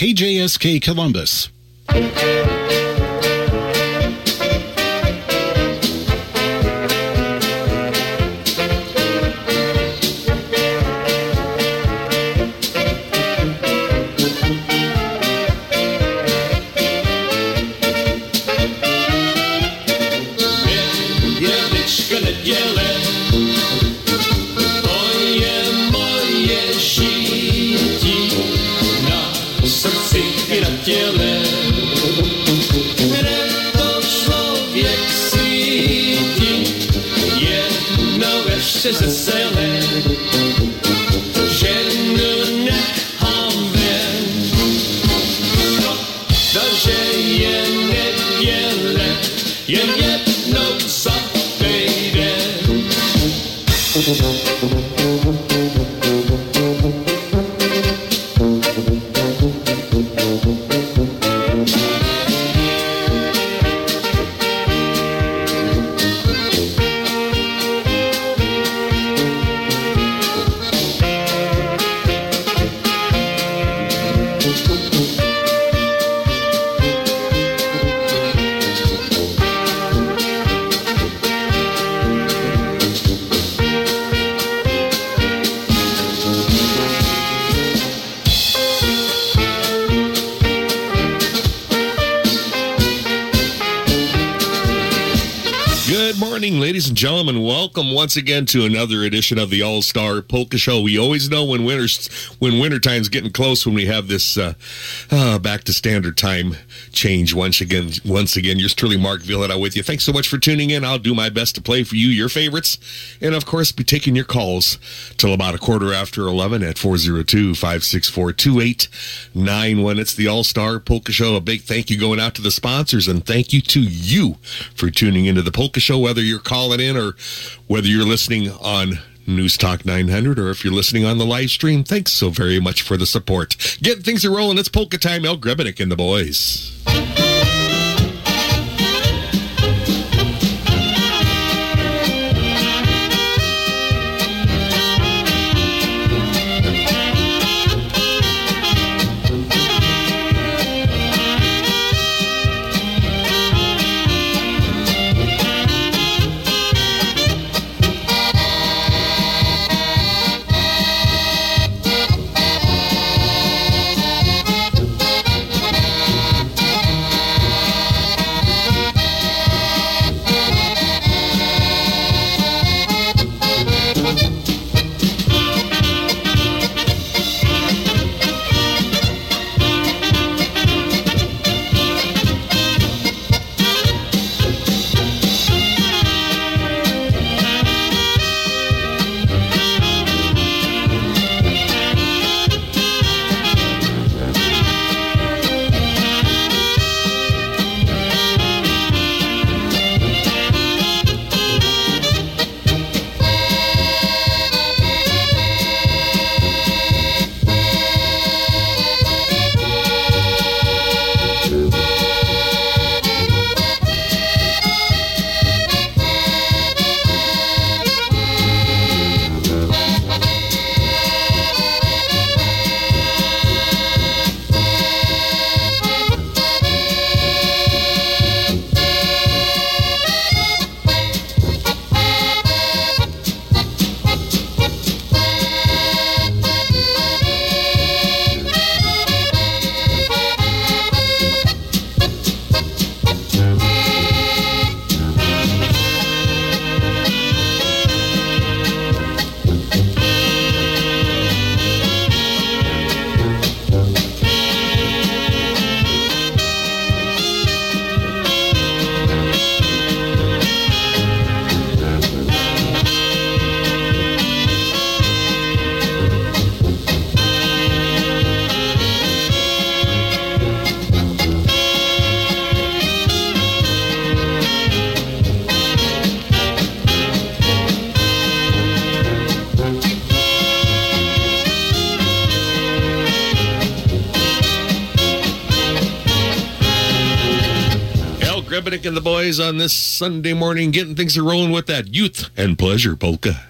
KJSK Columbus. Jeszcze zesele once again to another edition of the All Star Polka Show. We always know when winter's when wintertime's getting close when we have this uh, uh, back to standard time change once again. Once again, yours truly, Mark Villetta, with you. Thanks so much for tuning in. I'll do my best to play for you your favorites, and of course, be taking your calls till about a quarter after eleven at 402-564-2891. It's the All Star Polka Show. A big thank you going out to the sponsors, and thank you to you for tuning into the Polka Show, whether you're calling in or whether you're listening on News Talk 900 or if you're listening on the live stream. Thanks so very much for the support. Get things rolling. It's Polka time. El Grebenik and the boys Sunday morning, getting things rolling with that youth and pleasure polka.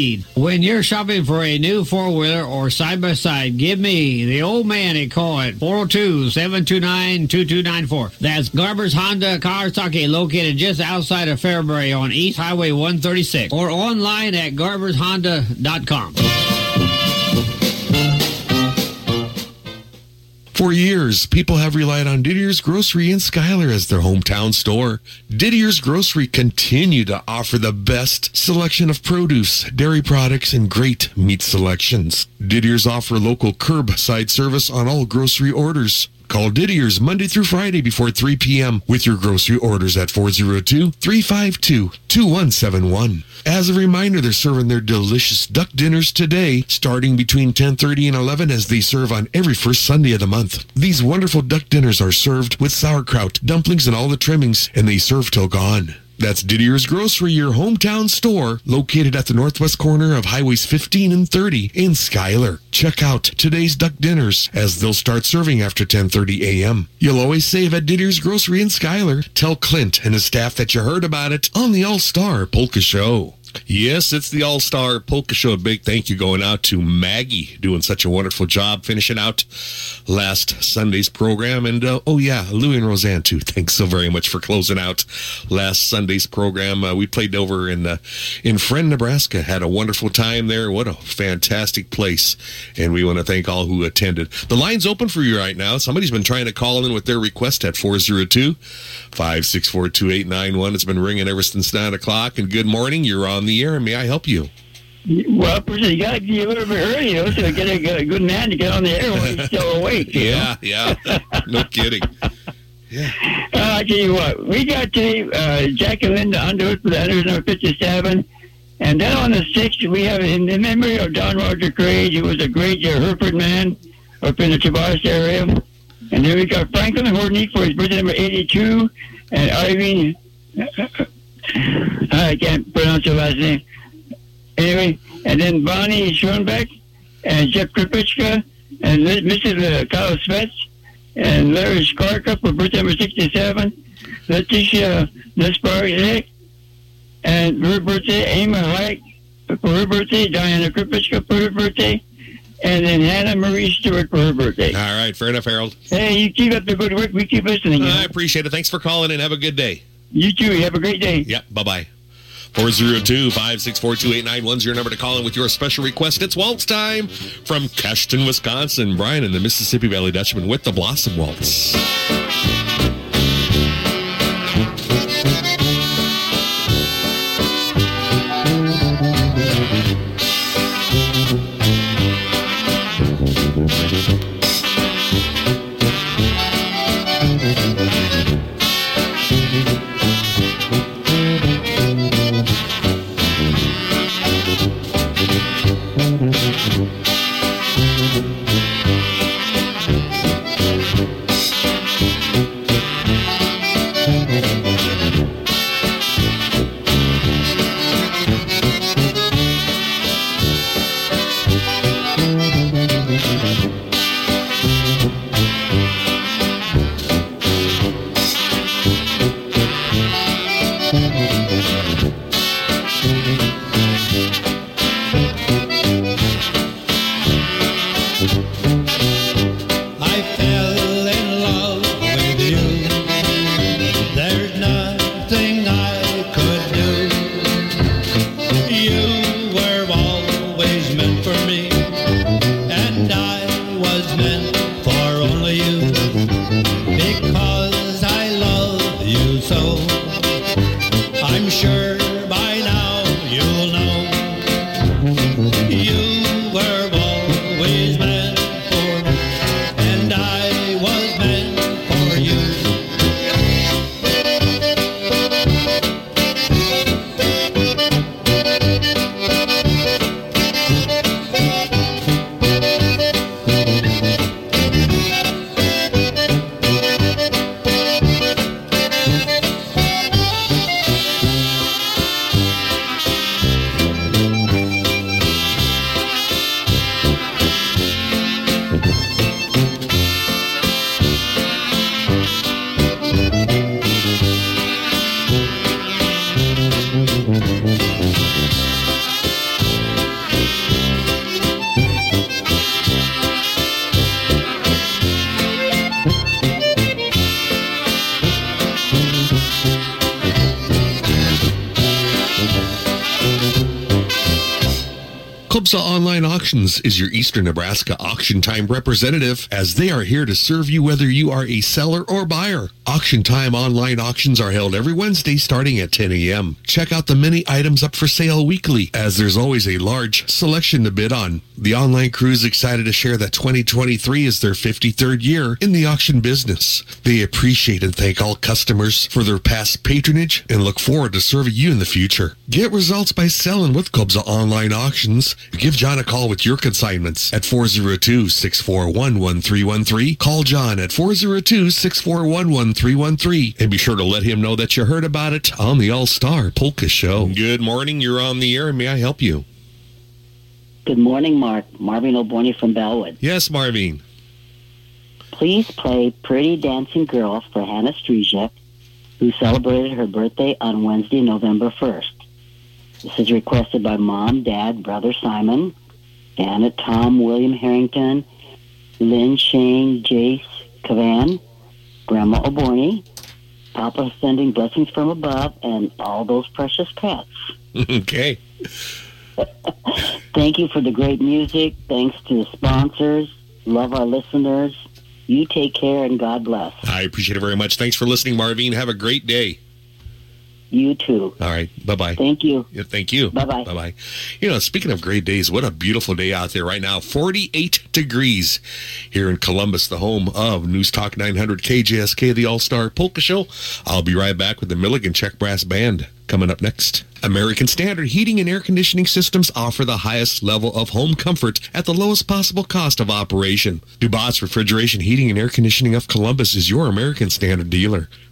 When you're shopping for a new four wheeler or side by side, give me, the old man, a call at 402 729 2294. That's Garber's Honda Kawasaki, located just outside of Fairbury on East Highway 136, or online at garbershonda.com. For years, people have relied on Didier's Grocery in Schuyler as their hometown store. Didier's Grocery continue to offer the best selection of produce, dairy products, and great meat selections. Didier's offer local curbside service on all grocery orders. Call Didier's Monday through Friday before 3 p.m. with your grocery orders at 402-352-2171. As a reminder, they're serving their delicious duck dinners today, starting between 10:30 and 11 as they serve on every first Sunday of the month. These wonderful duck dinners are served with sauerkraut, dumplings, and all the trimmings, and they serve till gone. That's Didier's Grocery, your hometown store, located at the northwest corner of Highways 15 and 30 in Schuyler. Check out today's duck dinners as they'll start serving after 10:30 a.m. You'll always save at Didier's Grocery in Schuyler. Tell Clint and his staff that you heard about it on the All Star Polka Show. Yes, it's the All Star Polka Show. A big thank you going out to Maggie, doing such a wonderful job finishing out last Sunday's program. And uh, oh, yeah, Louie and Roseanne, too. Thanks so very much for closing out last Sunday's program. Uh, we played over in, uh, in Friend, Nebraska. Had a wonderful time there. What a fantastic place. And we want to thank all who attended. The line's open for you right now. Somebody's been trying to call in with their request at 402 564 2891. It's been ringing ever since 9 o'clock. And good morning. You're on the air. May I help you? Well, you got to be a little bit early, you know, so get a, a good man to get on the air while he's still awake. you know? Yeah, yeah. No kidding. Uh, I tell you what, we got today uh, Jack and Linda Underwood for the Underwood number 57. And then on the 6th, we have in the memory of Don Roger Craig, who was a great uh, Hereford man up in the Tobias area. And then we got Franklin Hornick for his birthday number 82. And Irene, I can't pronounce your last name. Anyway, and then Bonnie Schoenbeck and Jeff Kripicka and Mrs. Kyle Smets and Larry Skarka for birthday number 67. Letitia Nesparzik and her birthday, Amy Hike for her birthday, Diana Kripicka for her birthday, and then Hannah Marie Stewart for her birthday. All right, fair enough, Harold. Hey, you keep up the good work. We keep listening. I know? appreciate it. Thanks for calling and have a good day. You too. Have a great day. Yep, bye bye. 402 564 2891 your number to call in with your special request. It's Waltz time from Cashton, Wisconsin. Brian and the Mississippi Valley Dutchman with the Blossom Waltz. Is your Eastern Nebraska auction time representative as they are here to serve you whether you are a seller or buyer. Auction time online auctions are held every Wednesday starting at 10 a.m. Check out the many items up for sale weekly as there's always a large selection to bid on. The online crew is excited to share that 2023 is their 53rd year in the auction business. They appreciate and thank all customers for their past patronage and look forward to serving you in the future. Get results by selling with Kobza Online Auctions. Give John a call with your consignments at 402-641-1313. Call John at 402-641-1313 and be sure to let him know that you heard about it on the All-Star Polka Show. Good morning. You're on the air. May I help you? Good morning, Mark. Marvin O'Borney from Bellwood. Yes, Marvin. Please play Pretty Dancing Girl for Hannah Strizek, who celebrated her birthday on Wednesday, November 1st. This is requested by Mom, Dad, Brother Simon, Janet, Tom, William Harrington, Lynn, Shane, Jace, Cavan, Grandma O'Borney, Papa sending blessings from above, and all those precious pets. okay. Thank you for the great music. Thanks to the sponsors. Love our listeners. You take care and God bless. I appreciate it very much. Thanks for listening, Marvin. Have a great day. You too. All right. Bye-bye. Thank you. Yeah, thank you. Bye-bye. Bye-bye. You know, speaking of great days, what a beautiful day out there right now. 48 degrees here in Columbus, the home of News Talk 900 KJSK, the All-Star Polka Show. I'll be right back with the Milligan Czech Brass Band coming up next. American Standard Heating and Air Conditioning Systems offer the highest level of home comfort at the lowest possible cost of operation. Dubois Refrigeration Heating and Air Conditioning of Columbus is your American Standard dealer.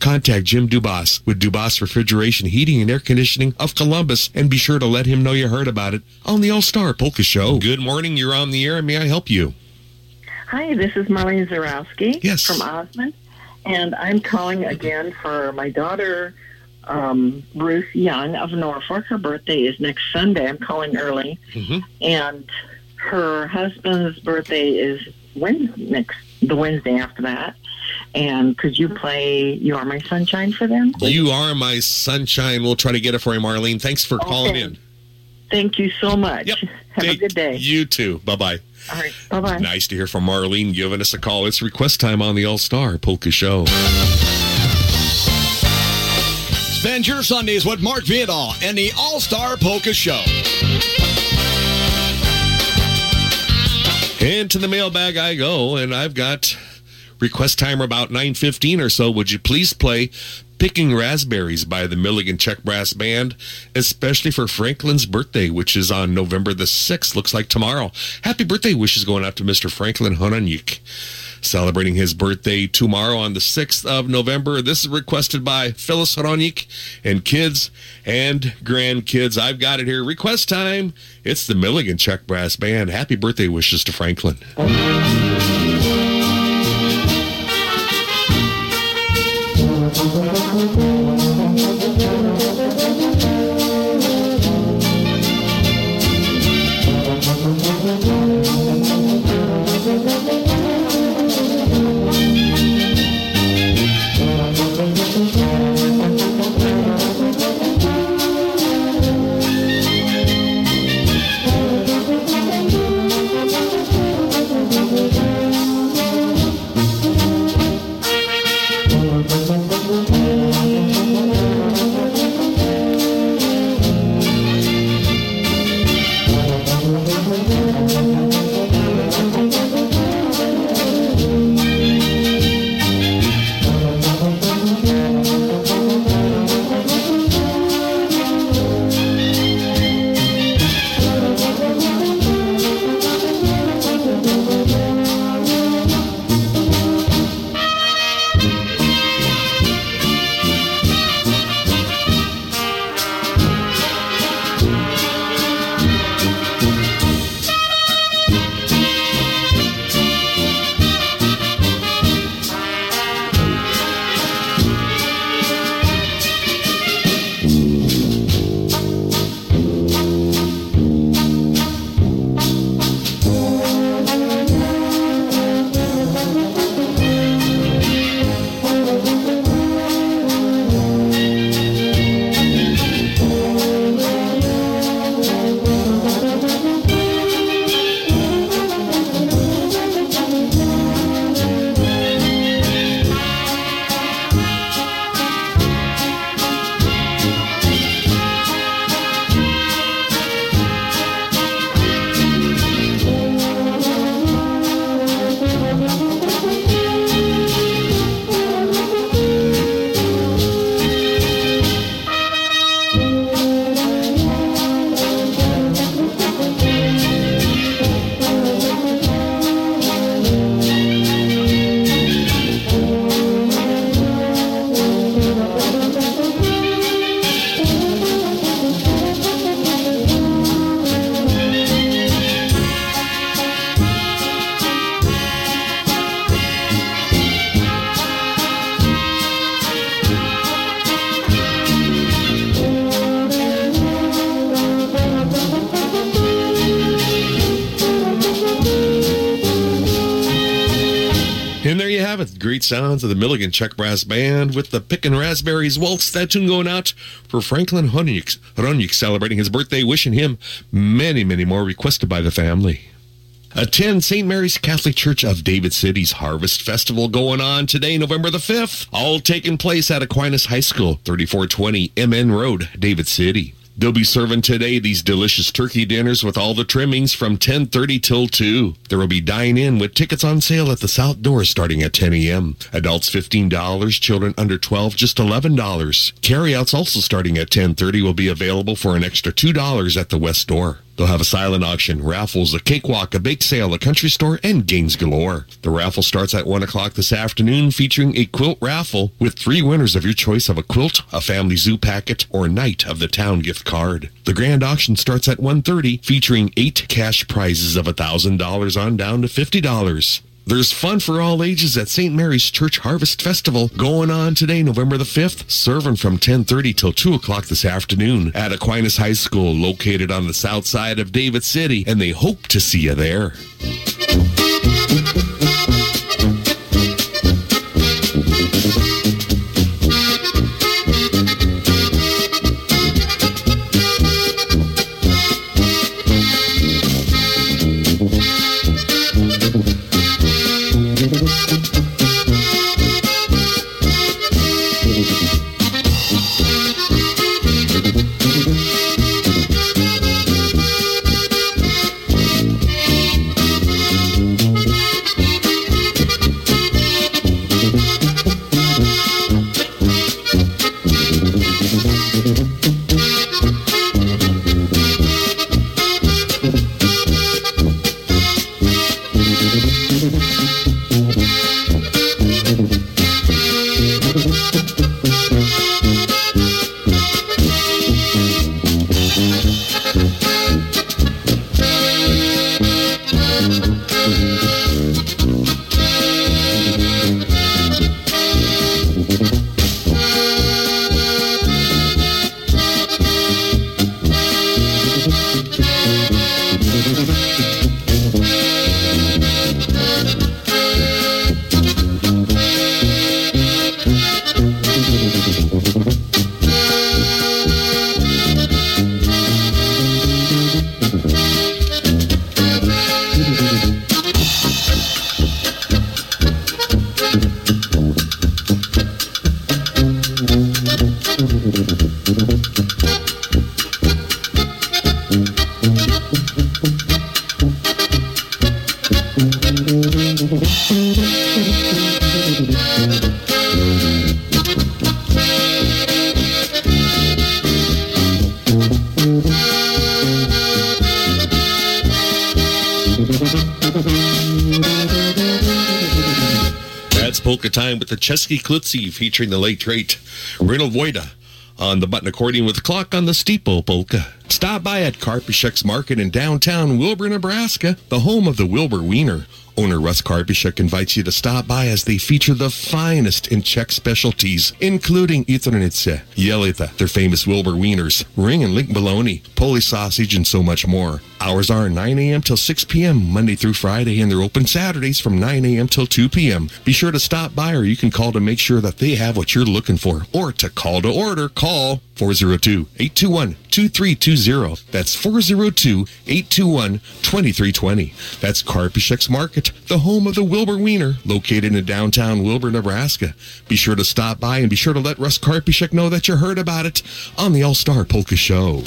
Contact Jim Dubas with Dubas Refrigeration Heating and Air Conditioning of Columbus and be sure to let him know you heard about it on the All Star Polka Show. Good morning. You're on the air. May I help you? Hi, this is Marlene Zarowski Yes. from Osmond, and I'm calling again for my daughter, um, Ruth Young of Norfolk. Her birthday is next Sunday. I'm calling early, Mhm. and her husband's birthday is Wednesday, next the Wednesday after that. And could you mm-hmm. play "You Are My Sunshine" for them? please? You are my sunshine. We'll try to get it for you, Marlene. Thanks for calling in. Thank you so much. Yep. Have Hey, a good day. You too. Bye bye. All right. Bye bye. Nice to hear from Marlene giving us a call. It's request time on the All Star Polka Show. Spend your Sundays with Mark Vidal and the All Star Polka Show. Into the mailbag I go, and I've got request timer about 9.15 or so. Would you please play Picking Raspberries by the Milligan Czech Brass Band, especially for Franklin's birthday, which is on November the 6th, looks like tomorrow. Happy birthday wishes going out to Mr. Franklin Honanyuk. Celebrating his birthday tomorrow on the 6th of November. This is requested by Phyllis Honanyuk and kids and grandkids. I've got it here. Request time. It's the Milligan Czech Brass Band. Happy birthday wishes to Franklin. Thank sounds of the Milligan Czech Brass Band with the Pickin' Raspberries Waltz. That tune going out for Franklin Hunyik, Hunyik celebrating his birthday, wishing him many, many more requested by the family. Attend St. Mary's Catholic Church of David City's Harvest Festival going on today, November the 5th. All taking place at Aquinas High School, 3420 MN Road, David City. They'll be serving today these delicious turkey dinners with all the trimmings from 10:30 till 2. There will be dine-in with tickets on sale at the south door starting at 10 a.m. Adults $15, children under 12 just $11. Carryouts also starting at 10:30 will be available for an extra $2 at the west door. They'll have a silent auction, raffles, a cakewalk, a bake sale, a country store, and games galore. The raffle starts at 1 o'clock this afternoon featuring a quilt raffle with three winners of your choice of a quilt, a family zoo packet, or a Night of the Town gift card. The grand auction starts at 1.30 featuring eight cash prizes of $1,000 on down to $50. There's fun for all ages at St. Mary's Church Harvest Festival going on today, November the 5th, serving from 10:30 till 2 o'clock this afternoon at Aquinas High School, located on the south side of David City, and they hope to see you there. Chesky Klutzy featuring the late great Reynold Wojda on the button accordion with clock on the steeple polka. Stop by at Karpisek's Market in downtown Wilber, Nebraska, the home of the Wilber Wiener. Owner Russ Karpisek invites you to stop by as they feature the finest in Czech specialties, including Jitrnice, Jelita, their famous Wilber Wieners, ring and link bologna, Polish sausage, and so much more. Hours are 9 a.m. till 6 p.m. Monday through Friday, and they're open Saturdays from 9 a.m. till 2 p.m. Be sure to stop by or you can call to make sure that they have what you're looking for. Or to call to order, call 402-821-2320. That's 402-821-2320. That's Karpisek's Market, the home of the Wilber Wiener, located in downtown Wilber, Nebraska. Be sure to stop by and be sure to let Russ Karpisek know that you heard about it on the All-Star Polka Show.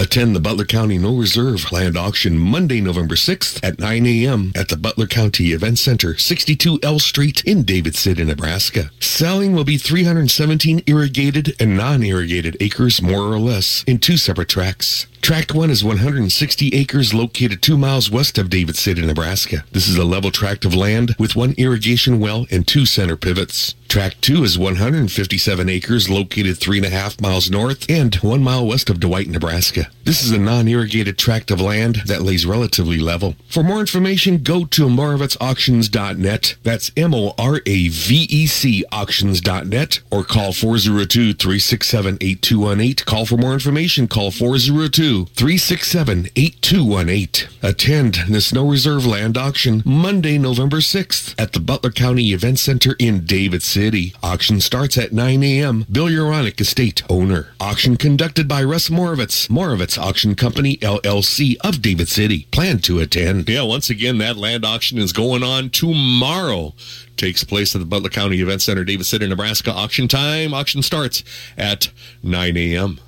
Attend the Butler County No Reserve Land Auction Monday, November 6th at 9 a.m. at the Butler County Event Center, 62 L Street in David City, Nebraska. Selling will be 317 irrigated and non-irrigated acres, more or less, in two separate tracts. Tract 1 is 160 acres located two miles west of David City, Nebraska. This is a level tract of land with one irrigation well and two center pivots. Tract 2 is 157 acres located three and a half miles north and one mile west of Dwight, Nebraska. This is a non-irrigated tract of land that lays relatively level. For more information, go to moravecauctions.net. That's M-O-R-A-V-E-C auctions.net or call 402-367-8218. Call for more information. Call 402-367-8218. Attend the Snow Reserve Land Auction Monday, November 6th at the Butler County Event Center in David City. Auction starts at 9 a.m. Bill Uronic Estate owner. Auction conducted by Russ Moravec, Moravec Auction Company LLC of David City. Plan to attend. Yeah, once again, that land auction is going on tomorrow. Takes place at the Butler County Event Center, David City, Nebraska. Auction time. Auction starts at 9 a.m.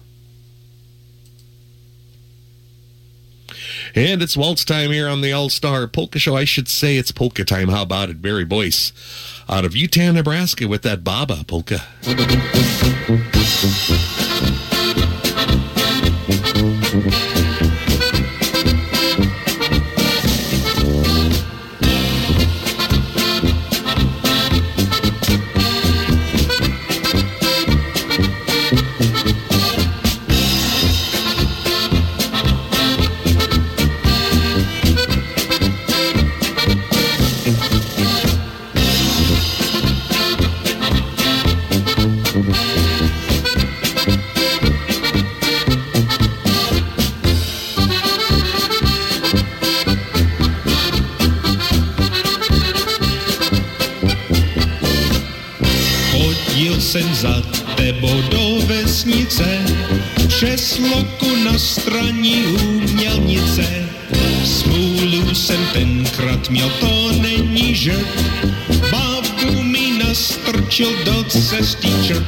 And it's waltz time here on the All Star Polka Show. I should say it's polka time. How about it? Barry Boyce out of Utah, Nebraska with that Baba polka. Čert.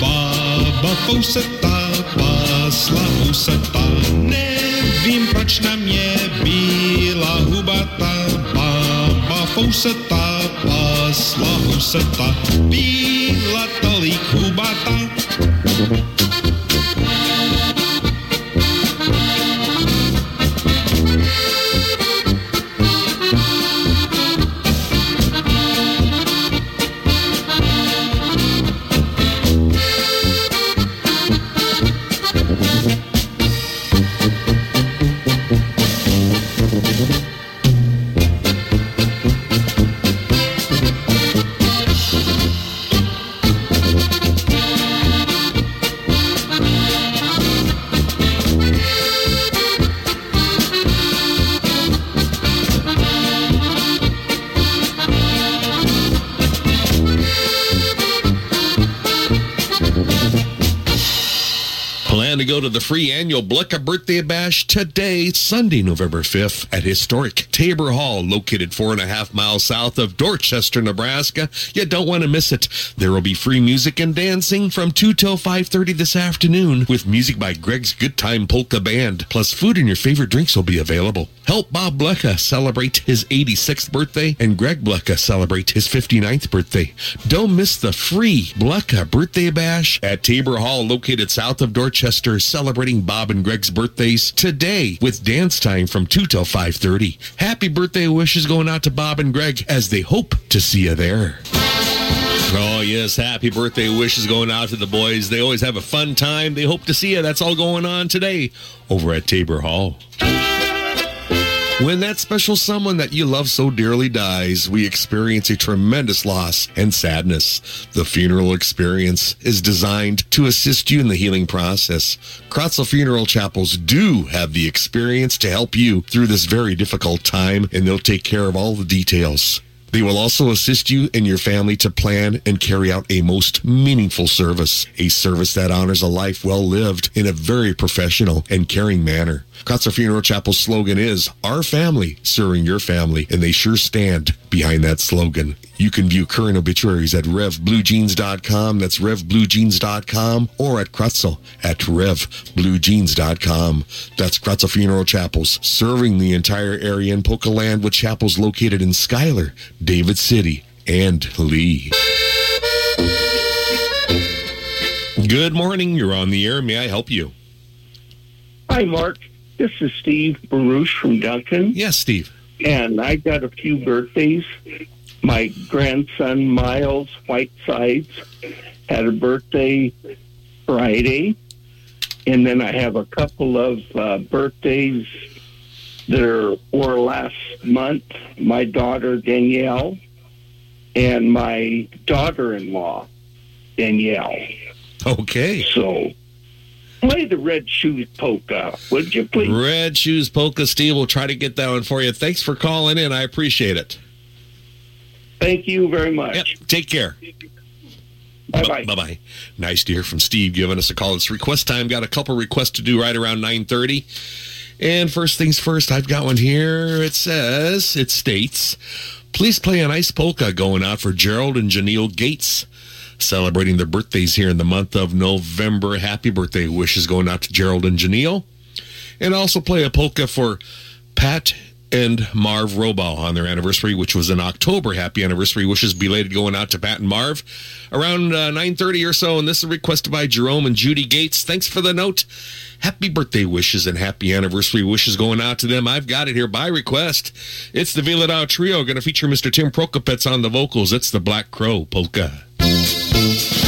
Baba fouseta, pásla huseta, nevím proč na mě byla hubata. Baba fouseta, pásla huseta, byla annual Blecka Birthday Bash today, Sunday, November 5th, at historic Tabor Hall, located four and a half miles south of Dorchester, Nebraska. You don't want to miss it. There will be free music and dancing from 2 till 5.30 this afternoon with music by Greg's Good Time Polka Band. Plus, food and your favorite drinks will be available. Help Bob Blecka celebrate his 86th birthday and Greg Blecka celebrate his 59th birthday. Don't miss the free Blecka Birthday Bash at Tabor Hall, located south of Dorchester, celebrating Bob and Greg's birthdays today with dance time from 2 till 5.30. Happy birthday wishes going out to Bob and Greg as they hope to see you there. Oh, yes. Happy birthday wishes going out to the boys. They always have a fun time. They hope to see you. That's all going on today over at Tabor Hall. When that special someone that you love so dearly dies, we experience a tremendous loss and sadness. The funeral experience is designed to assist you in the healing process. Kracl Funeral Chapels do have the experience to help you through this very difficult time, and they'll take care of all the details. They will also assist you and your family to plan and carry out a most meaningful service, a service that honors a life well lived in a very professional and caring manner. Kracl Funeral Chapel's slogan is Our Family Serving Your Family, and they sure stand behind that slogan. You can view current obituaries at revbluejeans.com, that's revbluejeans.com, or at Kracl at revbluejeans.com. That's Kracl Funeral Chapels, serving the entire area in Land with chapels located in Schuyler, David City, and Leigh. Good morning. You're on the air. May I help you? Hi, Mark. This is Steve Baruch from Duncan, Yes, Steve. and I got a few birthdays. my grandson Miles Whitesides had a birthday Friday, and then I have a couple of uh, birthdays that are, were last month. My daughter Danielle and my daughter-in-law Danielle. Okay. So play the Red Shoes polka, would you please? Red Shoes Polka Steve We'll try to get that one for you. Thanks for calling in. I appreciate it. Thank you very much. Yep. Take care. Bye bye. Bye bye. Nice to hear from Steve giving us a call. It's request time. Got a couple requests to do right around nine thirty. And first things first, I've got one here. It says it states, "Please play a nice polka going out for Gerald and Janelle Gates." Celebrating their birthdays here in the month of November. Happy birthday wishes going out to Gerald and Janelle. And also play a polka for Pat and Marv Robaugh on their anniversary, which was in October. Happy anniversary wishes belated going out to Pat and Marv around uh, 9.30 or so. And this is requested by Jerome and Judy Gates. Thanks for the note. Happy birthday wishes and happy anniversary wishes going out to them. I've got it here by request. It's the Villadao Trio going to feature Mr. Tim Prokopets on the vocals. It's the Black Crow Polka.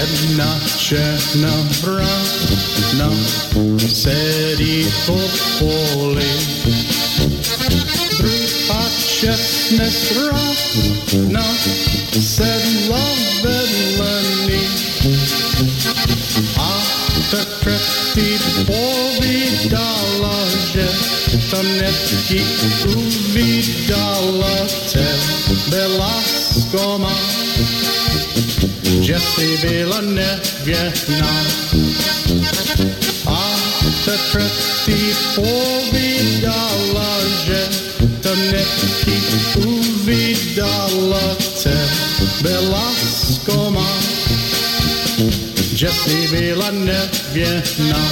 Jedna černa vrana sedi po poli. Druga česne strana sedla vedle ní. A Petreti povídala, že to netí že jsi byla nevěrná. A teprve ty povídala, že to netí uvídala tebe lásko má jsi byla nevěrná.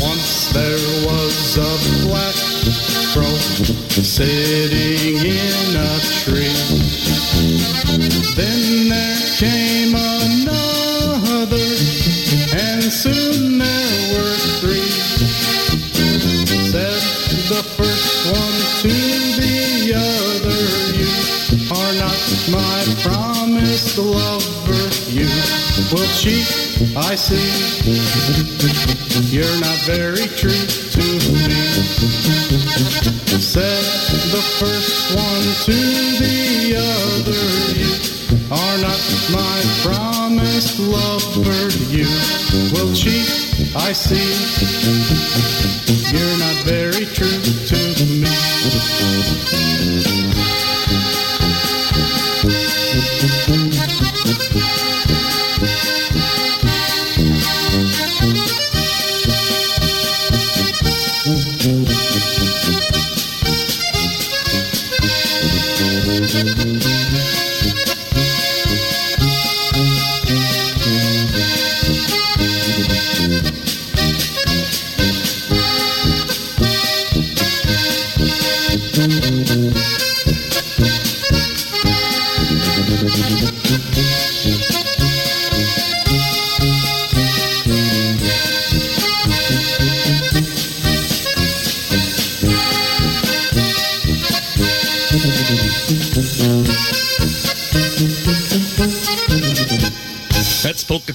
Once there was a black crow sitting in a tree. Then there came another, will cheat, I see. You're not very true to me. Said the first one to the other, You are not my promised lover. You will cheat, I see. You're not very true to me.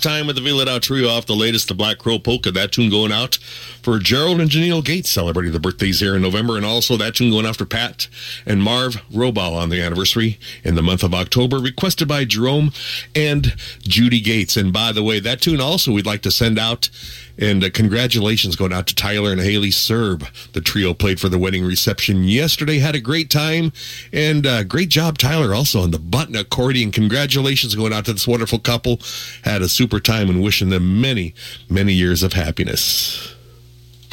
Time with the Vyhlidal Trio off the latest The Black Crow Polka. That tune going out for Gerald and Janelle Gates celebrating their birthdays here in November, and also that tune going after Pat and Marv Robaugh on the anniversary in the month of October, requested by Jerome and Judy Gates. And by the way, that tune also we'd like to send out and uh, congratulations going out to Tyler and Haley Serb. The trio played for the wedding reception yesterday. Had a great time. And uh, great job, Tyler, also on the button accordion. Congratulations going out to this wonderful couple. Had a super time and wishing them many, many years of happiness.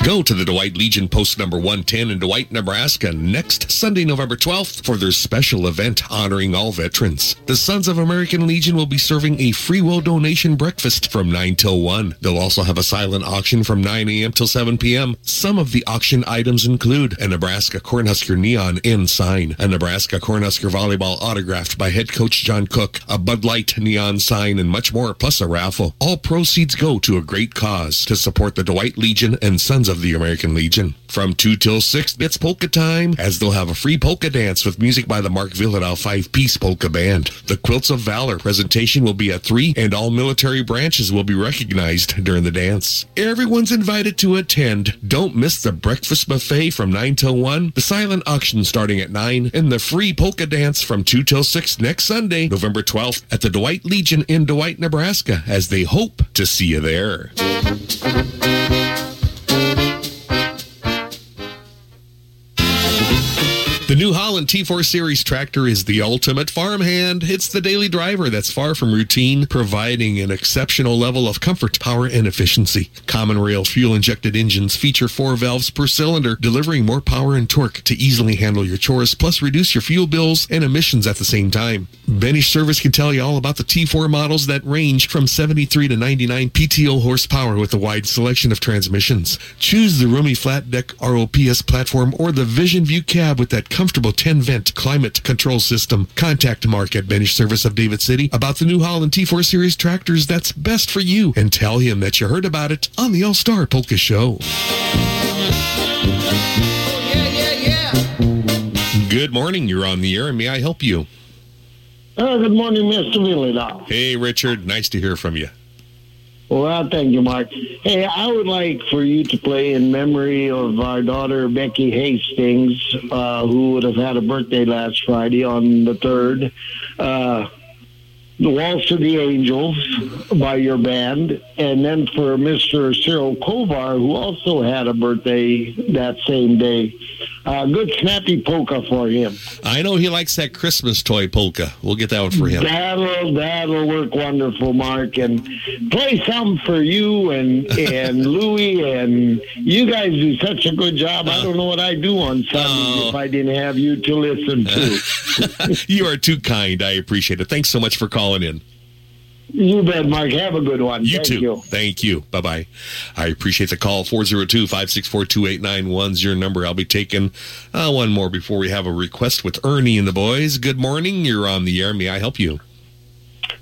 Go to the Dwight Legion post number 110 in Dwight, Nebraska next Sunday, November 12th for their special event honoring all veterans. The Sons of American Legion will be serving a free will donation breakfast from 9 till 1. They'll also have a silent auction from 9 a.m. till 7 p.m. Some of the auction items include a Nebraska Cornhusker neon in sign, a Nebraska Cornhusker volleyball autographed by head coach John Cook, a Bud Light neon sign, and much more, plus a raffle. All proceeds go to a great cause to support the Dwight Legion and Sons of the American Legion. From 2 till 6, it's polka time, as they'll have a free polka dance with music by the Mark Vyhlidal five-piece polka band. The Quilts of Valor presentation will be at 3, and all military branches will be recognized during the dance. Everyone's invited to attend. Don't miss the breakfast buffet from 9 till 1, the silent auction starting at 9, and the free polka dance from 2 till 6 next Sunday, November 12th, at the Dwight Legion in Dwight, Nebraska, as they hope to see you there. The New Holland T4 Series tractor is the ultimate farmhand. It's the daily driver that's far from routine, providing an exceptional level of comfort, power, and efficiency. Common rail fuel injected engines feature four valves per cylinder, delivering more power and torque to easily handle your chores, plus reduce your fuel bills and emissions at the same time. Benish Service can tell you all about the T4 models that range from 73 to 99 PTO horsepower with a wide selection of transmissions. Choose the roomy flat deck ROPS platform or the Vision View cab with that comfortable 10 vent climate control system. Contact Mark at Benish Service of David City about the New Holland T4 Series tractors that's best for you and tell him that you heard about it on the All Star Polka Show. Good morning. You're on the air, and may I help you? Uh, good morning, Mr. Vyhlidal. Hey, Richard. Nice to hear from you. Well, thank you, Mark. Hey, I would like for you to play in memory of our daughter, Becky Hastings, uh, who would have had a birthday last Friday on the 3rd. Uh, the Waltz of the Angels by your band, and then for Mr. Cyril Kovar, who also had a birthday that same day. Uh, good snappy polka for him. I know he likes that Christmas toy polka. We'll get that one for him. That'll that'll work wonderful, Mark. And play some for you and and Louie and you guys do such a good job. I don't know what I'd do on Sundays if I didn't have you to listen to. you are too kind. I appreciate it. Thanks so much for calling in. you bet, Mark. Have a good one. You Thank too. you. Thank you. Bye bye. I appreciate the call. 402 564 2891's your number. I'll be taking uh, one more before we have a request with Ernie and the boys. Good morning. You're on the air. May I help you?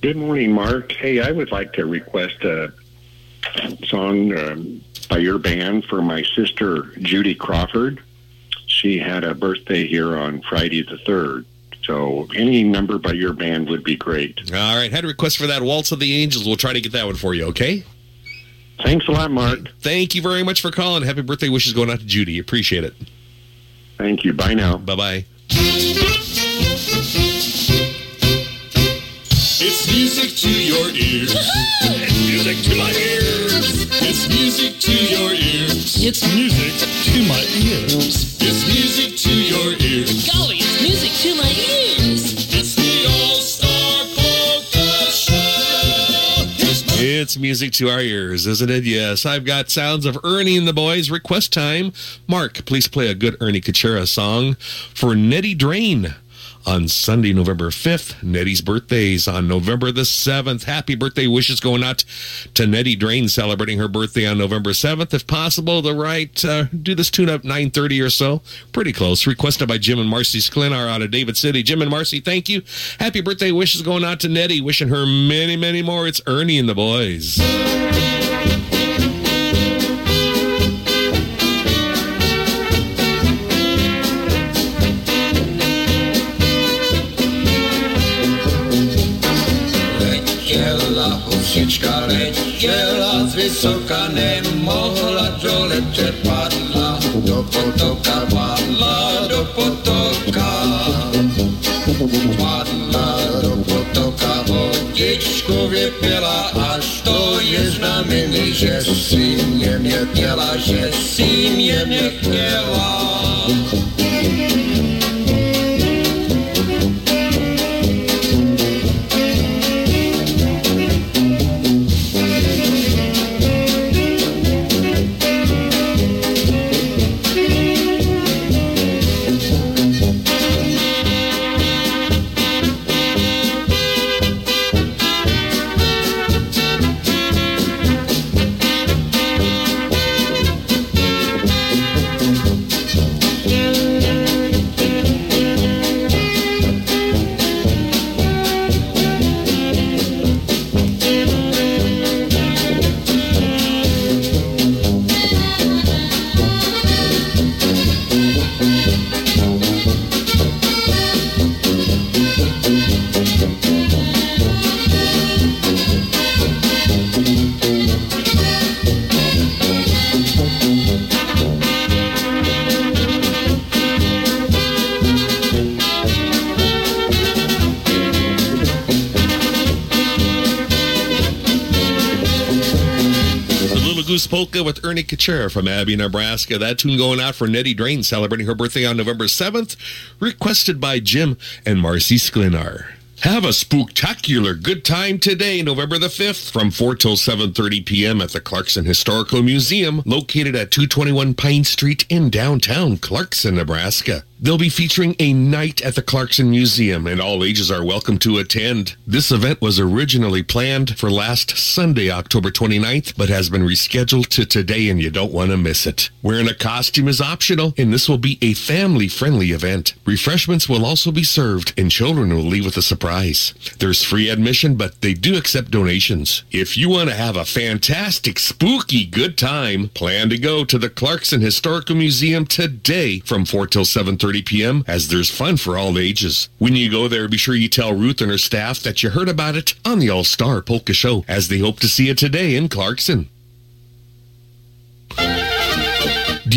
Good morning, Mark. Hey, I would like to request a song um, by your band for my sister, Judy Crawford. She had a birthday here on Friday the 3rd. So any number by your band would be great. All right. Had a request for that Waltz of the Angels. We'll try to get that one for you, okay? Thanks a lot, Mark. Thank you very much for calling. Happy birthday wishes going out to Judy. Appreciate it. Thank you. Bye now. Bye bye. It's music to your ears. It's music to my ears. It's music to your ears. It's music to my ears. It's music to your ears. Golly, it's music to my ears. It's the All Star Polka Show. It's It's music to our ears, isn't it? Yes. I've got sounds of Ernie and the boys. Request time. Mark, please play a good Ernie Kachera song for Nettie Drain on Sunday, November 5th. Nettie's birthday is on November the 7th. Happy birthday wishes going out to Nettie Drain celebrating her birthday on November 7th. If possible, the right, uh, do this tune up 9.30 or so. Pretty close. Requested by Jim and Marcy Sklinar out of David City. Jim and Marcy, thank you. Happy birthday wishes going out to Nettie. Wishing her many, many more. It's Ernie and the boys. letěla z vysoka, nemohla doletět, padla do potoka, padla do potoka. Padla do potoka, vodičku vypila, až to je znamení, že si mě mě měla, že si mě nechtěla. Polka with Ernie Kachera from Abie, Nebraska. That tune going out for Nettie Drain celebrating her birthday on November 7th, requested by Jim and Marcy Sklinar. Have a spooktacular good time today, November the 5th, from 4 till 7.30 p.m. at the Clarkson Historical Museum, located at 221 Pine Street in downtown Clarkson, Nebraska. They'll be featuring a night at the Clarkson Museum, and all ages are welcome to attend. This event was originally planned for last Sunday, October 29th, but has been rescheduled to today, and you don't want to miss it. Wearing a costume is optional, and this will be a family-friendly event. Refreshments will also be served, and children will leave with a surprise. There's free admission, but they do accept donations. If you want to have a fantastic, spooky good time, plan to go to the Clarkson Historical Museum today from 4 till 7.30 p.m. as there's fun for all ages. When you go there, be sure you tell Ruth and her staff that you heard about it on the All-Star Polka Show as they hope to see you today in Clarkson.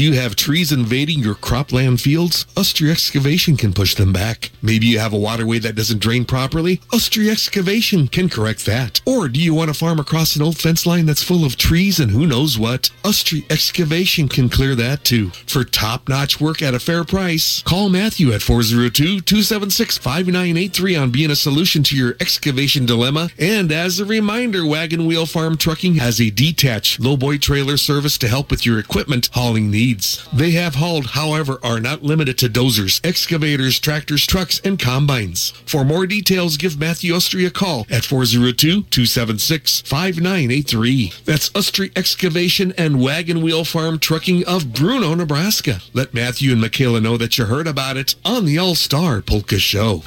Do you have trees invading your cropland fields? Ustry Excavation can push them back. Maybe you have a waterway that doesn't drain properly? Ustry Excavation can correct that. Or do you want to farm across an old fence line that's full of trees and who knows what? Ustry Excavation can clear that too. For top-notch work at a fair price, call Matthew at 402-276-5983 on being a solution to your excavation dilemma. And as a reminder, Wagon Wheel Farm Trucking has a detached lowboy trailer service to help with your equipment hauling needs. They have hauled, however, are not limited to dozers, excavators, tractors, trucks, and combines. For more details, give Matthew Ustry a call at 402-276-5983. That's Ustry Excavation and Wagon Wheel Farm Trucking of Bruno, Nebraska. Let Matthew and Michaela know that you heard about it on the All-Star Polka Show.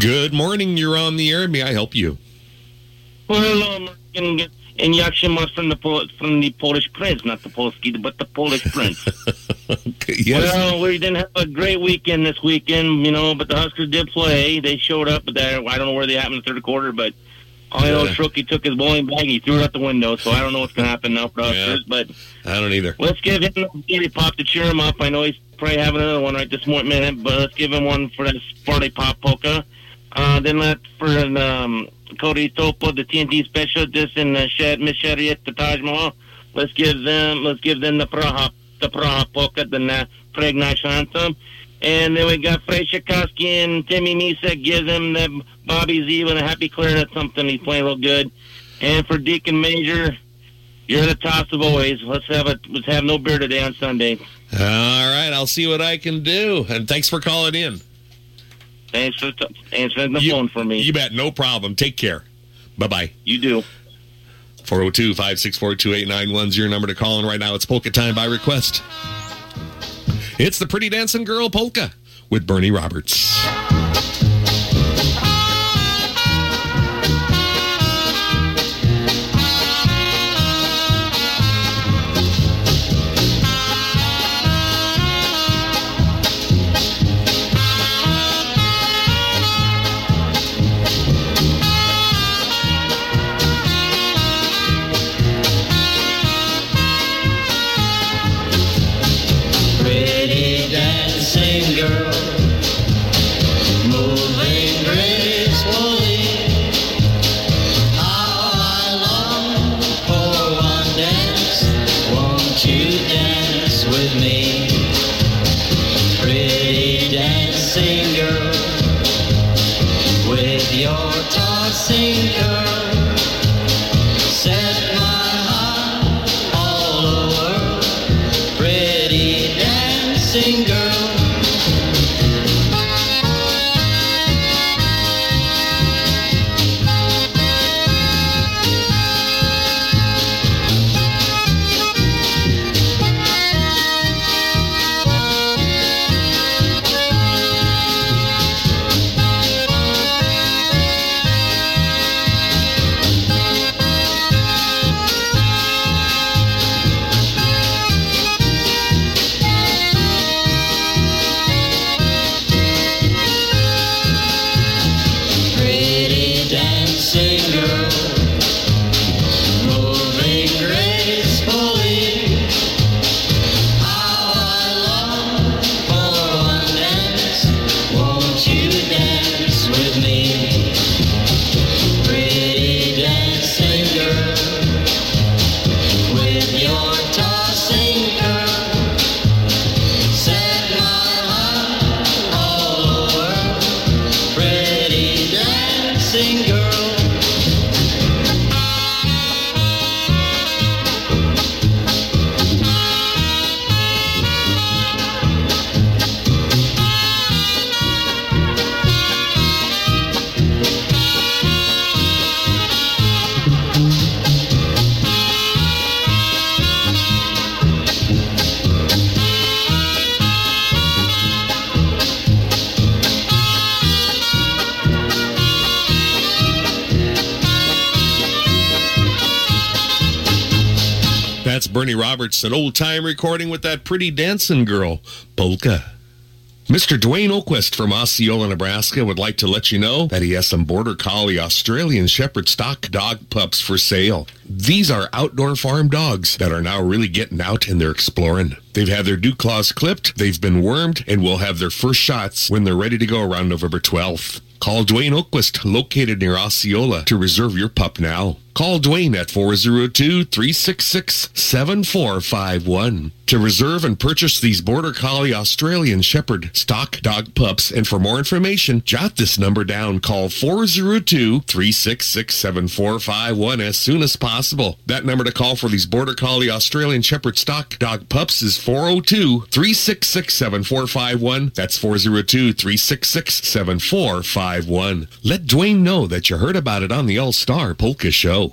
Good morning. You're on the air. May I help you? Well, um, hello, American. And Yakshin was from the Pol- from the Polish prince, not the Polski, but the Polish prince. yes. Well, we didn't have a great weekend this weekend, you know, but the Huskers did play. They showed up, but there I don't know where they happened in the third quarter, but all I know is took his bowling bag and he threw it out the window, so I don't know what's going to happen now for the Yeah. Huskers, but I don't either. let's give him a Sparty Pop to cheer him up. I know he's probably having another one right this morning, minute, but let's give him one for that Sparty Pop polka. Uh, then let for an um, Cody Topo, the TNT specialist, and uh, Shed, Miss Shetty at the Taj Mahal. Let's give them, let's give them the Praha, the Praha polka, the Preg National Anthem. And then we got Frey Shikoski and Timmy Misa give them the Bobby Z with a happy clarinet something. He's playing real good. And for Deacon Major, you're the toss of always. Let's have a let's have no beer today on Sunday. All right. I'll see what I can do. And thanks for calling in. Thanks for answering the phone for me. You bet. No problem. Take care. Bye-bye. You do. 402-564-2891 is your number to call in right now. It's Polka Time by request. It's the Pretty Dancing Girl Polka with Bernie Roberts. Bernie Roberts, an old time recording with that pretty dancing girl, Polka. Mr. Dwayne Oquist from Osceola, Nebraska would like to let you know that he has some Border Collie Australian Shepherd stock dog pups for sale. These are outdoor farm dogs that are now really getting out and they're exploring. They've had their dew claws clipped, they've been wormed, and will have their first shots when they're ready to go around November 12th. Call Dwayne Oquist, located near Osceola, to reserve your pup now. Call Dwayne at 402-366-7451 to reserve and purchase these Border Collie Australian Shepherd stock dog pups. And for more information, jot this number down. Call 402-366-7451 as soon as possible. That number to call for these Border Collie Australian Shepherd stock dog pups is 402-366-7451. That's 402-366-7451. Let Dwayne know that you heard about it on the All-Star Polka Show.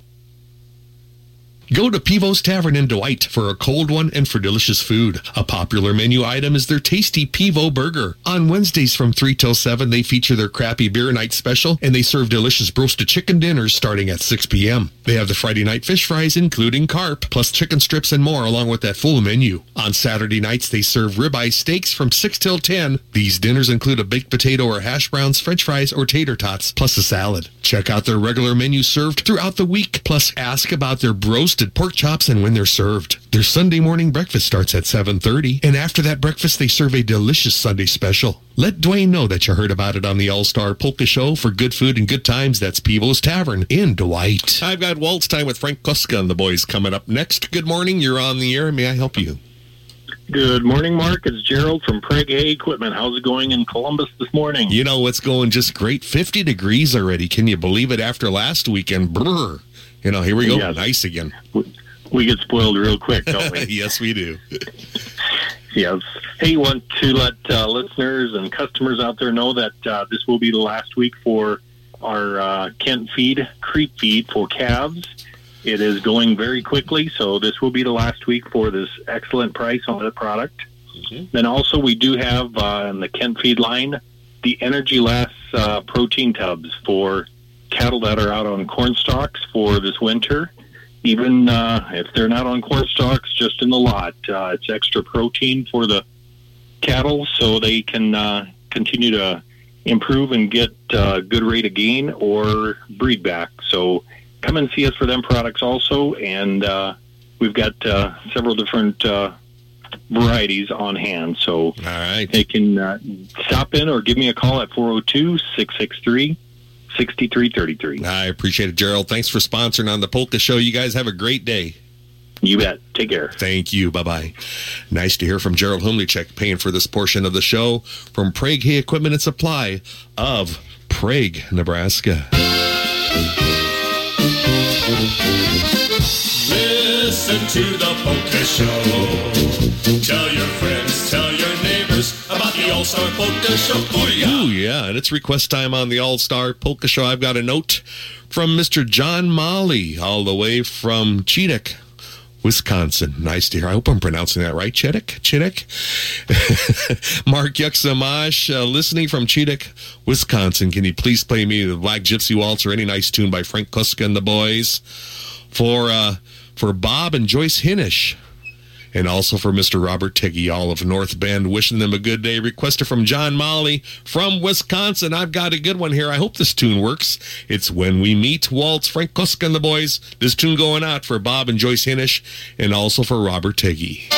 Go to Pivo's Tavern in Dwight for a cold one and for delicious food. A popular menu item is their tasty Pivo burger. On Wednesdays from 3 till 7, they feature their crappy beer night special and they serve delicious roasted chicken dinners starting at 6 p.m. They have the Friday night fish fries including carp, plus chicken strips and more along with that full menu. On Saturday nights, they serve ribeye steaks from 6 till 10. These dinners include a baked potato or hash browns, french fries, or tater tots, plus a salad. Check out their regular menu served throughout the week, plus ask about their roasted pork chops and when they're served. Their Sunday morning breakfast starts at 7.30, and after that breakfast, they serve a delicious Sunday special. Let Dwayne know that you heard about it on the All-Star Polka Show for good food and good times. That's Pivo's Tavern in Dwight. I've got Waltz Time with Frank Kuska and the boys coming up next. Good morning. You're on the air. May I help you? Good morning, Mark. It's Gerald from Preg A Equipment. How's it going in Columbus this morning? You know, it's going just great. 50 degrees already. Can you believe it after last weekend? Brr. You know, here we go. Yes. Nice again. We get spoiled real quick, don't we? yes, we do. yes. Hey, want to let uh, listeners and customers out there know that uh, this will be the last week for our uh, Kent feed, creep feed for calves. It is going very quickly, so this will be the last week for this excellent price on the product. Then also we do have uh, in the Kent feed line the Energy Less uh, protein tubs for cattle that are out on corn stalks for this winter. Even uh, if they're not on corn stalks, just in the lot, uh, it's extra protein for the cattle, so they can uh, continue to improve and get uh, good rate of gain or breed back. So come and see us for them products also, and uh, we've got uh, several different uh, varieties on hand. So All right. they can uh, stop in or give me a call at 402 663 6333. I appreciate it, Gerald. Thanks for sponsoring on the Polka Show. You guys have a great day. You bet. Take care. Thank you. Bye bye. Nice to hear from Gerald Humlichek paying for this portion of the show from Prague Hay Equipment and Supply of Prague, Nebraska. Listen to the Polka Show. Tell your friends, All Star Polka Show. Booyah! Ooh, yeah, and it's request time on the All Star Polka Show. I've got a note from Mr. John Molly, all the way from Chetek, Wisconsin. Nice to hear. I hope I'm pronouncing that right. Chittick? Chittick? Mark Yuxamash, uh, listening from Chetek, Wisconsin. Can you please play me the Black Gypsy Waltz or any nice tune by Frank Kuska and the boys? For, uh, for Bob and Joyce Hinish. And also for Mr. Robert Tiggy, all of North Bend, wishing them a good day. Requested from John Molly from Wisconsin. I've got a good one here. I hope this tune works. It's When We Meet, Waltz, Frank Kuska and the boys. This tune going out for Bob and Joyce Hinish, and also for Robert Tiggy.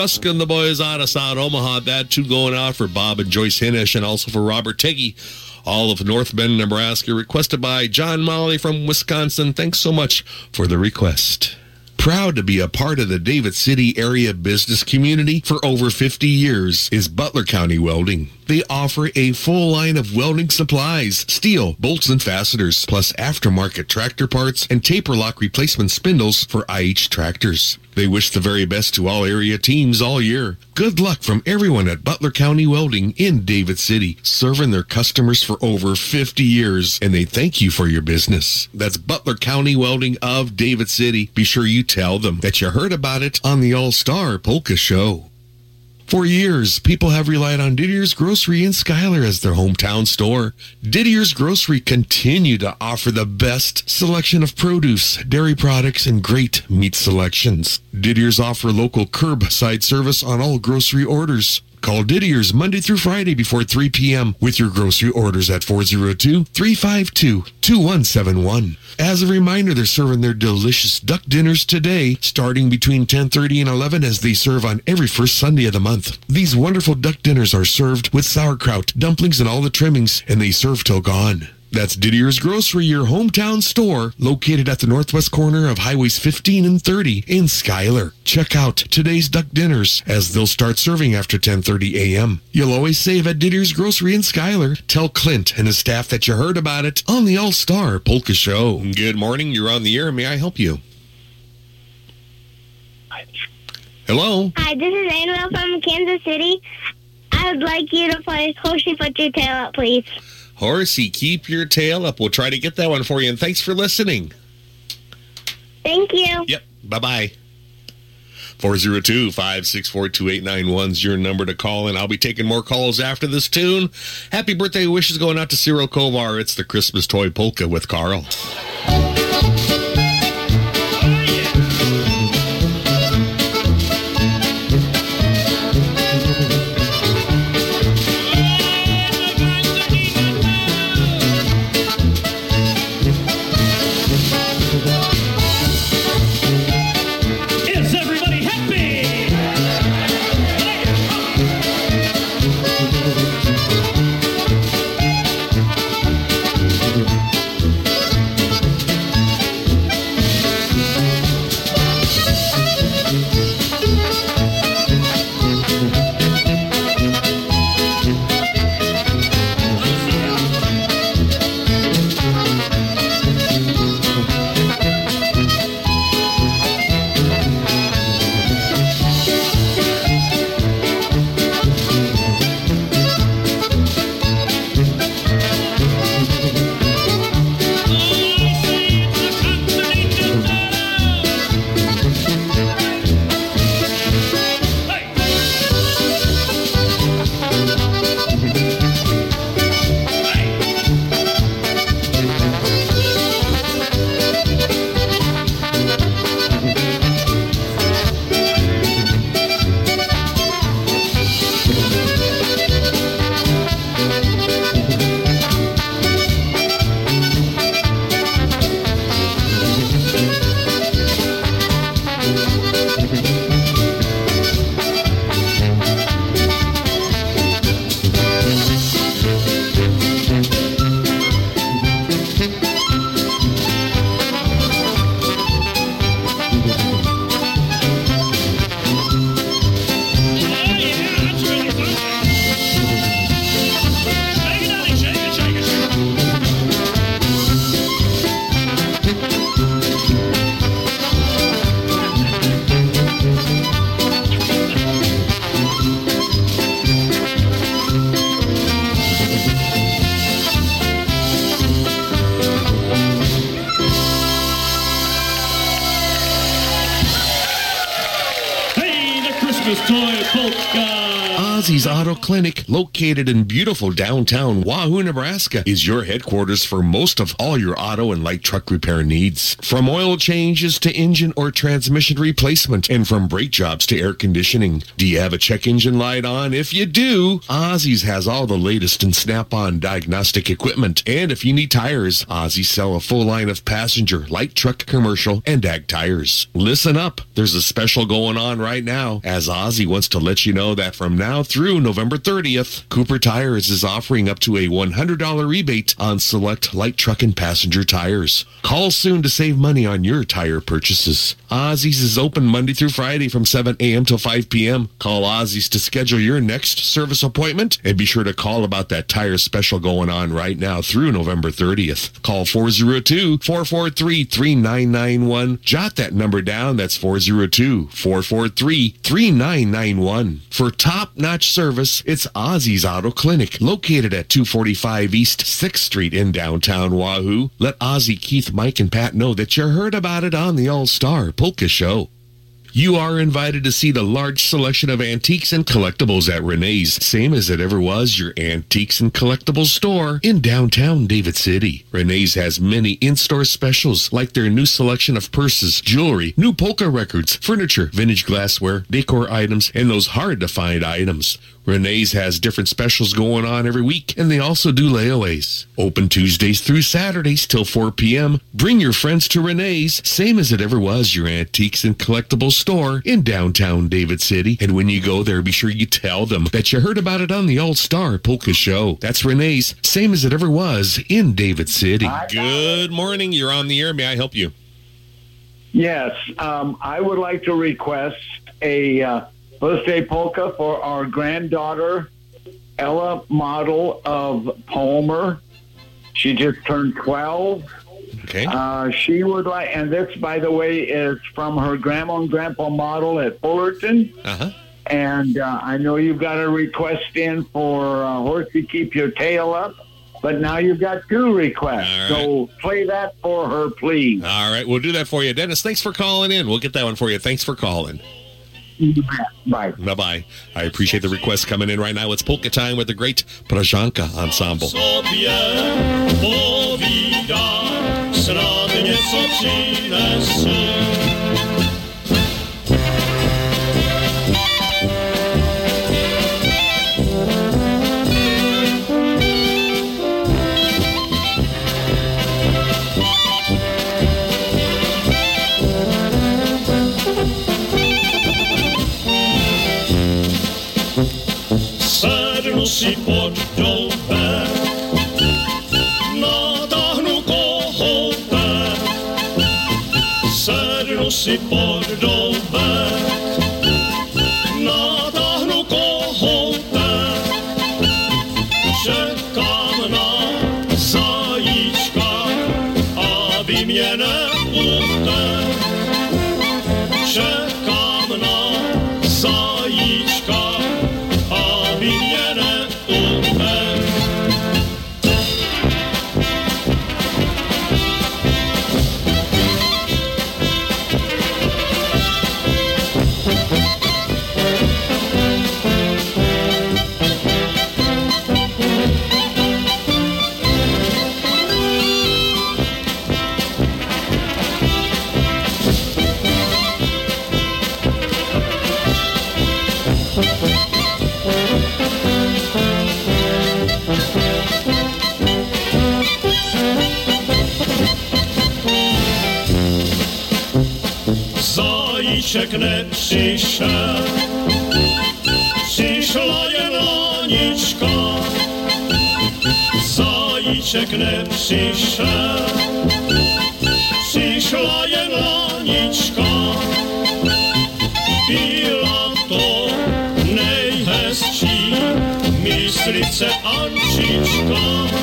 Time. And the boys out of South Omaha. That too going out for Bob and Joyce Hinnish and also for Robert Teggy. All of North Bend, Nebraska. Requested by John Molly from Wisconsin. Thanks so much for the request. Proud to be a part of the David City area business community for over 50 years is Butler County Welding. They offer a full line of welding supplies, steel, bolts and fasteners, plus aftermarket tractor parts and taper lock replacement spindles for IH tractors. They wish the very best to all area teams all year. Good luck from everyone at Butler County Welding in David City, serving their customers for over 50 years, and they thank you for your business. That's Butler County Welding of David City. Be sure you tell them that you heard about it on the All Star Polka Show. For years, people have relied on Didier's Grocery in Schuyler as their hometown store. Didier's Grocery continue to offer the best selection of produce, dairy products, and great meat selections. Didier's offer local curbside service on all grocery orders. Call Didier's Monday through Friday before 3 p.m. with your grocery orders at 402-352-2171. As a reminder, they're serving their delicious duck dinners today, starting between 10:30 and 11 as they serve on every first Sunday of the month. These wonderful duck dinners are served with sauerkraut, dumplings, and all the trimmings, and they serve till gone. That's Didier's Grocery, your hometown store, located at the northwest corner of Highways 15 and 30 in Schuyler. Check out today's duck dinners as they'll start serving after 10:30 a.m. You'll always save at Didier's Grocery in Schuyler. Tell Clint and his staff that you heard about it on the All Star Polka Show. Good morning. You're on the air. May I help you? Hello. Hi, this is Annabelle from Kansas City. I would like you to play Horsey Put Your Tail Up, please. Horsey, keep your tail up. We'll try to get that one for you. And thanks for listening. Thank you. Yep. Bye bye. 402 564 2891 is your number to call, and I'll be taking more calls after this tune. Happy birthday wishes going out to Cyril Kovar. It's the Christmas Toy Polka with Carl. Clinic, located in beautiful downtown Wahoo, Nebraska, is your headquarters for most of all your auto and light truck repair needs. From oil changes to engine or transmission replacement, and from brake jobs to air conditioning. Do you have a check engine light on? If you do, Ozzy's has all the latest in snap-on diagnostic equipment. And if you need tires, Ozzy sell a full line of passenger, light truck, commercial, and ag tires. Listen up. There's a special going on right now, as Ozzy wants to let you know that from now through November 30th, Cooper Tires is offering up to a $100 rebate on select light truck and passenger tires. Call soon to save money on your tire purchases. Ozzy's is open Monday through Friday from 7 a.m. till 5 p.m. Call Ozzy's to schedule your next service appointment and be sure to call about that tire special going on right now through November 30th. Call 402-443-3991. Jot that number down. That's 402-443-3991. For top-notch service, it's Ozzy's Auto Clinic, located at 245 East 6th Street in downtown Wahoo. Let Ozzy, Keith, Mike, and Pat know that you heard about it on the All-Star Polka Show. You are invited to see the large selection of antiques and collectibles at Renee's, same as it ever was your antiques and collectibles store in downtown David City. Renee's has many in-store specials like their new selection of purses, jewelry, new polka records, furniture, vintage glassware, decor items, and those hard-to-find items. Renee's has different specials going on every week, and they also do layaways. Open Tuesdays through Saturdays till 4 p.m. Bring your friends to Renee's, same as it ever was your antiques and collectibles store in downtown David City. And when you go there, be sure you tell them that you heard about it on the All Star Polka Show. That's Renee's, same as it ever was in David City. Good morning. You're on the air. May I help you? Yes, um, I would like to request a uh, birthday polka for our granddaughter, Ella Model of Palmer. She just turned 12. Okay. Uh, she would like, and this, by the way, is from her grandma and grandpa model at Fullerton. Uh-huh. And uh, I know you've got a request in for uh, Horsey Keep Your Tail Up, but now you've got two requests. So play that for her, please. All right, we'll do that for you. Dennis, thanks for calling in. We'll get that one for you. Thanks for calling. Bye. Bye bye. I appreciate the request coming in right now. It's polka time with the great Pražanka ensemble. sobie si pod doube. Natáhnu kohoube, sednu si pod doube. Zajíček nepřišel, přišla jen lanička. Zajíček nepřišel, přišla jen lanička. Byla to nejhezčí myslice Ančička.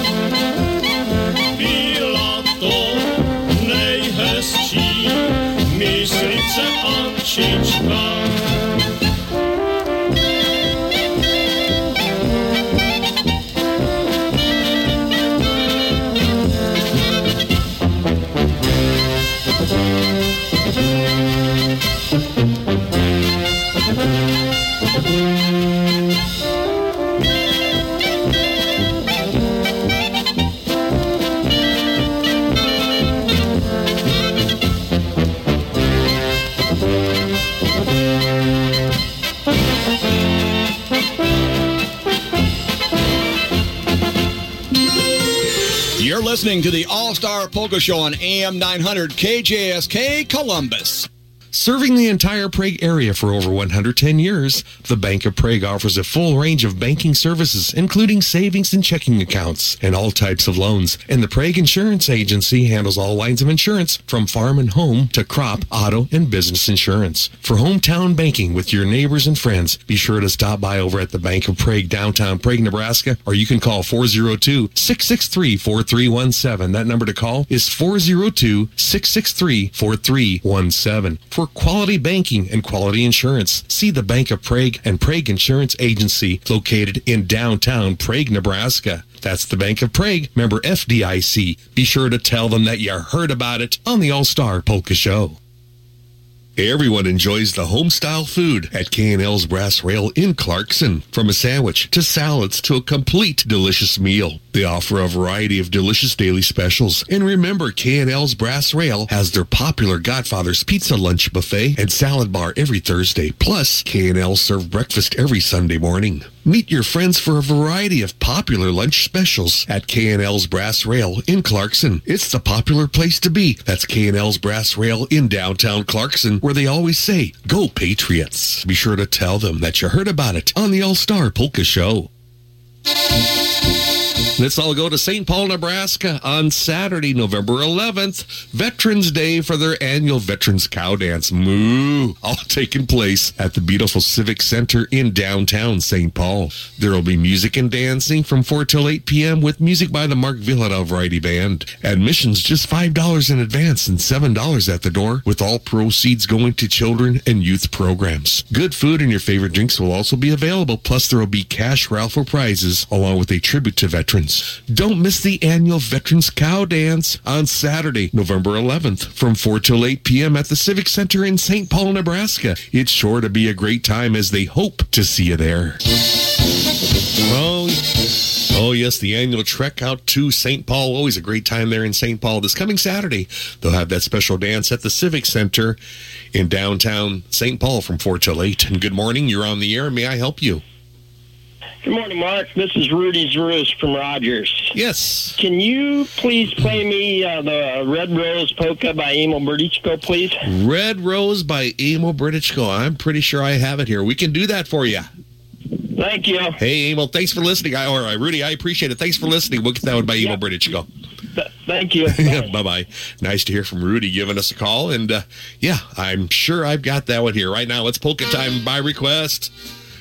thank you listening to the All Star Polka Show on AM 900 KJSK Columbus. Serving the entire Prague area for over 110 years, the Bank of Prague offers a full range of banking services, including savings and checking accounts and all types of loans. And the Prague Insurance Agency handles all lines of insurance from farm and home to crop, auto, and business insurance. For hometown banking with your neighbors and friends, be sure to stop by over at the Bank of Prague, downtown Prague, Nebraska, or you can call 402 663 4317. That number to call is 402 663 4317. For quality banking and quality insurance, see the Bank of Prague and Prague Insurance Agency located in downtown Prague, Nebraska. That's the Bank of Prague, member FDIC. Be sure to tell them that you heard about it on the All Star Polka Show. Everyone enjoys the home-style food at K&L's Brass Rail in Clarkson. From a sandwich to salads to a complete delicious meal. They offer a variety of delicious daily specials. And remember, K&L's Brass Rail has their popular Godfather's Pizza Lunch Buffet and Salad Bar every Thursday. Plus, K&L serve breakfast every Sunday morning. Meet your friends for a variety of popular lunch specials at K&L's Brass Rail in Clarkson. It's the popular place to be. That's K&L's Brass Rail in downtown Clarkson, where they always say, Go Patriots. Be sure to tell them that you heard about it on the All-Star Polka Show. Let's all go to St. Paul, Nebraska on Saturday, November 11th, Veterans Day for their annual Veterans Cow Dance. Moo! All taking place at the beautiful Civic Center in downtown St. Paul. There will be music and dancing from 4 till 8 p.m. with music by the Mark Vyhlidal Variety Band. Admissions just $5 in advance and $7 at the door, with all proceeds going to children and youth programs. Good food and your favorite drinks will also be available, plus there will be cash raffle prizes along with a tribute to veterans. Don't miss the annual Veterans Cow Dance on Saturday, November 11th from 4 till 8 p.m. at the Civic Center in St. Paul, Nebraska. It's sure to be a great time as they hope to see you there. Oh, oh yes, the annual trek out to St. Paul. Always a great time there in St. Paul. This coming Saturday, they'll have that special dance at the Civic Center in downtown St. Paul from 4 till 8. And good morning, you're on the air. May I help you? Good morning, Mark. This is Rudy Zerus from Rogers. Yes. Can you please play me uh, the Red Rose Polka by Emil Berdichko, please? Red Rose by Emil Britichko. I'm pretty sure I have it here. We can do that for you. Thank you. Hey, Emil, thanks for listening. I, all right, Rudy, I appreciate it. Thanks for listening. We'll get that one by Emil Britichko. Th- thank you. Bye bye. Nice to hear from Rudy giving us a call. And uh, yeah, I'm sure I've got that one here right now. It's polka time by request.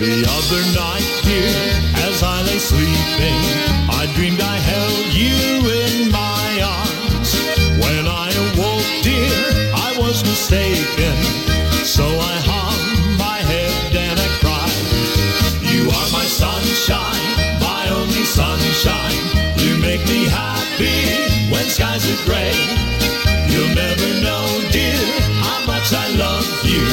The other night, dear, as I lay sleeping, I dreamed I held you in my arms. When I awoke, dear, I was mistaken. So I hung my head and I cried. You are my sunshine, my only sunshine. You make me happy when skies are gray. You'll never know, dear, how much I love you.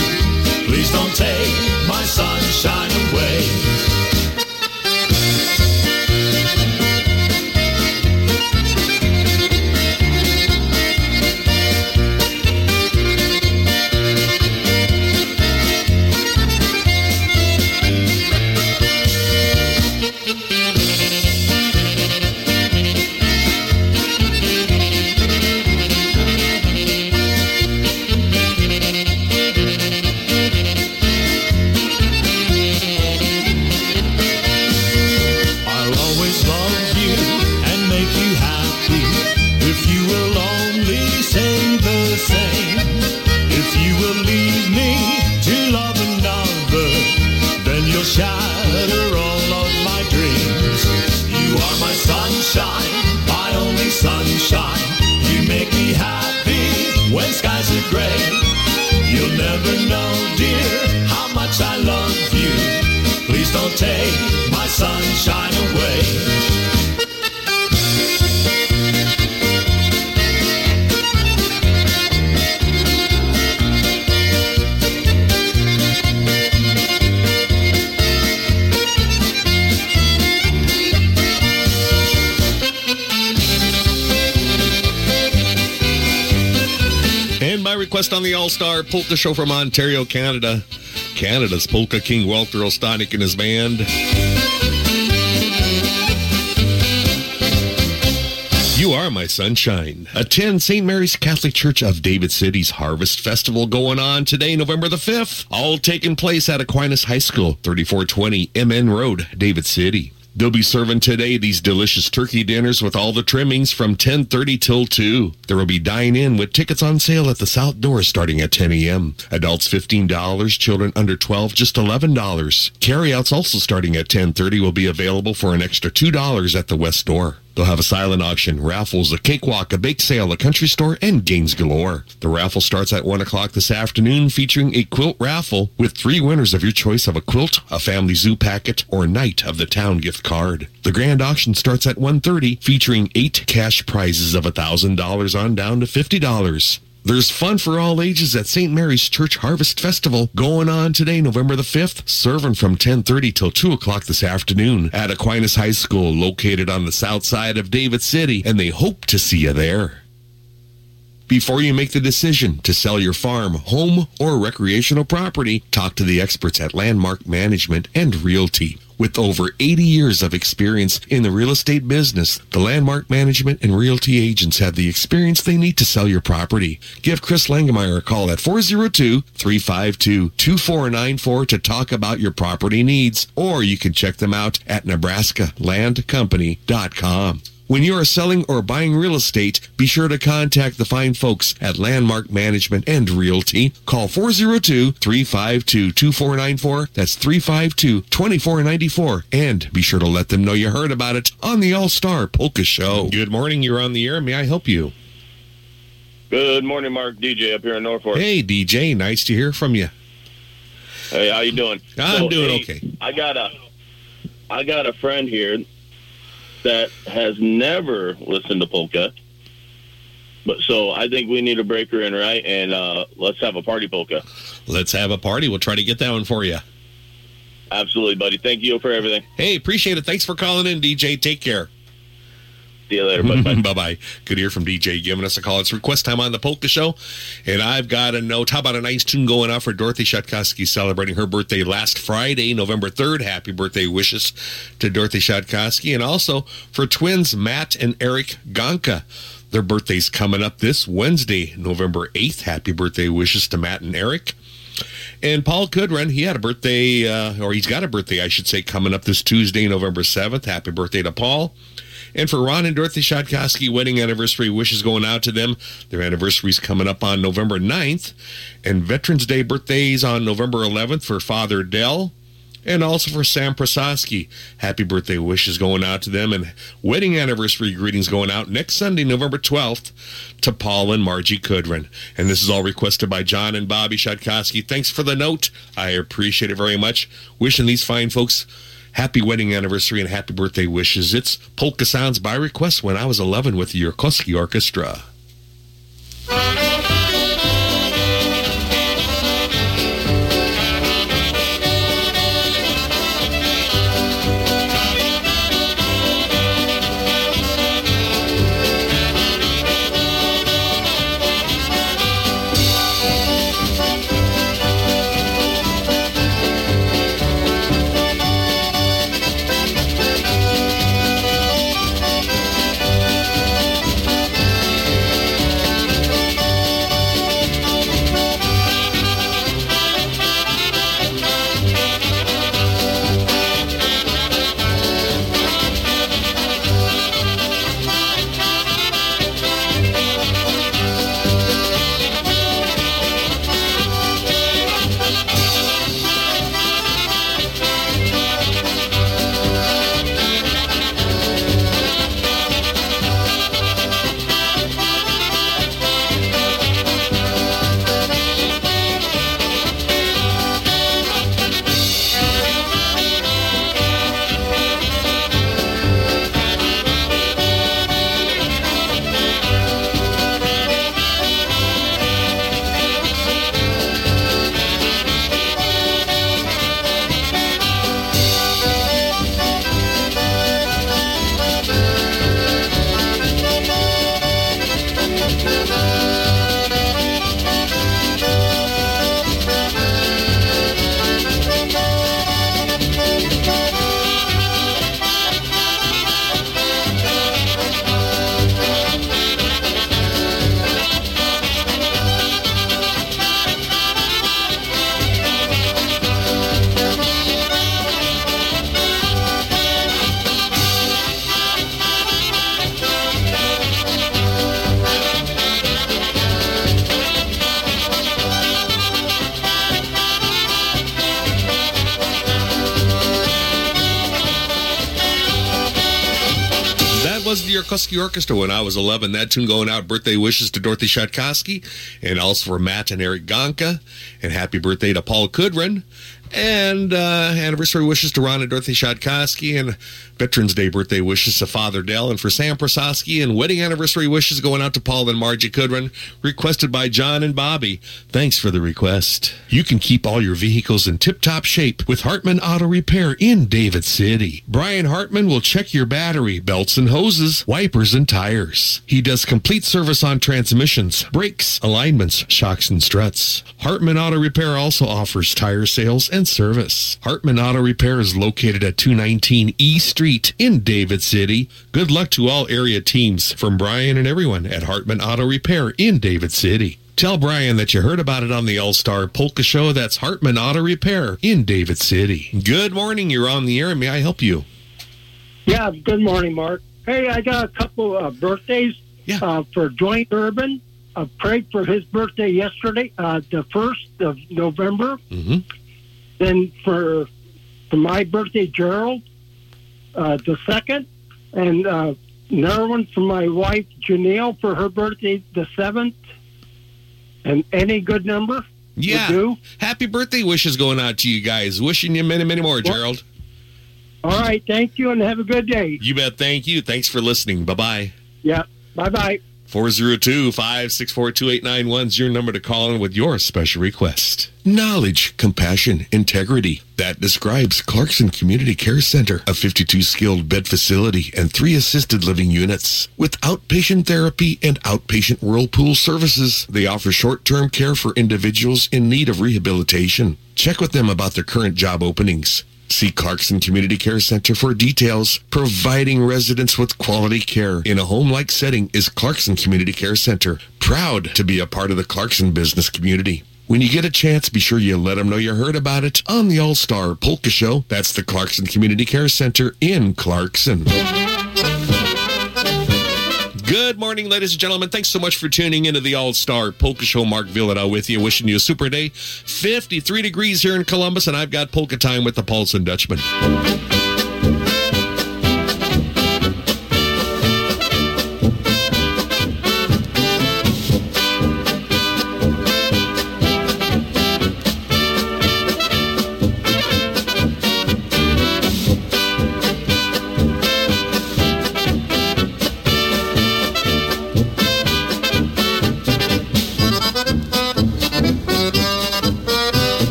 Please don't take sunshine away. On the All Star Polka Show from Ontario, Canada. Canada's Polka King Walter Ostanek and his band. You are my sunshine. Attend St. Mary's Catholic Church of David City's Harvest Festival going on today, November the 5th. All taking place at Aquinas High School, 3420 MN Road, David City. They'll be serving today these delicious turkey dinners with all the trimmings from 10:30 till 2. There will be dine-in with tickets on sale at the south door starting at 10 a.m. Adults $15, children under 12 just $11. Carryouts also starting at 10:30 will be available for an extra $2 at the west door. They'll have a silent auction, raffles, a cakewalk, a bake sale, a country store, and games galore. The raffle starts at 1 o'clock this afternoon featuring a quilt raffle with three winners of your choice of a quilt, a family zoo packet, or a Night of the Town gift card. The grand auction starts at 1.30 featuring eight cash prizes of $1,000 on down to $50. There's fun for all ages at St. Mary's Church Harvest Festival going on today, November the 5th, serving from 10:30 till 2 o'clock this afternoon at Aquinas High School, located on the south side of David City, and they hope to see you there. Before you make the decision to sell your farm, home, or recreational property, talk to the experts at Landmark Management and Realty. With over 80 years of experience in the real estate business, the Landmark Management and Realty agents have the experience they need to sell your property. Give Chris Langemeyer a call at 402-352-2494 to talk about your property needs, or you can check them out at nebraskalandcompany.com. When you are selling or buying real estate, be sure to contact the fine folks at Landmark Management and Realty. Call 402-352-2494. That's 352-2494. And be sure to let them know you heard about it on the All-Star Polka Show. Good morning. You're on the air. May I help you? Good morning, Mark. DJ up here in Norfolk. Hey, DJ. Nice to hear from you. Hey, how you doing? I'm doing hey, okay. I got a, I got a friend here that has never listened to polka. But so I think we need a breaker in, right? And uh, let's have a party polka. Let's have a party. We'll try to get that one for you. Absolutely, buddy. Thank you for everything. Hey, appreciate it. Thanks for calling in, DJ. Take care. See you later. Bye bye. Good hear from DJ giving us a call. It's request time on the Polka Show. And I've got a note. How about a nice tune going out for Dorothy Shatkoski celebrating her birthday last Friday, November 3rd. Happy birthday wishes to Dorothy Shatkoski. And also for twins Matt and Eric Gonka. Their birthday's coming up this Wednesday, November 8th. Happy birthday wishes to Matt and Eric. And Paul Kudren, he had a birthday, uh, or he's got a birthday, I should say, coming up this Tuesday, November 7th. Happy birthday to Paul. And for Ron and Dorothy Shatkoski, wedding anniversary wishes going out to them. Their anniversary's coming up on November 9th. And Veterans Day birthdays on November 11th for Father Dell. And also for Sam Prasoski. Happy birthday wishes going out to them. And wedding anniversary greetings going out next Sunday, November 12th, to Paul and Margie Kudrin. And this is all requested by John and Bobby Shatkoski. Thanks for the note. I appreciate it very much. Wishing these fine folks happy wedding anniversary and happy birthday wishes. It's Polka Sounds by request when I was 11 with the Yurkowski Orchestra. Orchestra when I was 11. That tune going out. Birthday wishes to Dorothy Shatkowski and also for Matt and Eric Gonka. And happy birthday to Paul Kudrin. And uh, anniversary wishes to Ron and Dorothy Shatkowski. And Veterans Day birthday wishes to Father Dell and for Sam Prasowski. And wedding anniversary wishes going out to Paul and Margie Kudrin. Requested by John and Bobby. Thanks for the request. You can keep all your vehicles in tip-top shape with Hartman Auto Repair in David City. Brian Hartman will check your battery, belts and hoses, wipers and tires. He does complete service on transmissions, brakes, alignments, shocks and struts. Hartman Auto Repair also offers tire sales and service. Hartman Auto Repair is located at 219 E Street in David City. Good luck to all area teams from Brian and everyone at Hartman Auto Repair in David City. Tell Brian that you heard about it on the All Star Polka Show. That's Hartman Auto Repair in David City. Good morning. You're on the air. May I help you? Yeah, good morning, Mark. Hey, I got a couple of birthdays uh, for Dwayne Urban. I prayed for his birthday yesterday, uh, the 1st of November. Mm-hmm. Then for for my birthday, Gerald, uh, the 2nd. And uh, another one for my wife, Janelle, for her birthday, the 7th. And any good number? Yeah. Happy birthday wishes going out to you guys. Wishing you many, many more, Gerald. All right, thank you, and have a good day. You bet. Thank you. Thanks for listening. Bye bye. Yeah, bye-bye. 402 564 2891 is your number to call in with your special request. Knowledge, compassion, integrity. That describes Clarkson Community Care Center, a 52 skilled bed facility and three assisted living units. With outpatient therapy and outpatient whirlpool services, they offer short term care for individuals in need of rehabilitation. Check with them about their current job openings. See Clarkson Community Care Center for details. Providing residents with quality care in a home-like setting is Clarkson Community Care Center. Proud to be a part of the Clarkson business community. When you get a chance, be sure you let them know you heard about it on the All-Star Polka Show. That's the Clarkson Community Care Center in Clarkson. Good morning, ladies and gentlemen. Thanks so much for tuning into the All Star Polka Show. Mark Vyhlidal with you, wishing you a super day. 53 degrees here in Columbus, and I've got polka time with the Paulson Dutchman.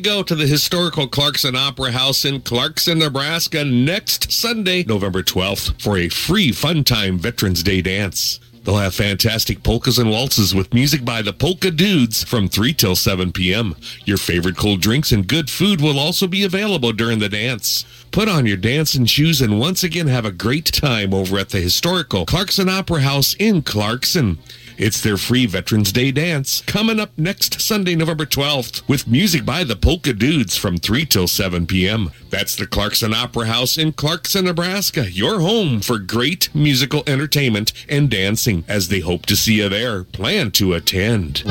Go to the historical Clarkson Opera House in Clarkson, Nebraska next Sunday, November 12th, for a free fun time Veterans Day dance. They'll have fantastic polkas and waltzes with music by the Polka Dudes from 3 till 7 p.m. Your favorite cold drinks and good food will also be available during the dance. Put on your dancing shoes and once again have a great time over at the historical Clarkson Opera House in Clarkson. It's their free Veterans Day dance coming up next Sunday, November 12th, with music by the Polka Dudes from 3 till 7 p.m. That's the Clarkson Opera House in Clarkson, Nebraska, your home for great musical entertainment and dancing. As they hope to see you there, plan to attend.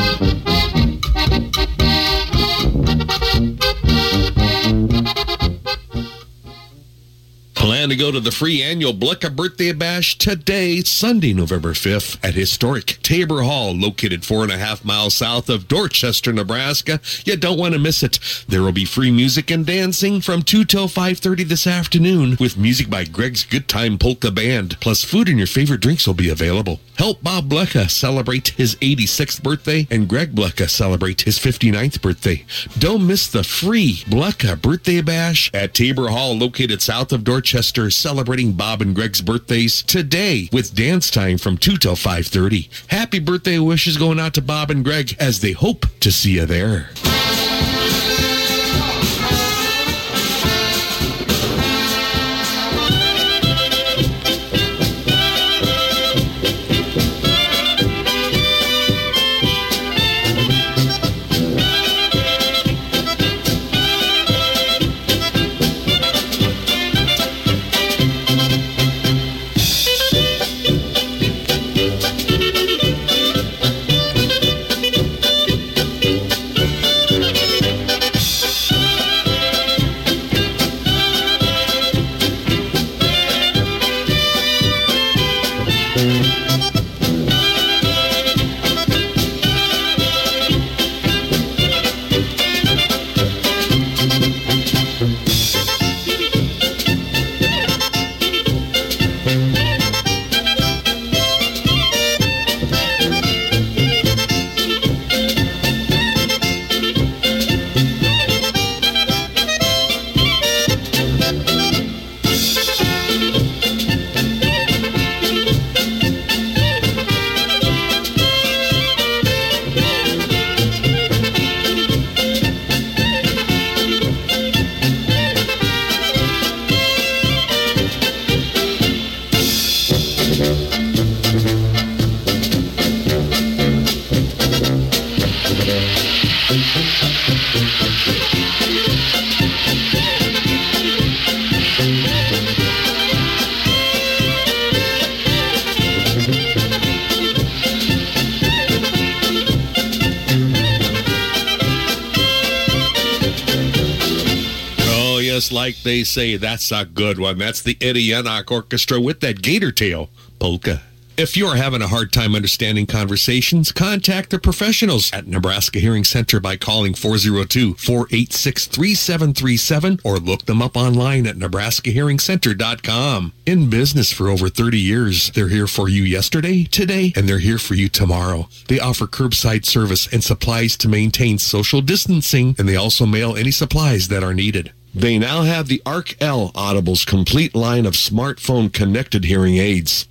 Plan to go to the free annual Blecka Birthday Bash today, Sunday, November 5th, at historic Tabor Hall, located four and a half miles south of Dorchester, Nebraska. You don't want to miss it. There will be free music and dancing from 2 till 5.30 this afternoon with music by Greg's Good Time Polka Band, plus food and your favorite drinks will be available. Help Bob Blecka celebrate his 86th birthday and Greg Blecka celebrate his 59th birthday. Don't miss the free Blecka Birthday Bash at Tabor Hall, located south of Dorchester, celebrating Bob and Greg's birthdays today with dance time from 2 till 5.30. Happy birthday wishes going out to Bob and Greg as they hope to see you there. They say, that's a good one. That's the Eddie Enoch Orchestra with that gator tail polka. If you are having a hard time understanding conversations, contact the professionals at Nebraska Hearing Center by calling 402-486-3737 or look them up online at nebraskahearingcenter.com. In business for over 30 years, they're here for you yesterday, today, and they're here for you tomorrow. They offer curbside service and supplies to maintain social distancing, and they also mail any supplies that are needed. They now have the Arc L Audible's complete line of smartphone connected hearing aids.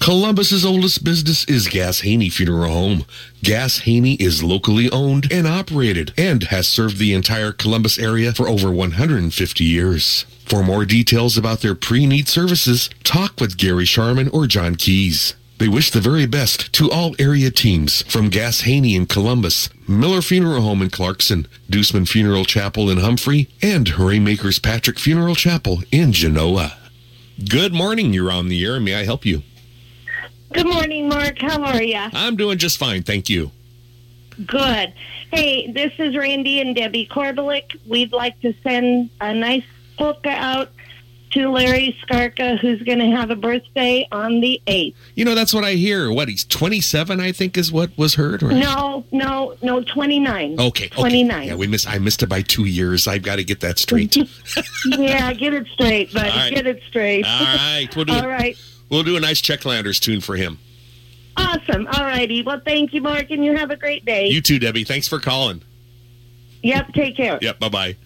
Columbus's oldest business is Gass Haney Funeral Home. Gass Haney is locally owned and operated and has served the entire Columbus area for over 150 years. For more details about their pre-need services, talk with Gary Sharman or John Keys. They wish the very best to all area teams from Gass Haney in Columbus, Miller Funeral Home in Clarkson, Deuceman Funeral Chapel in Humphrey, and Haymakers Patrick Funeral Chapel in Genoa. Good morning. You're on the air. May I help you? Good morning, Mark. How are you? I'm doing just fine. Thank you. Good. Hey, this is Randy and Debbie Korbalik. We'd like to send a nice polka out to Larry Skarka, who's going to have a birthday on the 8th. You know, that's what I hear. What, he's 27, I think is what was heard? Or? No, no, no, 29. Okay. okay. 29. Yeah, we miss, I missed it by two years. I've got to get that straight. yeah, get it straight, buddy. Right. Get it straight. All right. We'll All right. We'll do a nice Czechlanders tune for him. Awesome. All righty. Well, thank you, Mark, and you have a great day. You too, Debbie. Thanks for calling. Yep. Take care. Yep. Bye bye.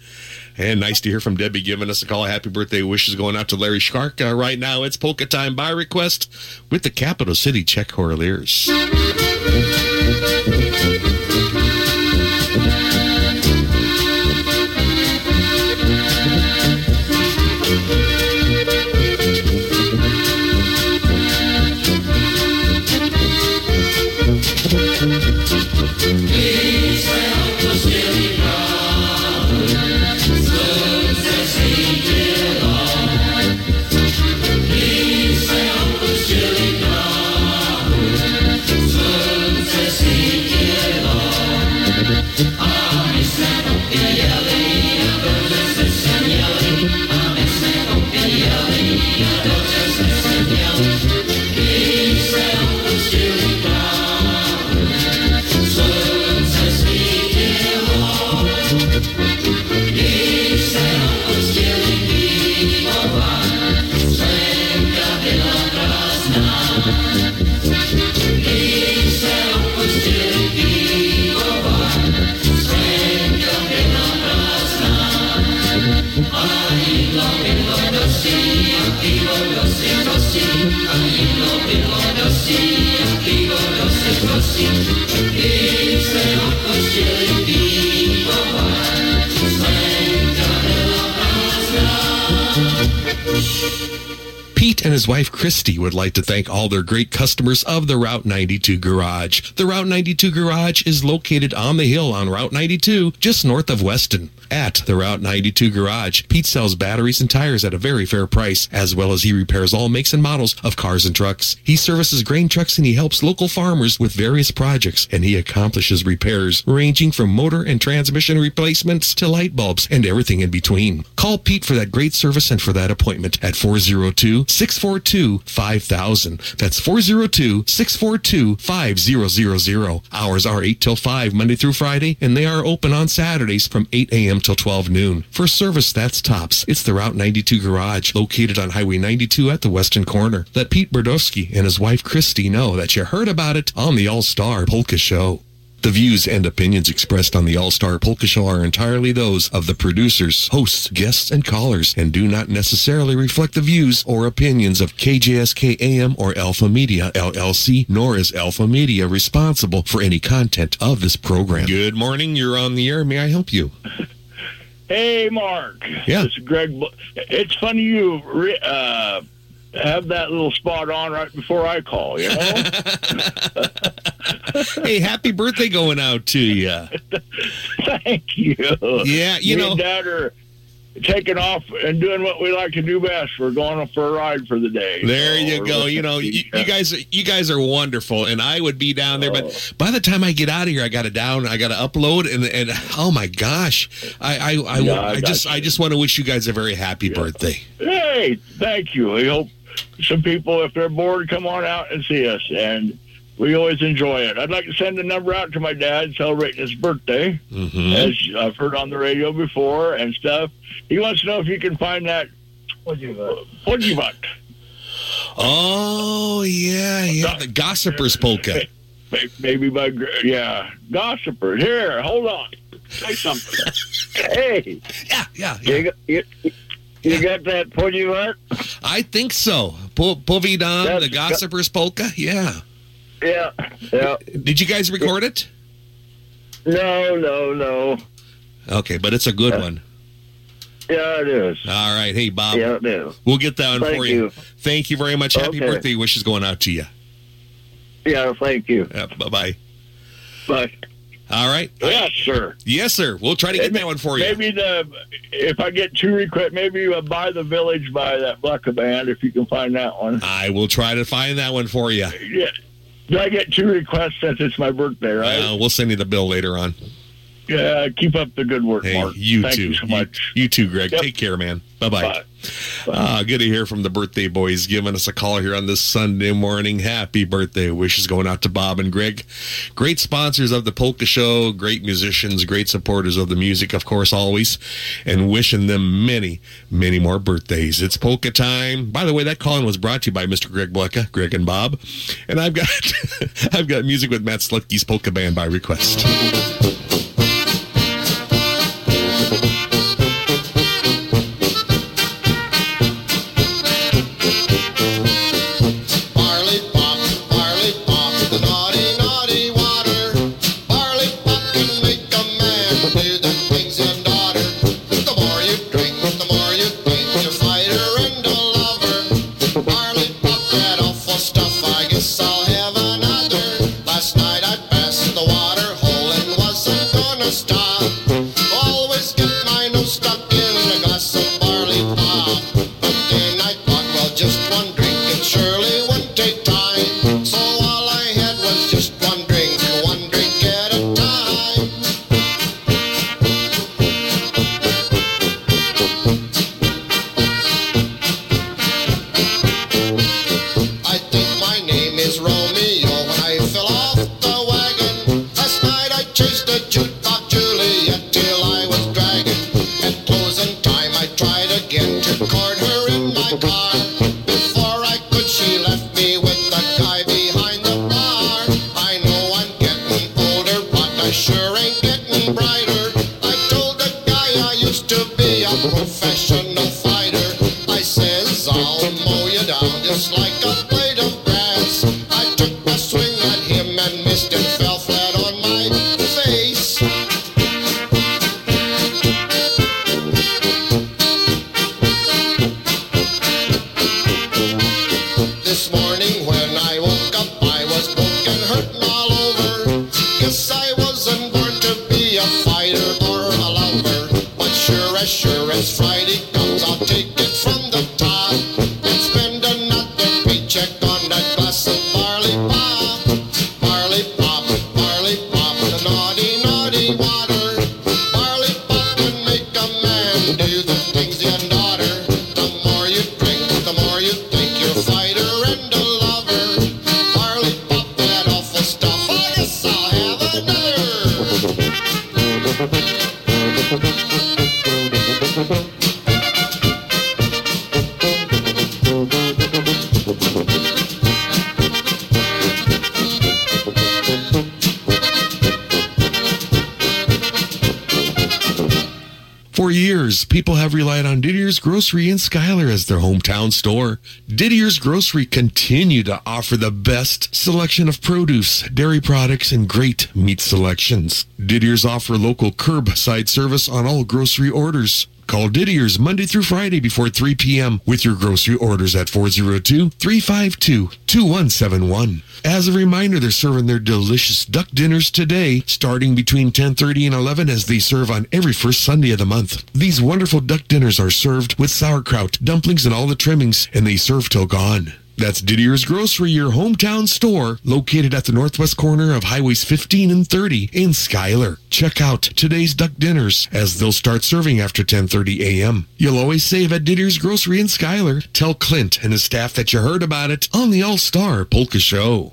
And nice to hear from Debbie giving us a call. Happy birthday wishes going out to Larry Schkark. Uh, right now, it's Polka Time by request with the Capital City Czech Hurlers. And his wife Christy would like to thank all their great customers of the Route 92 Garage. The Route 92 Garage is located on the hill on Route 92, just north of Weston. At the Route 92 Garage, Pete sells batteries and tires at a very fair price, as well as he repairs all makes and models of cars and trucks. He services grain trucks and he helps local farmers with various projects, and he accomplishes repairs ranging from motor and transmission replacements to light bulbs and everything in between. Call Pete for that great service and for that appointment at 402 642 5000. That's 402 642 5000. Hours are 8 till 5 Monday through Friday, and they are open on Saturdays from 8 a.m. till 12 noon. For service that's tops, it's the Route 92 Garage, located on Highway 92 at the western corner. Let Pete Berdowski and his wife Christy know that you heard about it on the All Star Polka Show. The views and opinions expressed on the All Star Polka Show are entirely those of the producers, hosts, guests, and callers, and do not necessarily reflect the views or opinions of KJSK AM or Alpha Media LLC, nor is Alpha Media responsible for any content of this program. Good morning. You're on the air. May I help you? Hey, Mark. Yeah. This is Greg. It's funny you uh, have that little spot on right before I call, you know? hey, happy birthday going out to you. Thank you. Yeah, you Me know- and Dad are taking off and doing what we like to do best. We're going for a ride for the day. There So you go. You know, you, you guys, you guys are wonderful, and I would be down there. But oh. by the time I get out of here, I got to down, I got to upload, and and oh my gosh, I I I, Yeah, I I just I just want to wish you guys a very happy birthday. Hey, thank you. We hope some people, if they're bored, come on out and see us. And we always enjoy it. I'd like to send a number out to my dad celebrating his birthday, Mm-hmm. as I've heard on the radio before and stuff. He wants to know if you can find that Podjivat. Oh yeah, yeah, the gossipers polka. Maybe by, yeah, gossiper. Here, hold on. Say something. hey. Yeah, yeah, You, got- you, you got that Podjivat? I think so. Po- Povidan, the gossipers polka. Yeah. Yeah. Yeah. Did you guys record it? No, no, no. Okay, but it's a good one. Yeah, it is. All right, hey Bob. Yeah, it is. We'll get that one Thank for you. you. Thank you very much. Happy Okay. birthday wishes going out to you. Yeah, thank you. bye bye. Bye. All right. Yes, sir. Yes, sir. We'll try to get that one for you. Maybe the if I get two requests, maybe "By the Village" by that Blecka band, if you can find that one. I will try to find that one for you. Yeah. Do I get two requests since it's my birthday, right? Uh, we'll send you the bill later on. Uh, keep up the good work, Hey, Mark. you Thank too. you so much. You, too, Greg. Yep. Take care, man. Bye-bye. Bye. Ah, good to hear from the birthday boys giving us a call here on this Sunday morning. Happy birthday wishes going out to Bob and Greg. Great sponsors of the Polka Show, great musicians, great supporters of the music, of course, always, and wishing them many, many more birthdays. It's polka time. By the way, that calling was brought to you by Mr. Greg Blecka, Greg and Bob. And I've got I've got music with Matt Slutke's Polka Band by request. Grocery in Schuyler as their hometown store. Didier's Grocery continue to offer the best selection of produce, dairy products, and great meat selections. Didier's offer local curbside service on all grocery orders. Call Didier's Monday through Friday before 3 p.m. with your grocery orders at 402-352-2171. As a reminder, they're serving their delicious duck dinners today, starting between 10:30 and 11 as they serve on every first Sunday of the month. These wonderful duck dinners are served with sauerkraut, dumplings, and all the trimmings, and they serve till gone. That's Didier's Grocery, your hometown store, located at the northwest corner of Highways 15 and 30 in Schuyler. Check out today's duck dinners as they'll start serving after 10:30 a.m. You'll always save at Didier's Grocery in Schuyler. Tell Clint and his staff that you heard about it on the All-Star Polka Show.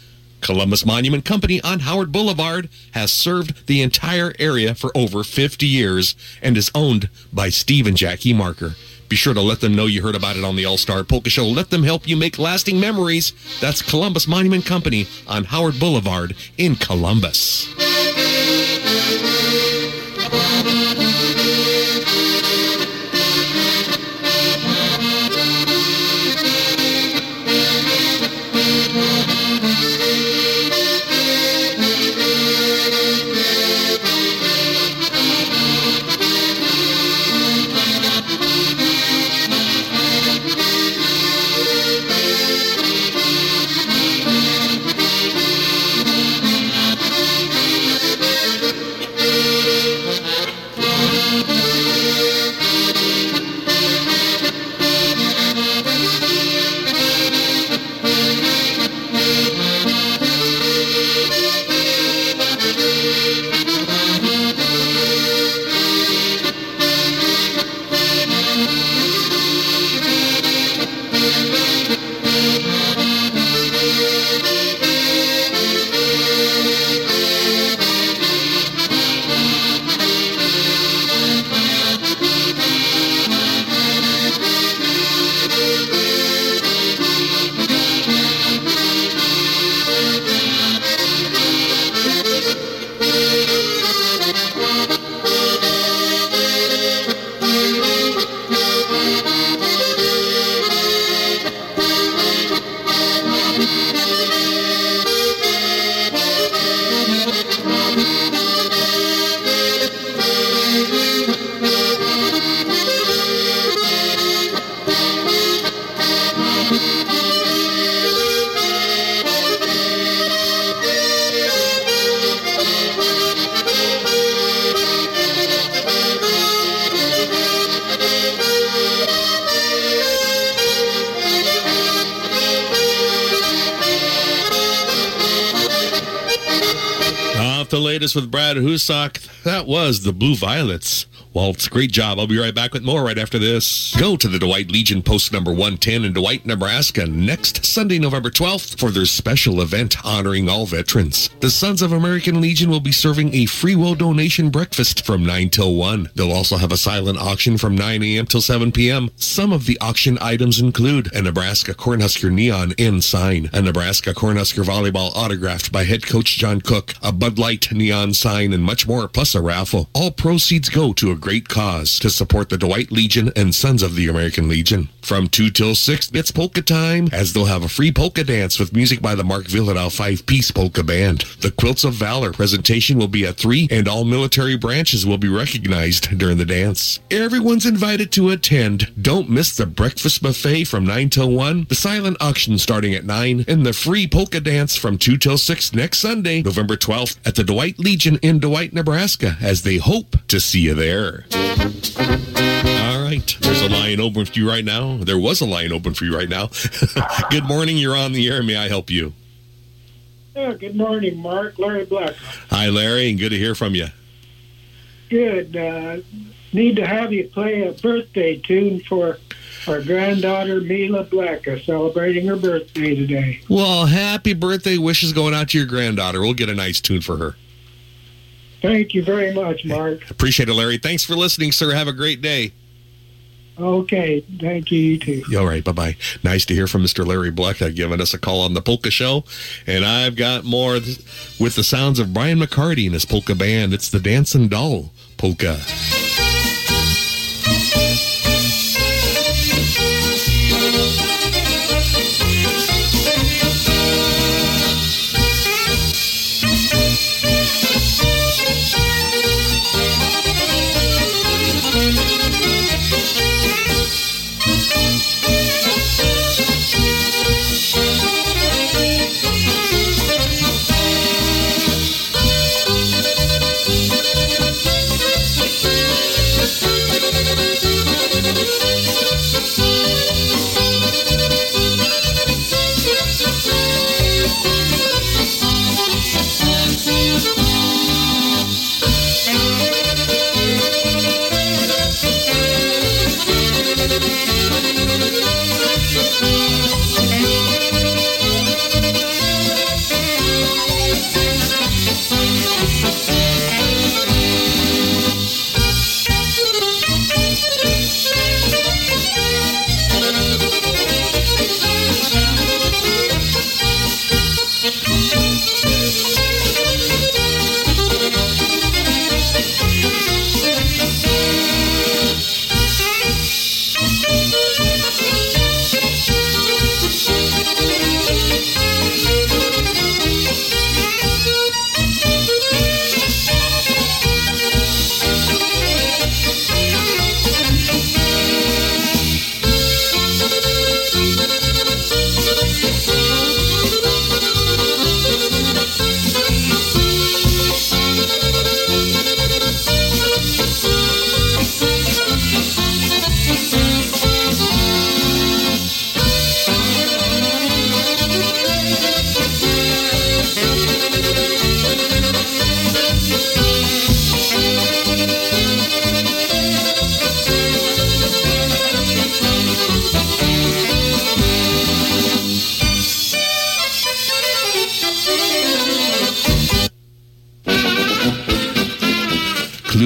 Columbus Monument Company on Howard Boulevard has served the entire area for over 50 years and is owned by Steve and Jackie Marker. Be sure to let them know you heard about it on the All Star Polka Show. Let them help you make lasting memories. That's Columbus Monument Company on Howard Boulevard in Columbus. Latest with Brad Husak. That was the Blue Violets. Waltz, great job. I'll be right back with more right after this. Go to the Dwight Legion post number 110 in Dwight, Nebraska next Sunday, November 12th for their special event honoring all veterans. The Sons of American Legion will be serving a free will donation breakfast from 9 till 1. They'll also have a silent auction from 9 a.m. till 7 p.m. Some of the auction items include a Nebraska Cornhusker neon N sign, a Nebraska Cornhusker volleyball autographed by head coach John Cook, a Bud Light neon sign, and much more, plus a raffle. All proceeds go to a great cause to support the Dwight Legion and Sons of the American Legion. From 2 till 6, it's polka time, as they'll have a free polka dance with music by the Mark Vyhlidal five-piece polka band. The Quilts of Valor presentation will be at 3, and all military branches will be recognized during the dance. Everyone's invited to attend. Don't miss the breakfast buffet from 9 till 1, the silent auction starting at 9, and the free polka dance from 2 till 6 next Sunday, November 12th, at the Dwight Legion in Dwight, Nebraska, as they hope to see you there. All right. There's a line open for you right now. There was a line open for you right now. Good morning. You're on the air. May I help you? Yeah, good morning, Mark. Larry Black. Hi, Larry, and good to hear from you. Good. Uh, need to have you play a birthday tune for our granddaughter, Mila Blacka, celebrating her birthday today. Well, happy birthday wishes going out to your granddaughter. We'll get a nice tune for her. Thank you very much, Mark. Appreciate it, Larry. Thanks for listening, sir. Have a great day. Okay, thank you, you too. All right, bye bye. Nice to hear from Mr. Larry Black uh, giving us a call on the Polka Show. And I've got more with the sounds of Brian McCarty and his polka band. It's the Dancing Doll Polka.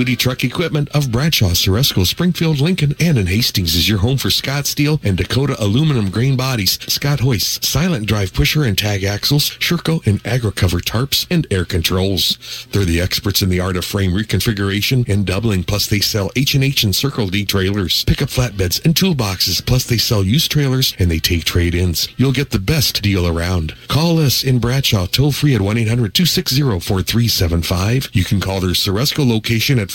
Clutie Truck Equipment of Bradshaw, Ceresco, Springfield, Lincoln, and in Hastings is your home for Scott Steel and Dakota aluminum grain bodies, Scott hoists, silent drive pusher and tag axles, Sherco and AgriCover tarps, and air controls. They're the experts in the art of frame reconfiguration and doubling, plus they sell H&H and Circle D trailers, pickup flatbeds, and toolboxes, plus they sell used trailers and they take trade-ins. You'll get the best deal around. Call us in Bradshaw toll free at 1-800-260-4375. You can call their Ceresco location at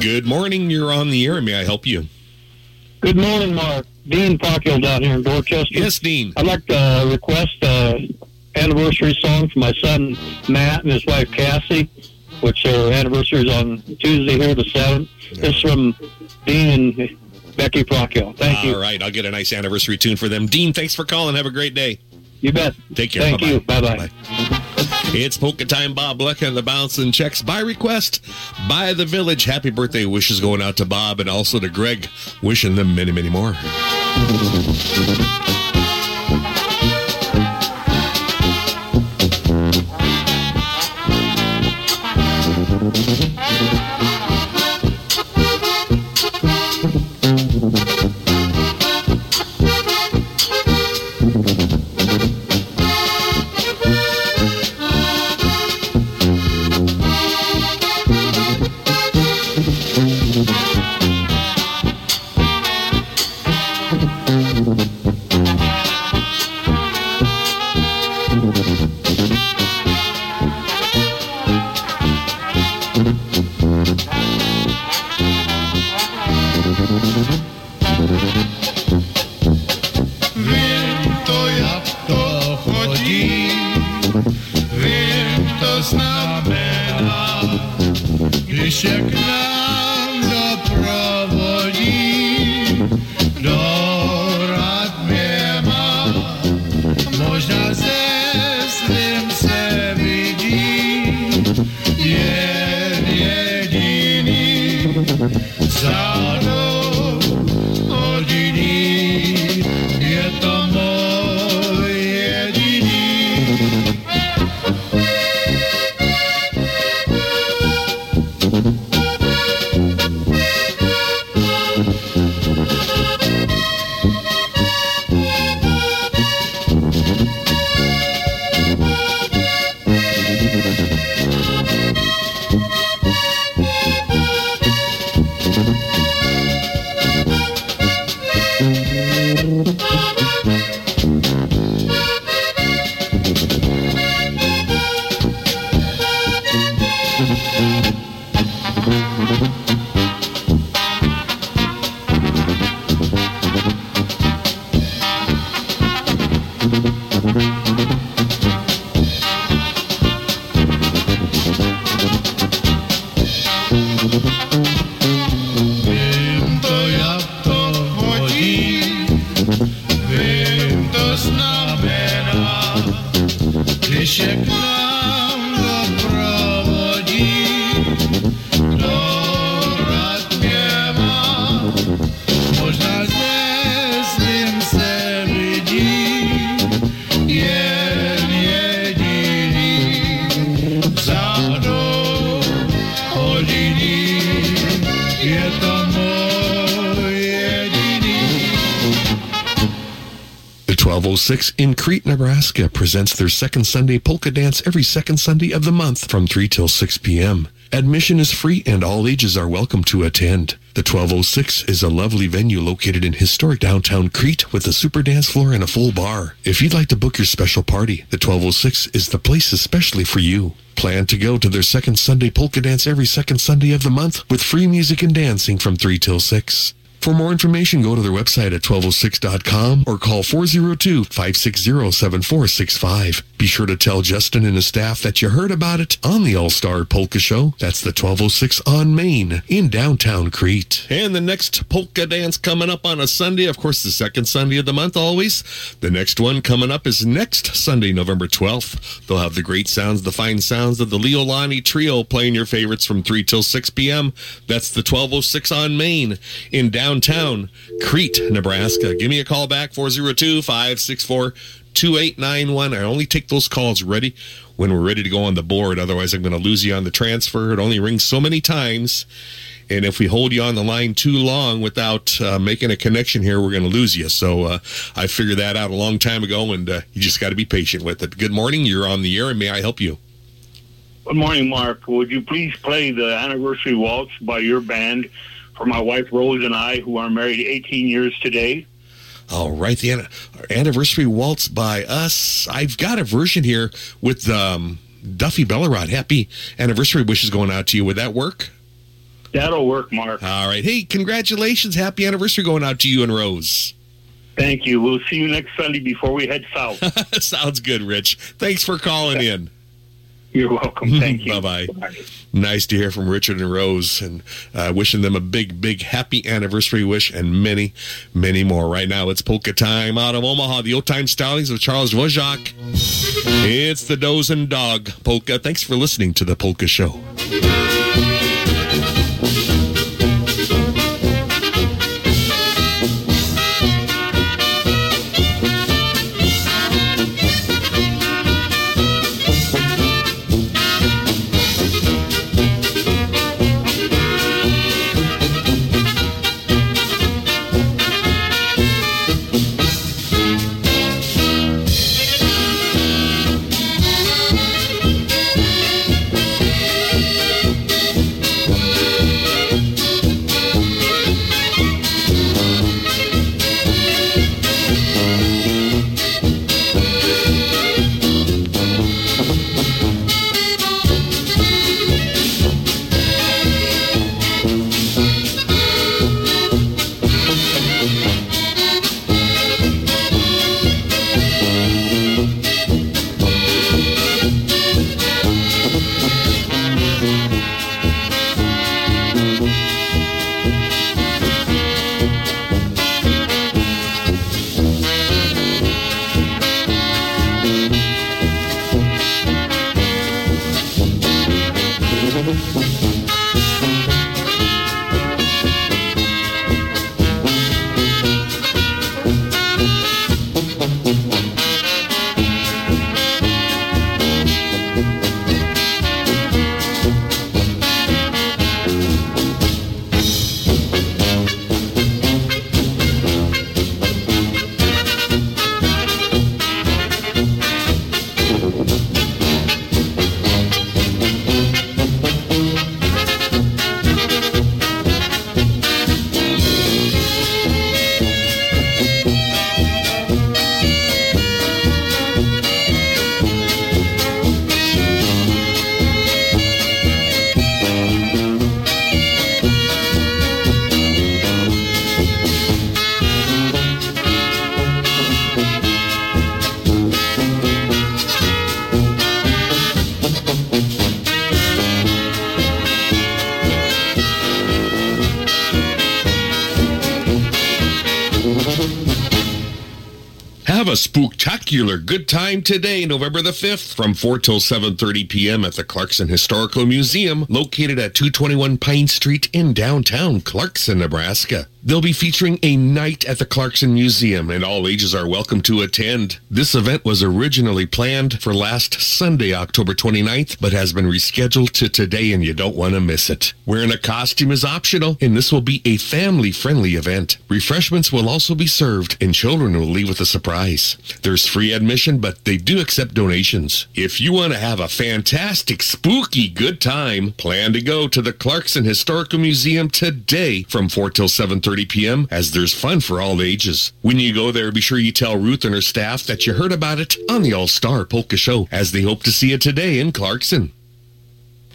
Good morning. You're on the air. May I help you? Good morning, Mark. Dean Parkhill down here in Dorchester. Yes, Dean. I'd like to uh, request a anniversary song for my son Matt and his wife Cassie, which their anniversary is on Tuesday here, the seventh. This is from Dean and Becky Parkhill. Thank you. All right. I'll get a nice anniversary tune for them. Dean, thanks for calling. Have a great day. You bet. Take care. Thank Bye-bye. you. Bye bye. It's polka time, Bob Luck and the bouncing Czechs by request by the village. Happy birthday wishes going out to Bob and also to Greg, wishing them many, many more. Presents their second Sunday polka dance every second Sunday of the month from 3 till 6 p.m. Admission is free and all ages are welcome to attend. The 1206 is a lovely venue located in historic downtown Crete with a super dance floor and a full bar. If you'd like to book your special party, the 1206 is the place especially for you. Plan to go to their second Sunday polka dance every second Sunday of the month with free music and dancing from 3 till 6. For more information, go to their website at 1206.com or call 402-560-7465. Be sure to tell Justin and his staff that you heard about it on the All-Star Polka Show. That's the 1206 on Main in downtown Crete. And the next polka dance coming up on a Sunday, of course, the second Sunday of the month always. The next one coming up is next Sunday, November 12th. They'll have the great sounds, the fine sounds of the Leolani Trio playing your favorites from 3 till 6 p.m. That's the 1206 on Main in downtown Crete, Nebraska. Give me a call back, 402 564 2891. I only take those calls ready when we're ready to go on the board. Otherwise, I'm going to lose you on the transfer. It only rings so many times. And if we hold you on the line too long without uh, making a connection here, we're going to lose you. So uh, I figured that out a long time ago, and uh, you just got to be patient with it. Good morning. You're on the air, and may I help you? Good morning, Mark. Would you please play the anniversary waltz by your band for my wife Rose and I, who are married 18 years today? All right, the an- anniversary waltz by us. I've got a version here with um, Duffy Bellerod. Happy anniversary wishes going out to you. Would that work? That'll work, Mark. All right. Hey, congratulations. Happy anniversary going out to you and Rose. Thank you. We'll see you next Sunday before we head south. Sounds good, Rich. Thanks for calling in. You're welcome. Thank you. Bye bye. Nice to hear from Richard and Rose and uh, wishing them a big, big happy anniversary wish and many, many more. Right now, it's polka time out of Omaha. The old time stylings of Charles Wojak. It's the Dozen Dog polka. Thanks for listening to the Polka Show. A spooktacular good time today, November the 5th, from 4 till 7.30 p.m. at the Clarkson Historical Museum, located at 221 Pine Street in downtown Clarkson, Nebraska. They'll be featuring a night at the Clarkson Museum, and all ages are welcome to attend. This event was originally planned for last Sunday, October 29th, but has been rescheduled to today, and you don't want to miss it. Wearing a costume is optional, and this will be a family-friendly event. Refreshments will also be served, and children will leave with a surprise. There's free admission, but they do accept donations. If you want to have a fantastic, spooky good time, plan to go to the Clarkson Historical Museum today from 4 till 7.30 p.m. as there's fun for all ages. When you go there, be sure you tell Ruth and her staff that you heard about it on the All-Star Polka Show as they hope to see you today in Clarkson.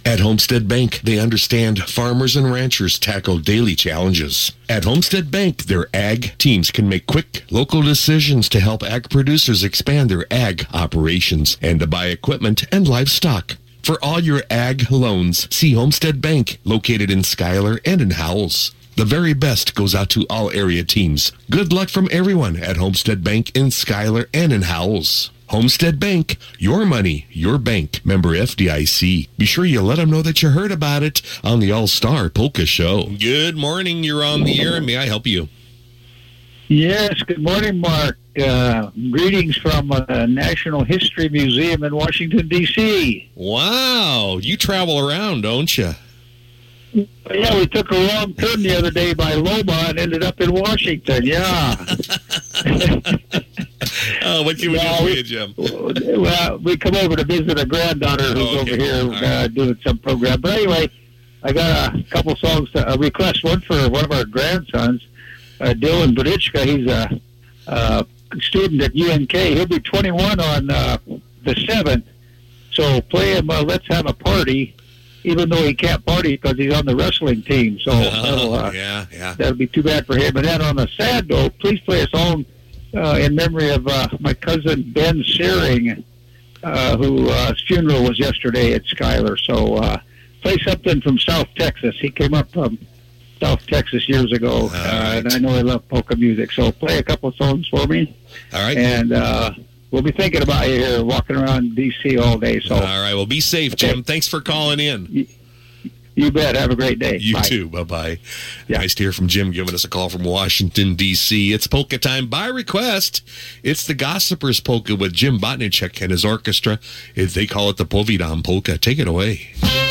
At Homestead Bank, they understand farmers and ranchers tackle daily challenges. At Homestead Bank, their ag teams can make quick, local decisions to help ag producers expand their ag operations and to buy equipment and livestock. For all your ag loans, see Homestead Bank, located in Schuyler and in Howells. The very best goes out to all area teams. Good luck from everyone at Homestead Bank in Schuyler and in Howells. Homestead Bank, your money, your bank. Member FDIC. Be sure you let them know that you heard about it on the All Star Polka Show. Good morning. You're on the air, may I help you? Yes, good morning, Mark. Uh, greetings from uh, National History Museum in Washington, D.C. Wow, you travel around, don't you? Yeah, we took a wrong turn the other day by Loma and ended up in Washington. Yeah. Oh, what can we do for you, Jim? well, we come over to visit a granddaughter who's Oh, okay. over here right. uh, doing some program. But anyway, I got a couple songs, to, a request, one for one of our grandsons, uh, Dylan Bodichka. He's a, a student at UNK. He'll be 21 on uh, the 7th. So play him, uh, Let's Have a Party, even though he can't party because he's on the wrestling team. So that'll, uh, yeah, yeah. that'll be too bad for him. And then on a sad note, please play a song uh, in memory of uh, my cousin Ben Searing, uh, who uh, his funeral was yesterday at Schuyler. So uh, play something from South Texas. He came up from South Texas years ago, uh, and I know I love polka music. So play a couple songs for me. All right. And uh, we'll be thinking about you here, walking around D.C. all day. So All right. Well, be safe, Jim. Thanks for calling in. You bet. Have a great day. You Bye. too. Bye bye. Nice to hear from Jim giving us a call from Washington, D.C. It's polka time by request. It's the Gossipers Polka with Jim Botnicek and his orchestra. If They call it the Povidam Polka. Take it away.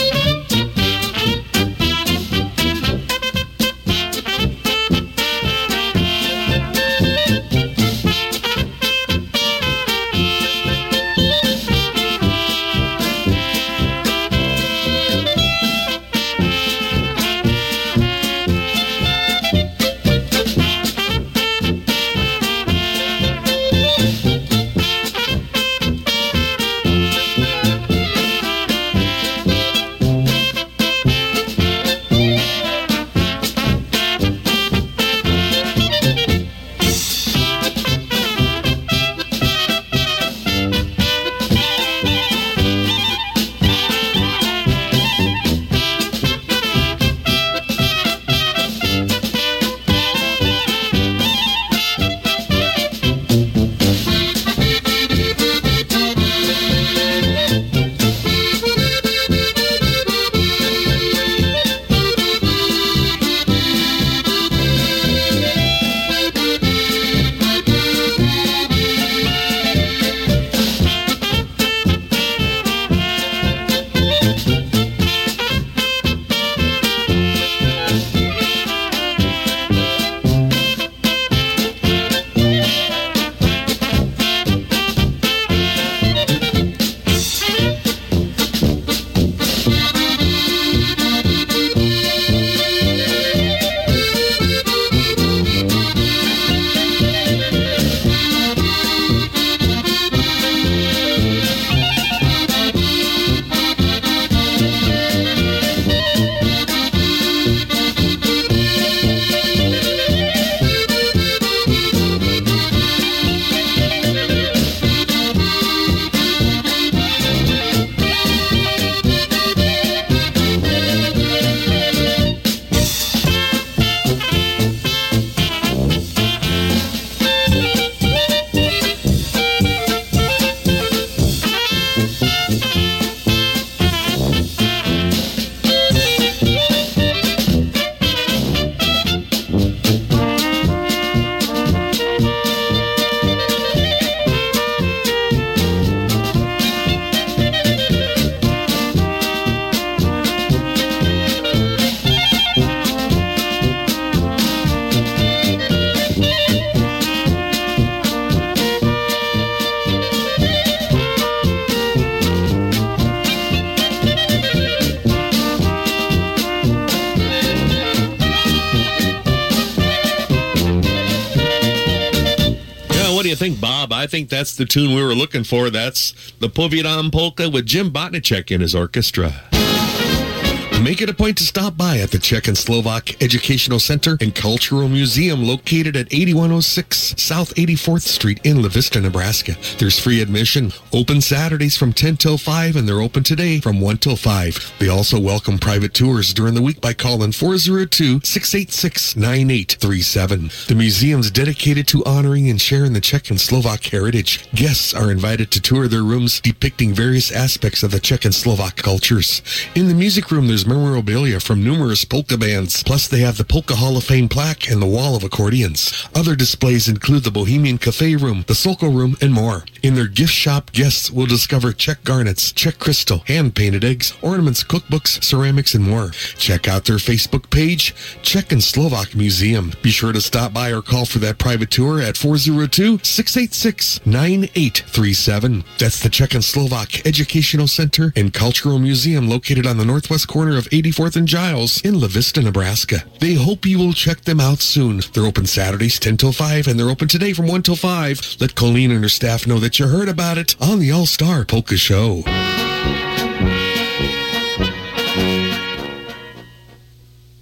That's the tune we were looking for. That's the Povidam Polka with Jim Botnicek and his orchestra. Make it a point to stop by at the Czech and Slovak Educational Center and Cultural Museum located at 8106 South 84th Street in La Vista, Nebraska. There's free admission, open Saturdays from 10 till 5, and they're open today from 1 till 5. They also welcome private tours during the week by calling 402-686-9837. The museum's dedicated to honoring and sharing the Czech and Slovak heritage. Guests are invited to tour their rooms depicting various aspects of the Czech and Slovak cultures. In the music room, there's memorabilia from numerous polka bands. Plus, they have the Polka Hall of Fame plaque and the wall of accordions. Other displays include the Bohemian Cafe Room, the Sokol Room, and more. In their gift shop, guests will discover Czech garnets, Czech crystal, hand-painted eggs, ornaments, cookbooks, ceramics, and more. Check out their Facebook page, Czech and Slovak Museum. Be sure to stop by or call for that private tour at 402-686-9837. That's the Czech and Slovak Educational Center and Cultural Museum located on the northwest corner of 84th and Giles in La Vista, Nebraska. They hope you will check them out soon. They're open Saturdays 10 till 5 and they're open today from 1 till 5. Let Colleen and her staff know that you heard about it on the All-Star Polka Show.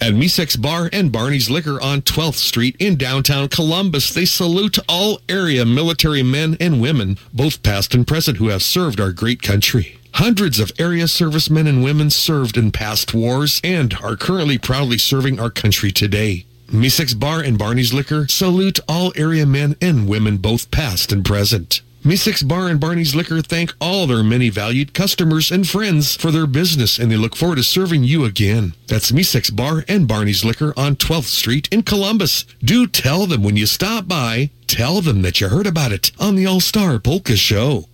At Misek's Bar and Barney's Liquor on 12th Street in downtown Columbus, they salute all area military men and women, both past and present, who have served our great country. Hundreds of area servicemen and women served in past wars and are currently proudly serving our country today. Misek's Bar and Barney's Liquor salute all area men and women, both past and present. Misek's Bar and Barney's Liquor thank all their many valued customers and friends for their business, and they look forward to serving you again. That's Misek's Bar and Barney's Liquor on 12th Street in Columbus. Do tell them when you stop by, tell them that you heard about it on the All-Star Polka Show.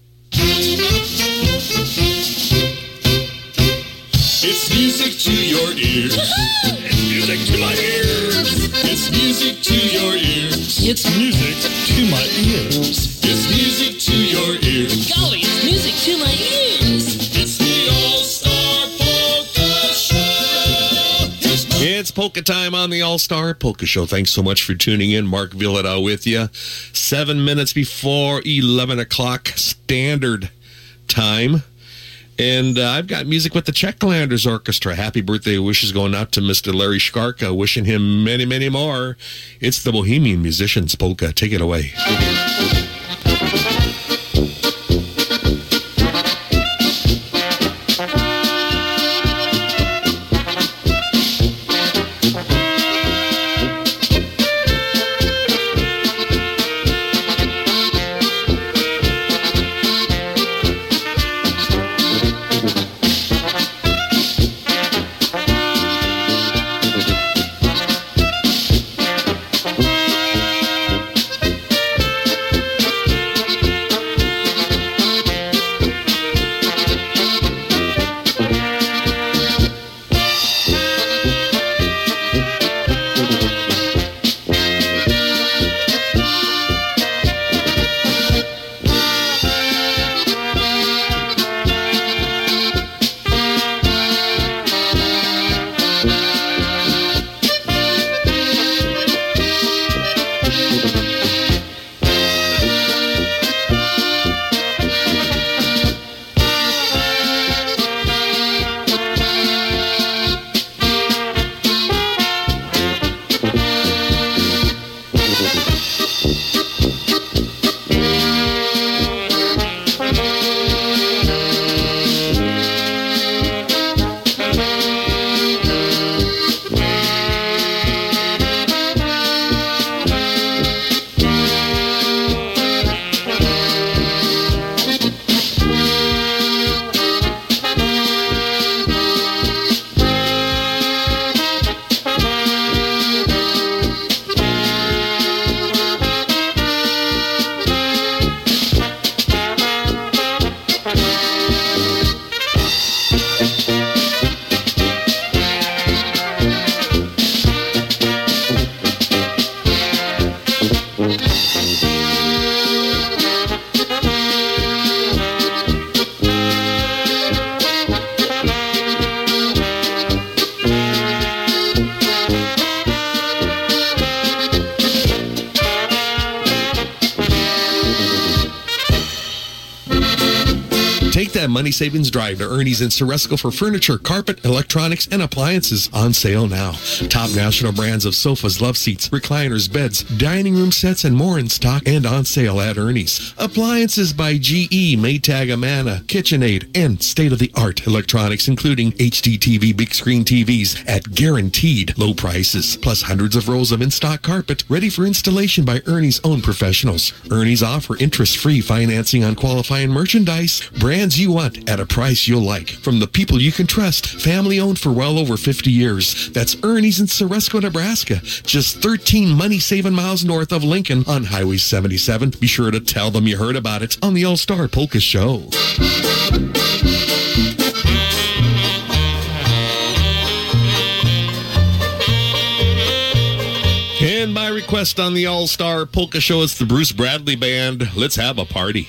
Music to your ears. It's music to my ears. It's music to your ears. It's music to my ears. It's music to your ears. Golly, it's music to my ears. It's the All-Star Polka Show. Here's It's polka time on the All Star Polka Show. Thanks so much for tuning in. Mark Vyhlidal with you. Seven minutes before 11 o'clock standard time. And uh, I've got music with the Czechlanders Orchestra. Happy birthday wishes going out to Mr. Larry Skarka. Wishing him many, many more. It's the Bohemian Musicians Polka. Take it away. Savings drive to Ernie's in Ceresco for furniture, carpet, electronics, and appliances on sale now. Top national brands of sofas, love seats, recliners, beds, dining room sets, and more in stock and on sale at Ernie's. Appliances by GE, Maytag, Amana, KitchenAid, and state-of-the-art electronics, including HDTV big screen TVs at guaranteed low prices, plus hundreds of rolls of in-stock carpet ready for installation by Ernie's own professionals. Ernie's offer interest-free financing on qualifying merchandise, brands you want at a price you'll like. From the people you can trust, family owned for well over 50 years. That's Ernie's in Ceresco, Nebraska, just 13 money saving miles north of Lincoln on Highway 77. Be sure to tell them you heard about it on the All Star Polka Show. And by request on the All Star Polka Show, it's the Bruce Bradley Band. Let's have a party.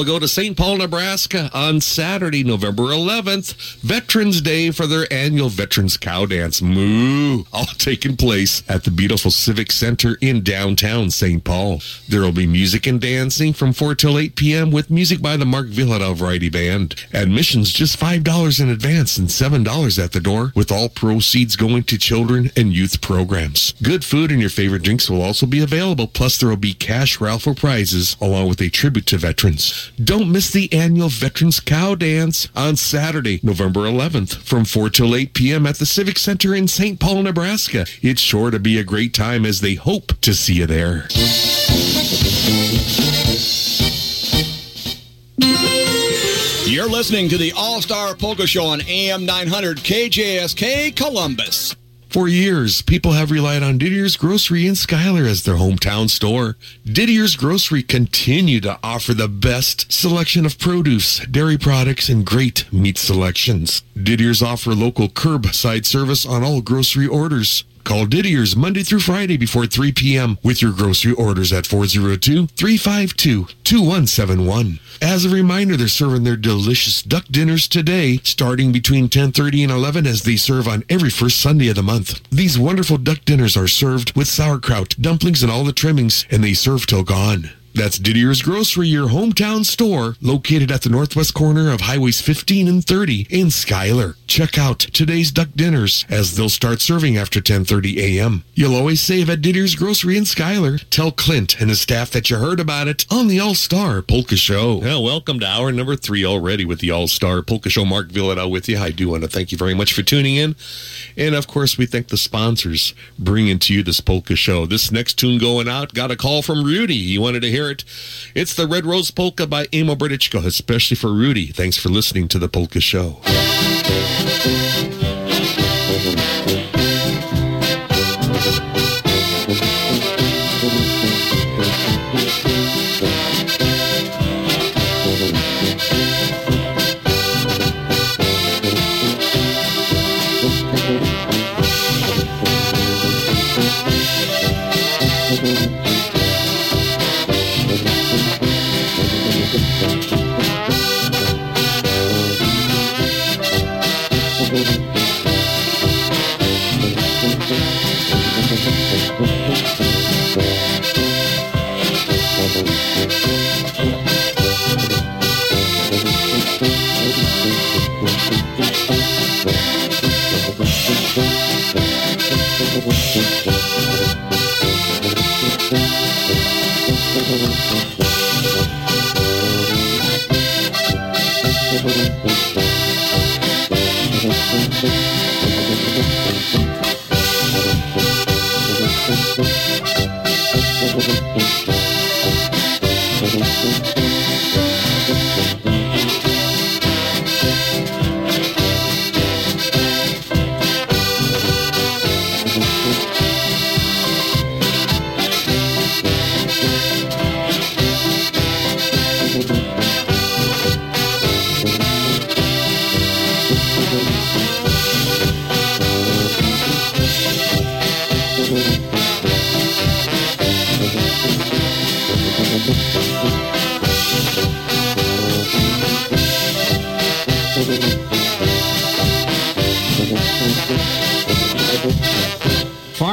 Let's go to St. Paul, Nebraska on Saturday, November 11th, Veterans Day for their annual Veterans Cow Dance. Moo! All taking place at the beautiful Civic Center in downtown St. Paul. There will be music and dancing from 4 till 8 p.m. with music by the Mark Vyhlidal Variety Band. Admissions just $5 in advance and $7 at the door, with all proceeds going to children and youth programs. Good food and your favorite drinks will also be available, plus there will be cash raffle prizes along with a tribute to veterans. Don't miss the annual Veterans Cow Dance on Saturday, November 11th from 4 till 8 p.m. at the Civic Center in St. Paul, Nebraska. It's sure to be a great time as they hope to see you there. You're listening to the All Star Polka Show on AM 900 KJSK Columbus. For years, people have relied on Didier's Grocery in Schuyler as their hometown store. Didier's Grocery continue to offer the best selection of produce, dairy products, and great meat selections. Didier's offer local curbside service on all grocery orders. Call Didier's Monday through Friday before 3 p.m. with your grocery orders at 402-352-2171. As a reminder, they're serving their delicious duck dinners today, starting between 10:30 and 11 as they serve on every first Sunday of the month. These wonderful duck dinners are served with sauerkraut, dumplings, and all the trimmings, and they serve till gone. That's Didier's Grocery, your hometown store, located at the northwest corner of Highways 15 and 30 in Schuyler. Check out today's duck dinners as they'll start serving after 10:30 a.m. You'll always save at Didier's Grocery in Schuyler. Tell Clint and his staff that you heard about it on the All Star Polka Show. Well, welcome to hour number three already with the All Star Polka Show. Mark Vyhlidal with you. I do want to thank you very much for tuning in, and of course, we thank the sponsors bringing to you this polka show. This next tune going out got a call from Rudy. He wanted to hear. Hear it. It's the Red Rose Polka by Emo Berdichko, especially for Rudy. Thanks for listening to the Polka Show. Gracias, Gracias. Música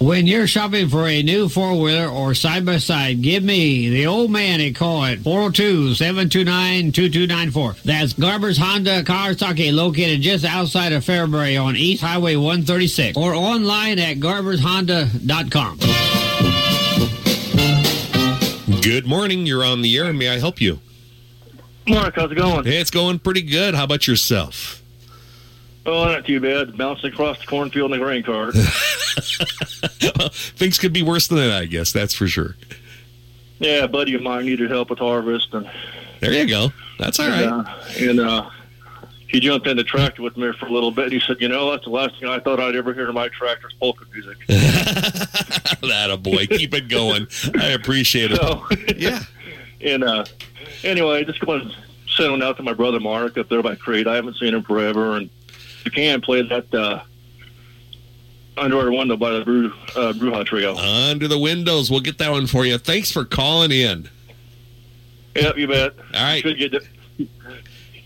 When you're shopping for a new four-wheeler or side-by-side, give me, the old man, a call at 402-729-2294. That's Garber's Honda Kawasaki located just outside of Fairbury on East Highway 136 or online at garbershonda.com. Good morning. You're on the air. May I help you? Mark, how's it going? Hey, it's going pretty good. How about yourself? Oh, not too bad. Bouncing across the cornfield in the grain cart. Things could be worse than that, I guess. That's for sure. yeah, a buddy of mine needed help with harvest, and There you go. That's all right. and, uh, and uh, he jumped in the tractor with me for a little bit. And he said, "You know, that's the last thing I thought I'd ever hear in my tractor's polka music." that a boy. Keep it going. I appreciate it. So, yeah. And uh, anyway, just going to send one out to my brother Mark up there by Crete. I haven't seen him forever, and you can play that uh, underwater window by the Brew uh, Bruja Trio. Under the windows. We'll get that one for you. Thanks for calling in. Yep, you bet. All right. He should get,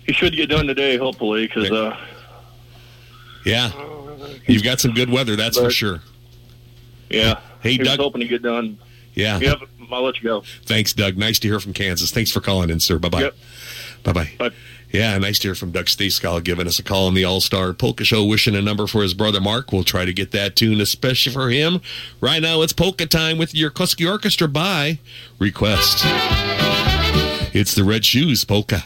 he should get done today, hopefully, because uh, Yeah. You've got some good weather, that's for sure. yeah. Hey, Doug. hoping to get done. Yeah. Yep, I'll let you go. Thanks, Doug. Nice to hear from Kansas. Thanks for calling in, sir. Bye bye. Yep. Bye bye. Yeah, nice to hear from Doug Stacegal giving us a call on the All Star Polka Show, wishing a number for his brother Mark. We'll try to get that tune, especially for him. Right now, it's polka time with your Koski Orchestra by request. It's the Red Shoes Polka.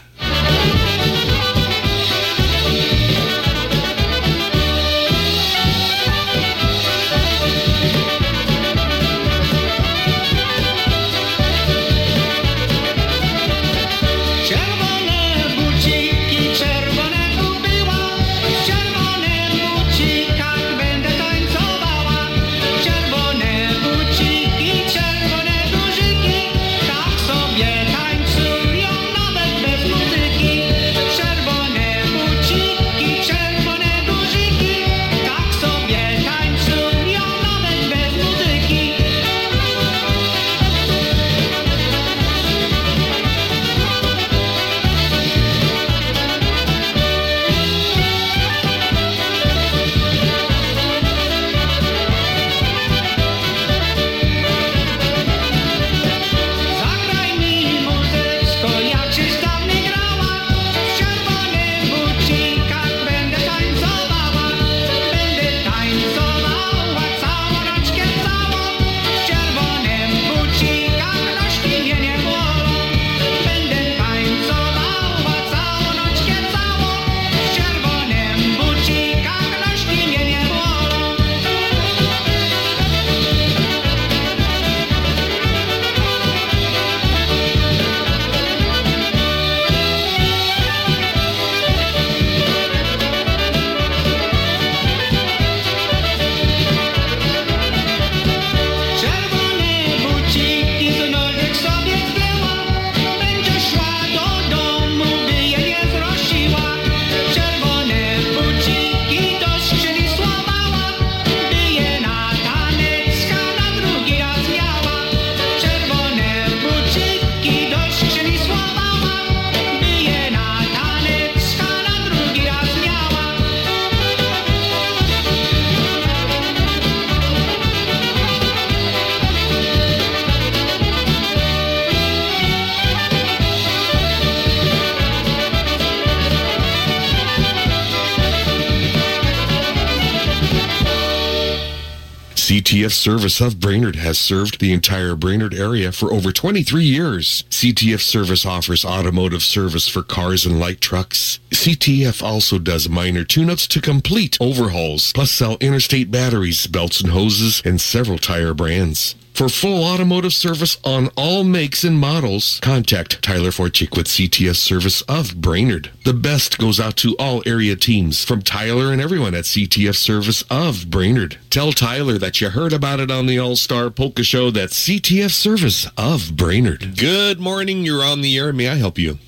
CTF Service of Brainerd has served the entire Brainerd area for over 23 years. CTF Service offers automotive service for cars and light trucks. CTF also does minor tune-ups to complete overhauls, plus sell interstate batteries, belts and hoses, and several tire brands. For full automotive service on all makes and models, contact Tyler Forchik with CTF Service of Brainerd. The best goes out to all area teams from Tyler and everyone at CTF Service of Brainerd. Tell Tyler that you heard about it on the All Star Polka Show. That's CTF Service of Brainerd. Good morning. You're on the air. May I help you?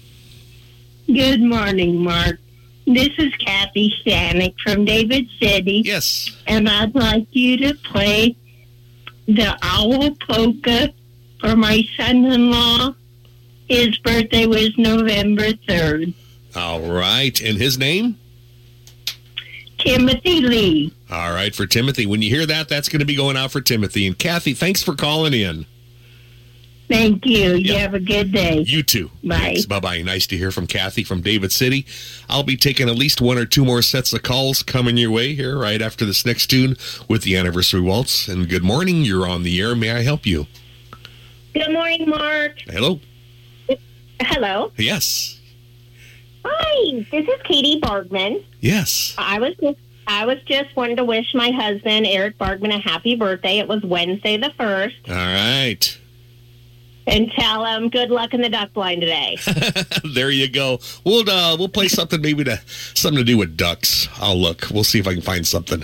Good morning, Mark. This is Kathy Stanek from David City. Yes. And I'd like you to play the Owl Polka for my son in law. His birthday was November 3rd. All right. And his name? Timothy Lee. All right. For Timothy. When you hear that, that's going to be going out for Timothy. And Kathy, thanks for calling in. Thank you. You have a good day. You too. Bye. Bye bye. Nice to hear from Kathy from David City. I'll be taking at least one or two more sets of calls coming your way here right after this next tune with the anniversary waltz. And good morning. You're on the air. May I help you? Good morning, Mark. Hello. Hello. Yes. Hi. This is Katie Bargman. Yes. I was just I was just wanting to wish my husband Eric Bargman a happy birthday. It was Wednesday the first, All right. And tell him good luck in the duck blind today. there you go. We'll uh, we'll play something maybe to something to do with ducks. I'll look. We'll see if I can find something.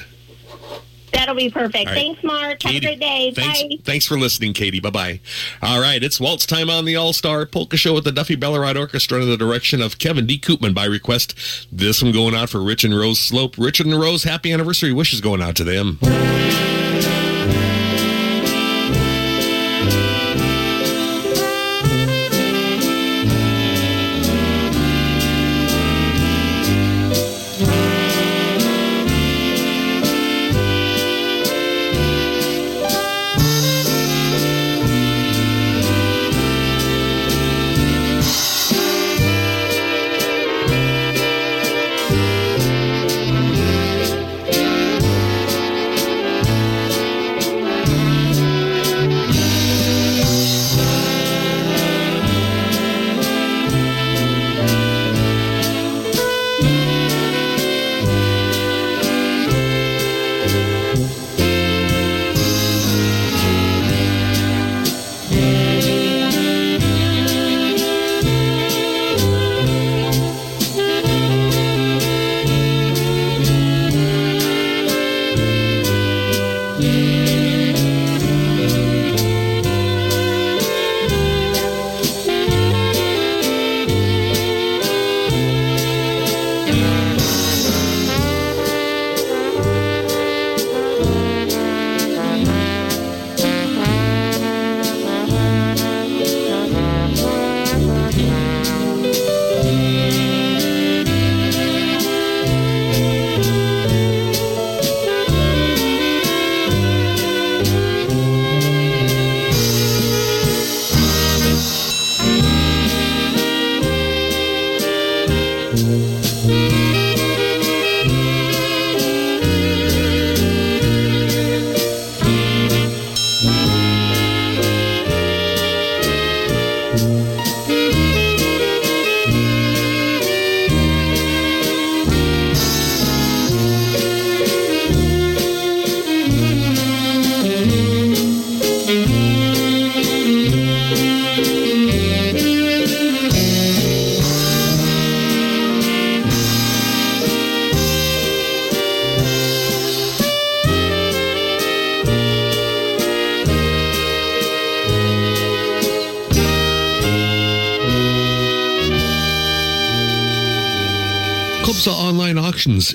That'll be perfect. Right. Thanks, Mark. Have a great day. Thanks, Bye. thanks for listening, Katie. Bye bye. All right, it's waltz time on the All Star Polka Show with the Duffy Bellerod Orchestra under the direction of Kevin D. Koopman by request. This one going out for Rich and Rose Slope. Rich and Rose, happy anniversary wishes going out to them.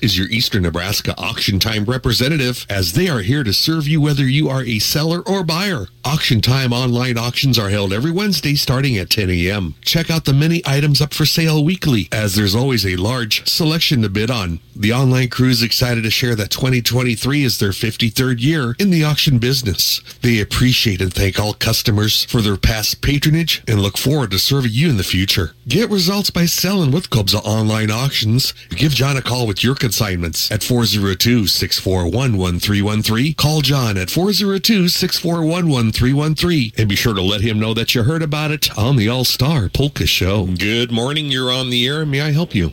Is your Eastern Nebraska auction time representative as they are here to serve you whether you are a seller or buyer. Auction time online auctions are held every Wednesday starting at 10 a.m. Check out the many items up for sale weekly as there's always a large selection to bid on. The online crew is excited to share that 2023 is their 53rd year in the auction business. They appreciate and thank all customers for their past patronage and look forward to serving you in the future. Get results by selling with Kobza Online Auctions. Give John a call with your consignments at 402-641-1313. Call John at 402-641-1313 and be sure to let him know that you heard about it on the All-Star Polka Show. Good morning. You're on the air. May I help you?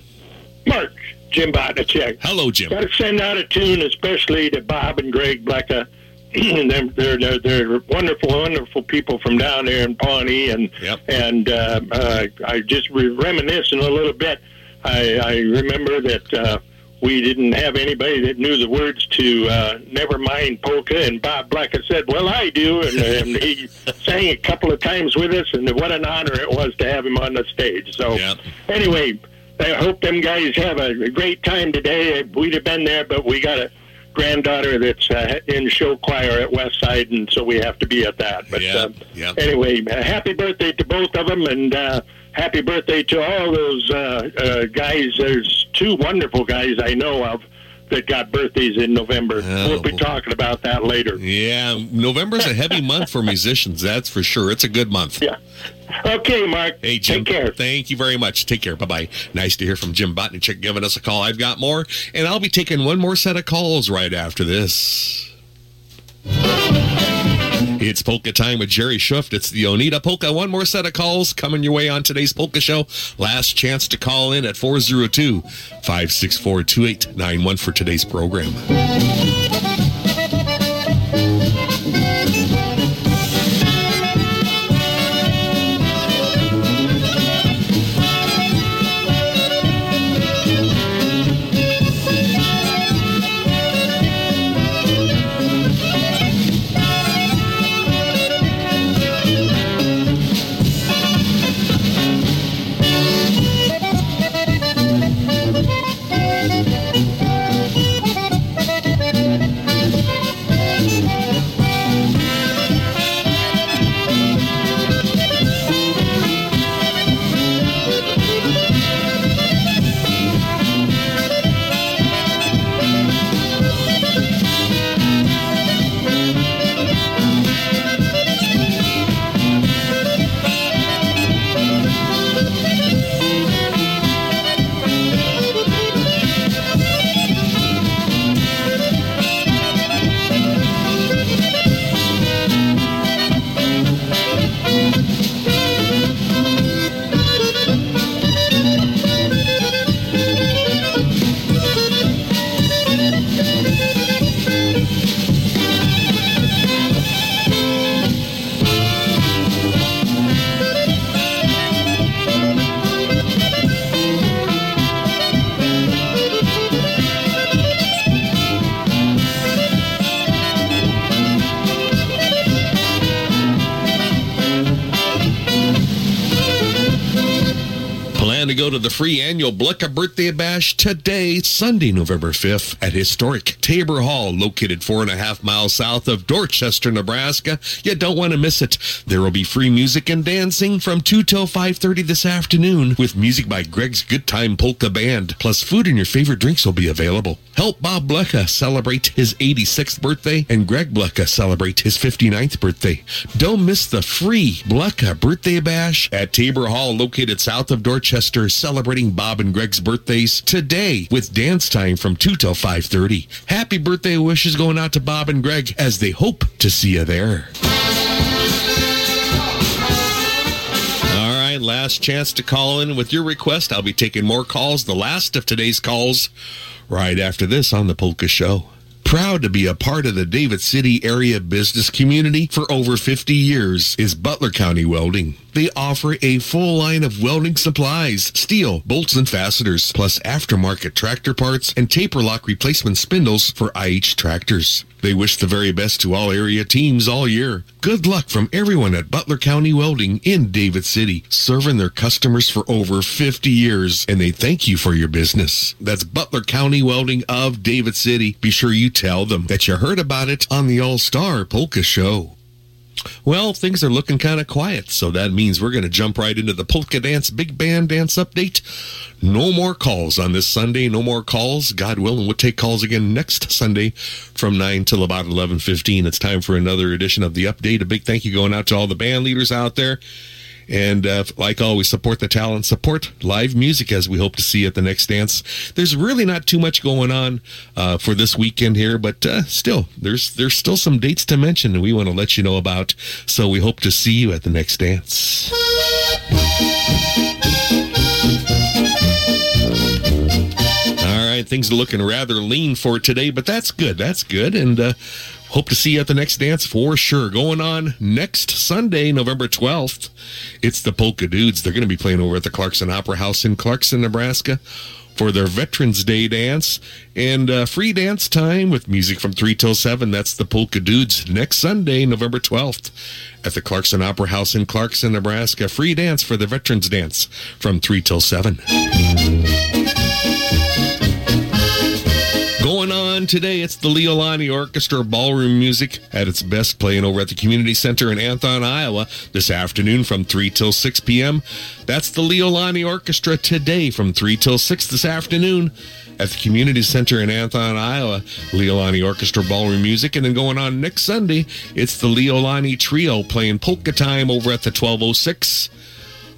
Mark, Jim Botnicek. Hello, Jim. Got to send out a tune, especially to Bob and Greg Blecka. Uh, they're, they're, they're, they're wonderful, wonderful people from down there in Pawnee, and and uh, uh, I just re- reminiscing a little bit. I, I remember that uh, we didn't have anybody that knew the words to uh, "Never Mind Polka," and Bob Blecka said, "Well, I do," and, and he sang a couple of times with us, and what an honor it was to have him on the stage. So, anyway, I hope them guys have a great time today. We'd have been there, but we got a granddaughter that's uh, in show choir at West Side, and so we have to be at that. But uh, yeah. anyway, happy birthday to both of them, and uh, happy birthday to all those uh, uh, guys. There's two wonderful guys I know of that got birthdays in November. We'll be talking about that later. Yeah, November's a heavy month for musicians, that's for sure. It's a good month. Yeah. Okay, Mark. Hey, Jim. Take care. Thank you very much. Take care. Bye bye. Nice to hear from Jim Botnichek giving us a call. I've got more, and I'll be taking one more set of calls right after this. It's polka time with Jerry Schuft. It's the Onita Polka. One more set of calls coming your way on today's polka show. Last chance to call in at 402 564 2891 for today's program. Annual Birthday Bash today, Sunday, November 5th, at historic Tabor Hall, located four and a half miles south of Dorchester, Nebraska. You don't want to miss it. There will be free music and dancing from 2 till 5.30 this afternoon with music by Greg's Good Time Polka Band. Plus, food and your favorite drinks will be available. Help Bob Blecka celebrate his 86th birthday and Greg Blecka celebrate his 59th birthday. Don't miss the free Blecka Birthday Bash at Tabor Hall, located south of Dorchester, celebrating Bob and Greg's birthdays today with dance time from 2 till 5.30. Happy birthday wishes going out to Bob and Greg as they hope to see you there. All right, last chance to call in with your request. I'll be taking more calls, the last of today's calls, right after this on the Polka Show. Proud to be a part of the David City area business community for over 50 years is Butler County Welding. They offer a full line of welding supplies, steel, bolts and fasteners, plus aftermarket tractor parts and taper lock replacement spindles for IH tractors. They wish the very best to all area teams all year. Good luck from everyone at Butler County Welding in David City, serving their customers for over 50 years, and they thank you for your business. That's Butler County Welding of David City. Be sure you tell them that you heard about it on the All Star Polka Show. Well, things are looking kind of quiet, so that means we're going to jump right into the Polka Dance Big Band Dance Update. No more calls on this Sunday. No more calls. God willing, we'll take calls again next Sunday from 9 till about 11.15. It's time for another edition of the update. A big thank you going out to all the band leaders out there. And uh, like always, support the talent, support live music as we hope to see at the next dance. There's really not too much going on uh, for this weekend here, but uh, still, there's there's still some dates to mention and we want to let you know about. So we hope to see you at the next dance. All right, things are looking rather lean for today, but that's good. That's good. And uh, hope to see you at the next dance for sure. Going on next Sunday, November 12th, it's the Polka Dudes. They're going to be playing over at the Clarkson Opera House in Clarkson, Nebraska for their Veterans Day dance and uh, free dance time with music from 3 till 7. That's the Polka Dudes next Sunday, November 12th at the Clarkson Opera House in Clarkson, Nebraska. Free dance for the Veterans Dance from 3 till 7. On today, it's the Leolani Orchestra Ballroom Music at its best, playing over at the Community Center in Anthon, Iowa this afternoon from 3 till 6 p.m. That's the Leolani Orchestra today from 3 till 6 this afternoon at the Community Center in Anthon, Iowa. Leolani Orchestra Ballroom Music. And then going on next Sunday, it's the Leolani Trio playing Polka Time over at the 1206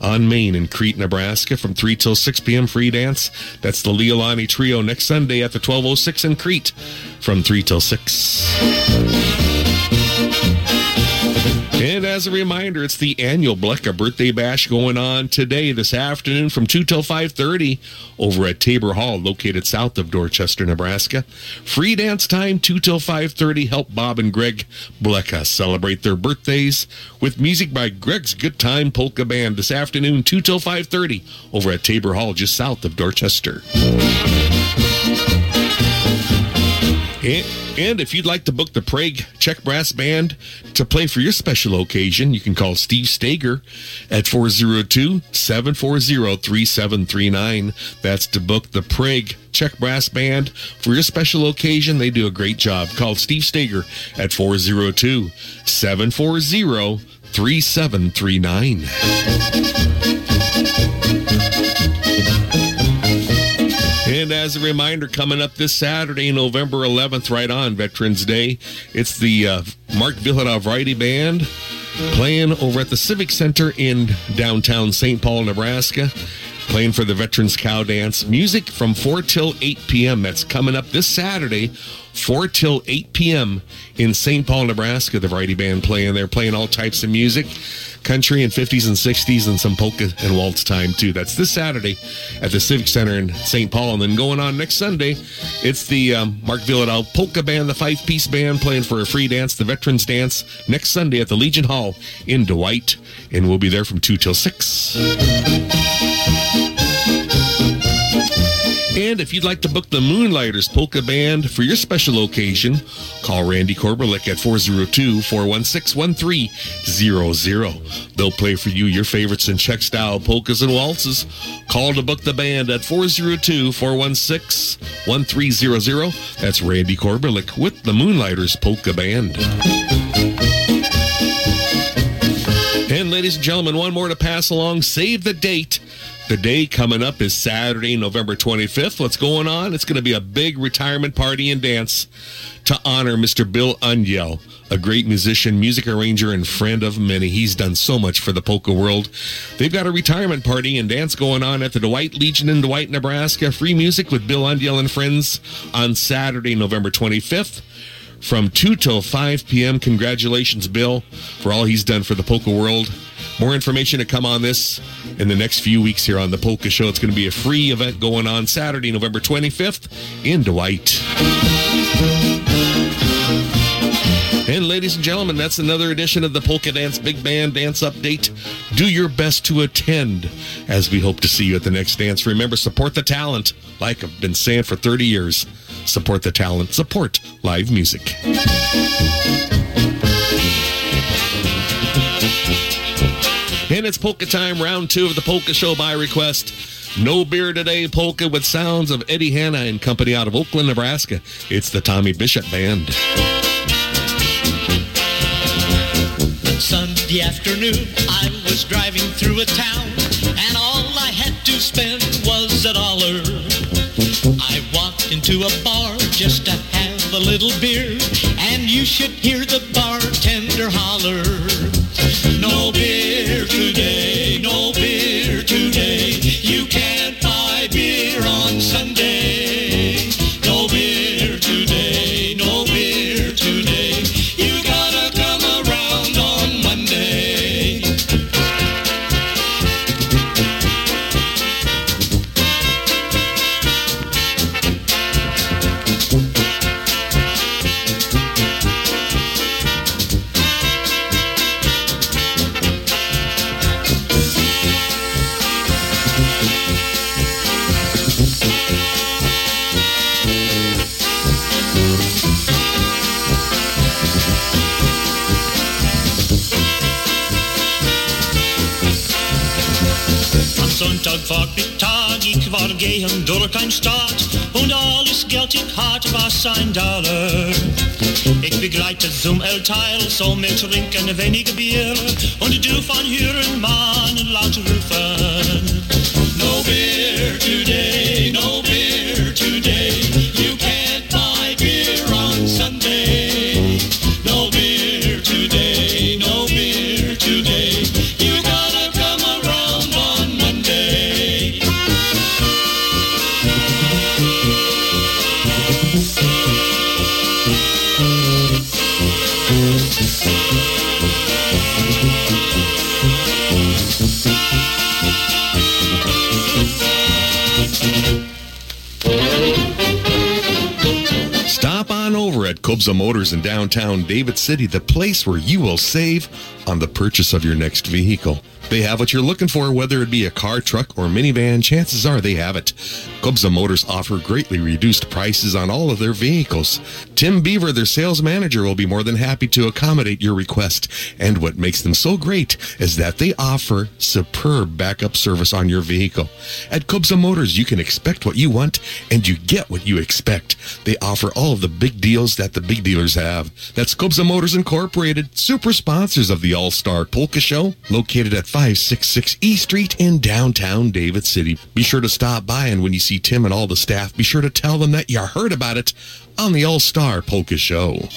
on Main in Crete, Nebraska from 3 till 6 p.m. free dance. That's the Leolani Trio next Sunday at the 1206 in Crete from 3 till 6. As a reminder, it's the annual Blecka Birthday Bash going on today, this afternoon from 2 till 5.30 over at Tabor Hall, located south of Dorchester, Nebraska. Free dance time, 2 till 5.30. Help Bob and Greg Blecka celebrate their birthdays with music by Greg's Good Time Polka Band this afternoon, 2 till 5.30 over at Tabor Hall, just south of Dorchester. And, and if you'd like to book the Prague Czech Brass Band to play for your special occasion, you can call Steve Stager at 402-740-3739. That's to book the Prague Czech Brass Band for your special occasion. They do a great job. Call Steve Stager at 402-740-3739. And as a reminder, coming up this Saturday, November 11th, right on Veterans Day, it's the uh, Mark Vyhlidal Variety Band playing over at the Civic Center in downtown St. Paul, Nebraska. Playing for the Veterans Cow Dance. Music from 4 till 8 p.m. That's coming up this Saturday, 4 till 8 p.m. in St. Paul, Nebraska. The Variety Band playing. They're playing all types of music country and 50s and 60s and some polka and waltz time too. That's this Saturday at the Civic Center in St. Paul. And then going on next Sunday, it's the um, Mark Vyhlidal Polka Band, the five piece band playing for a free dance, the Veterans Dance, next Sunday at the Legion Hall in Dwight. And we'll be there from 2 till 6. And if you'd like to book the Moonlighters Polka Band for your special occasion, call Randy Korbelik at 402-416-1300. They'll play for you your favorites in Czech style polkas and waltzes. Call to book the band at 402-416-1300. That's Randy Korbelik with the Moonlighters Polka Band. And ladies and gentlemen, one more to pass along. Save the date. The day coming up is Saturday, November 25th. What's going on? It's going to be a big retirement party and dance to honor Mr. Bill Undiel, a great musician, music arranger, and friend of many. He's done so much for the polka world. They've got a retirement party and dance going on at the Dwight Legion in Dwight, Nebraska. Free music with Bill Undiel and friends on Saturday, November 25th from 2 till 5 p.m. Congratulations, Bill, for all he's done for the polka world. More information to come on this in the next few weeks here on the Polka Show. It's going to be a free event going on Saturday, November 25th in Dwight. And ladies and gentlemen, that's another edition of the Polka Dance Big Band Dance Update. Do your best to attend as we hope to see you at the next dance. Remember, support the talent, like I've been saying for 30 years. Support the talent, support live music. And it's polka time, round two of the polka show by request. No beer today, polka with sounds of Eddie Hanna and company out of Oakland, Nebraska. It's the Tommy Bishop Band. Sunday afternoon, I was driving through a town, and all I had to spend was a dollar. I walked into a bar just to have a little beer, and you should hear the bartender holler, gehen durch ein Stadt und alles Geld ich hatte war ein Dollar. Ich begleite zum Elteil, so mit trinken wenig Bier und du von Huren Mann laut rufen. No beer over Motors in downtown David City, the place where you will save on the purchase of your next vehicle. They have what you're looking for, whether it be a car, truck, or minivan. Chances are they have it. Kobza Motors offer greatly reduced prices on all of their vehicles. Tim Beaver, their sales manager, will be more than happy to accommodate your request. And what makes them so great is that they offer superb backup service on your vehicle. At Kobza Motors, you can expect what you want and you get what you expect. They offer all of the big deals that the big dealers have. That's Kobza Motors Incorporated, super sponsors of the All Star Polka Show, located at 566 E Street in downtown David City. Be sure to stop by, and when you see Tim and all the staff, be sure to tell them that you heard about it on the All Star Polka Show.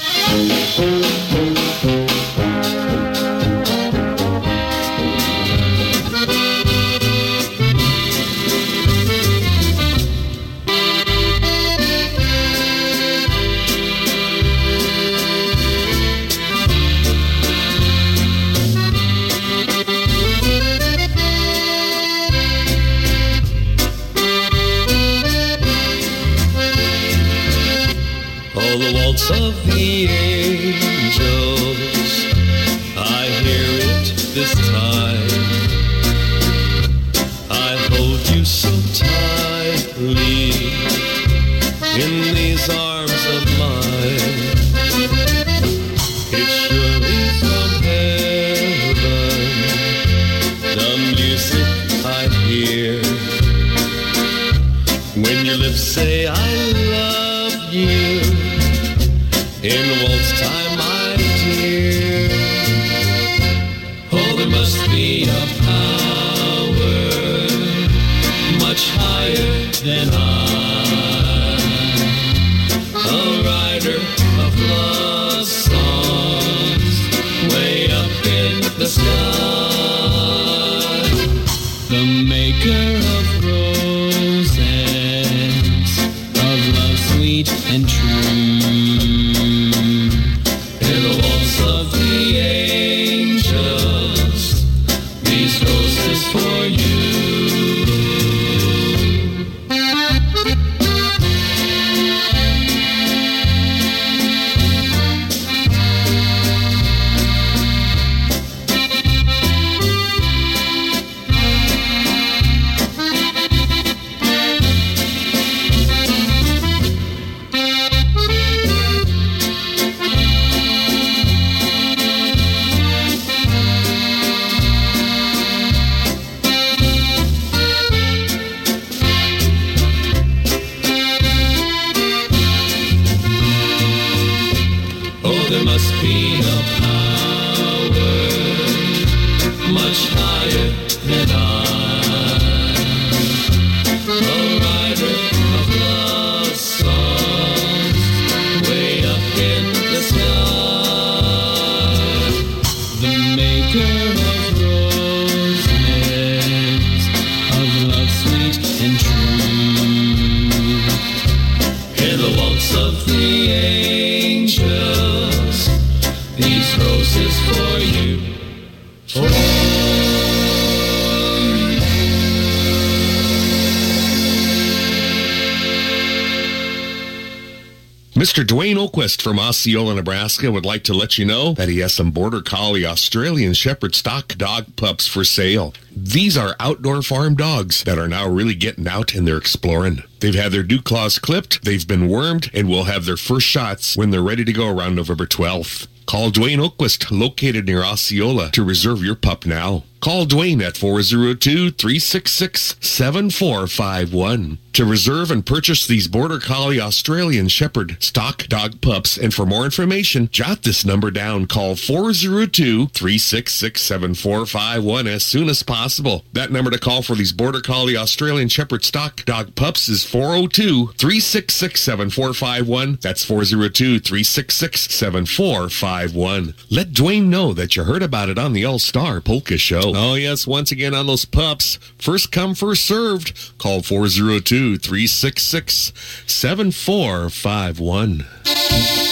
Mr. Dwayne Oquist from Osceola, Nebraska would like to let you know that he has some Border Collie Australian Shepherd stock dog pups for sale. These are outdoor farm dogs that are now really getting out and they're exploring. They've had their dew claws clipped, they've been wormed, and will have their first shots when they're ready to go around November 12th. Call Dwayne Oquist, located near Osceola, to reserve your pup now. Call Dwayne at 402-366-7451 to reserve and purchase these Border Collie Australian Shepherd stock dog pups. And for more information, jot this number down. Call 402-366-7451 as soon as possible. That number to call for these Border Collie Australian Shepherd stock dog pups is 402-366-7451. That's 402-366-7451. Let Dwayne know that you heard about it on the All-Star Polka Show. Oh, yes, once again on those pups. First come, first served. Call 402 366 7451.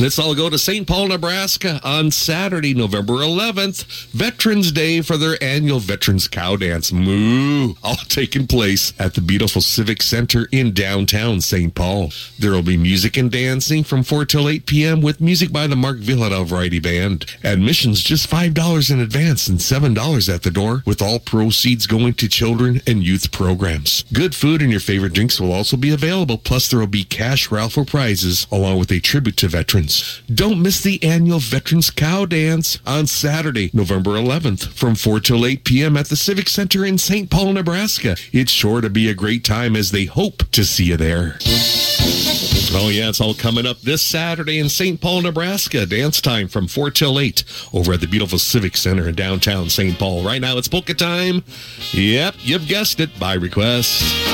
Let's all go to St. Paul, Nebraska on Saturday, November 11th, Veterans Day for their annual Veterans Cow Dance. Moo! All taking place at the beautiful Civic Center in downtown St. Paul. There will be music and dancing from 4 till 8 p.m. with music by the Mark Vyhlidal Variety Band. Admissions just $5 in advance and $7 at the door, with all proceeds going to children and youth programs. Good food and your favorite drinks will also be available, plus there will be cash raffle prizes along with a tribute to veterans. Don't miss the annual Veterans Cow Dance on Saturday, November 11th from 4 till 8 p.m. at the Civic Center in St. Paul, Nebraska. It's sure to be a great time as they hope to see you there. Oh, yeah, it's all coming up this Saturday in St. Paul, Nebraska. Dance time from 4 till 8 over at the beautiful Civic Center in downtown St. Paul. Right now, it's polka time. Yep, you've guessed it, by request.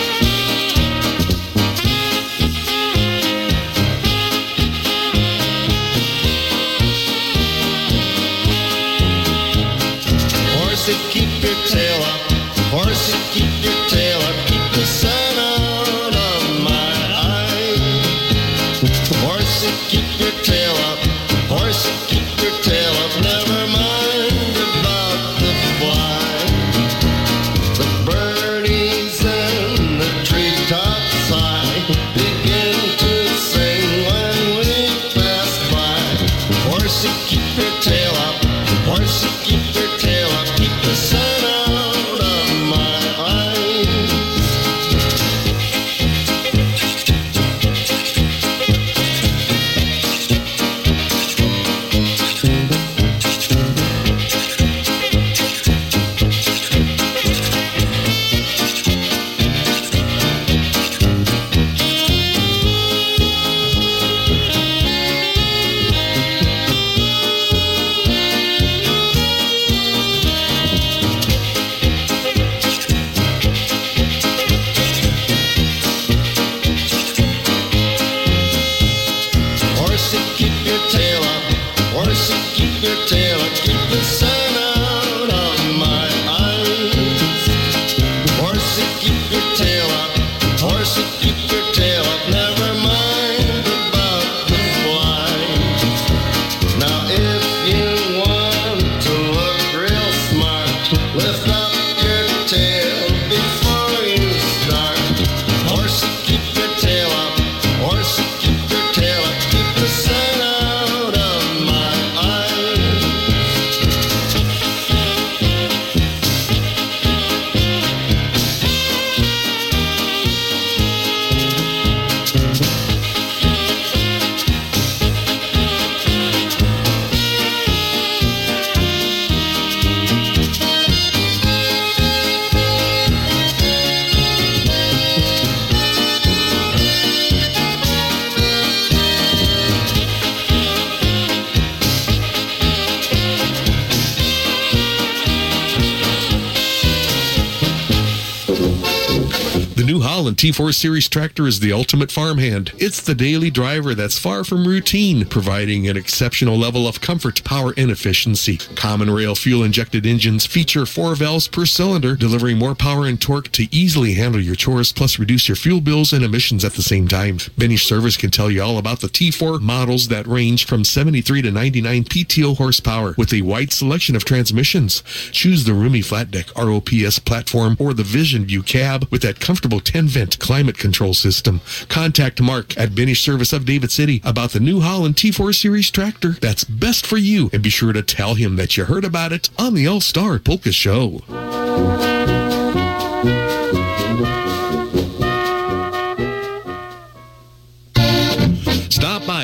94 Series tractor is the ultimate farmhand. It's the daily driver that's far from routine, providing an exceptional level of comfort, power, and efficiency. Common rail fuel injected engines feature four valves per cylinder, delivering more power and torque to easily handle your chores, plus reduce your fuel bills and emissions at the same time. Benish Service can tell you all about the T4 models that range from 73 to 99 PTO horsepower with a wide selection of transmissions. Choose the roomy flat deck ROPS platform or the Vision View cab with that comfortable 10 vent climate control system. Contact Mark at Benish Service of David City about the New Holland T4 Series tractor that's best for you and be sure to tell him that you heard about it on the All Star Polka Show.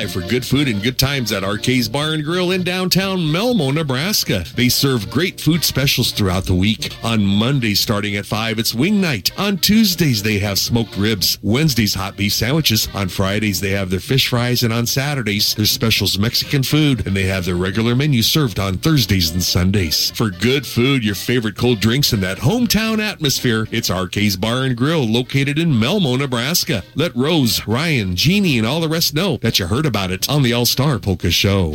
For good food and good times at RK's Bar and Grill in downtown Malmo, Nebraska. They serve great food specials throughout the week. On Mondays starting at 5, it's wing night. On Tuesdays, they have smoked ribs. Wednesdays, hot beef sandwiches. On Fridays, they have their fish fries. And on Saturdays, their specials Mexican food. And they have their regular menu served on Thursdays and Sundays. For good food, your favorite cold drinks, and that hometown atmosphere, it's RK's Bar and Grill located in Malmo, Nebraska. Let Rose, Ryan, Jeannie, and all the rest know that you heard about it on the All Star Polka Show.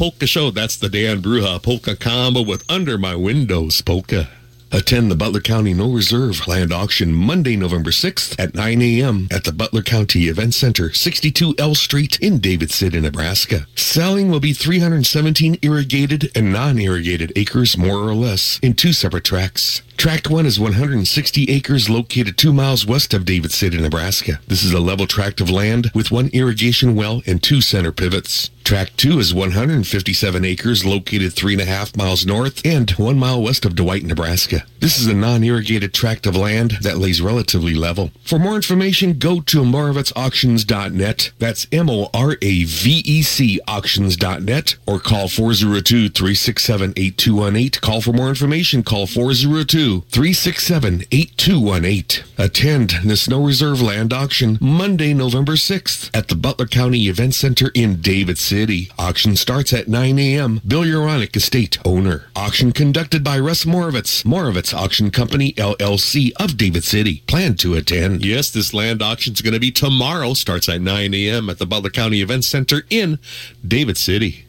Polka Show, that's the Dan Bruja Polka Combo with Under My Windows Polka. Attend the Butler County No Reserve Land Auction Monday, November 6th at 9 a.m. at the Butler County Event Center, 62 L Street in David City, Nebraska. Selling will be 317 irrigated and non-irrigated acres, more or less, in two separate tracts. Tract 1 is 160 acres located two miles west of David City, Nebraska. This is a level tract of land with one irrigation well and two center pivots. Tract 2 is 157 acres located three and a half miles north and one mile west of Dwight, Nebraska. This is a non-irrigated tract of land that lays relatively level. For more information, go to moravecauctions.net. That's M-O-R-A-V-E-C auctions.net or call 402-367-8218. Call for more information. Call 402-367-8218. Attend the Snow Reserve Land Auction Monday, November 6th at the Butler County Event Center in David City. Auction starts at 9 a.m. Bill Uronic Estate owner. Auction conducted by Russ Moravec. Moravec Auction Company, LLC of David City. Plan to attend. Yes, this land auction is going to be tomorrow. Starts at 9 a.m. at the Butler County Event Center in David City.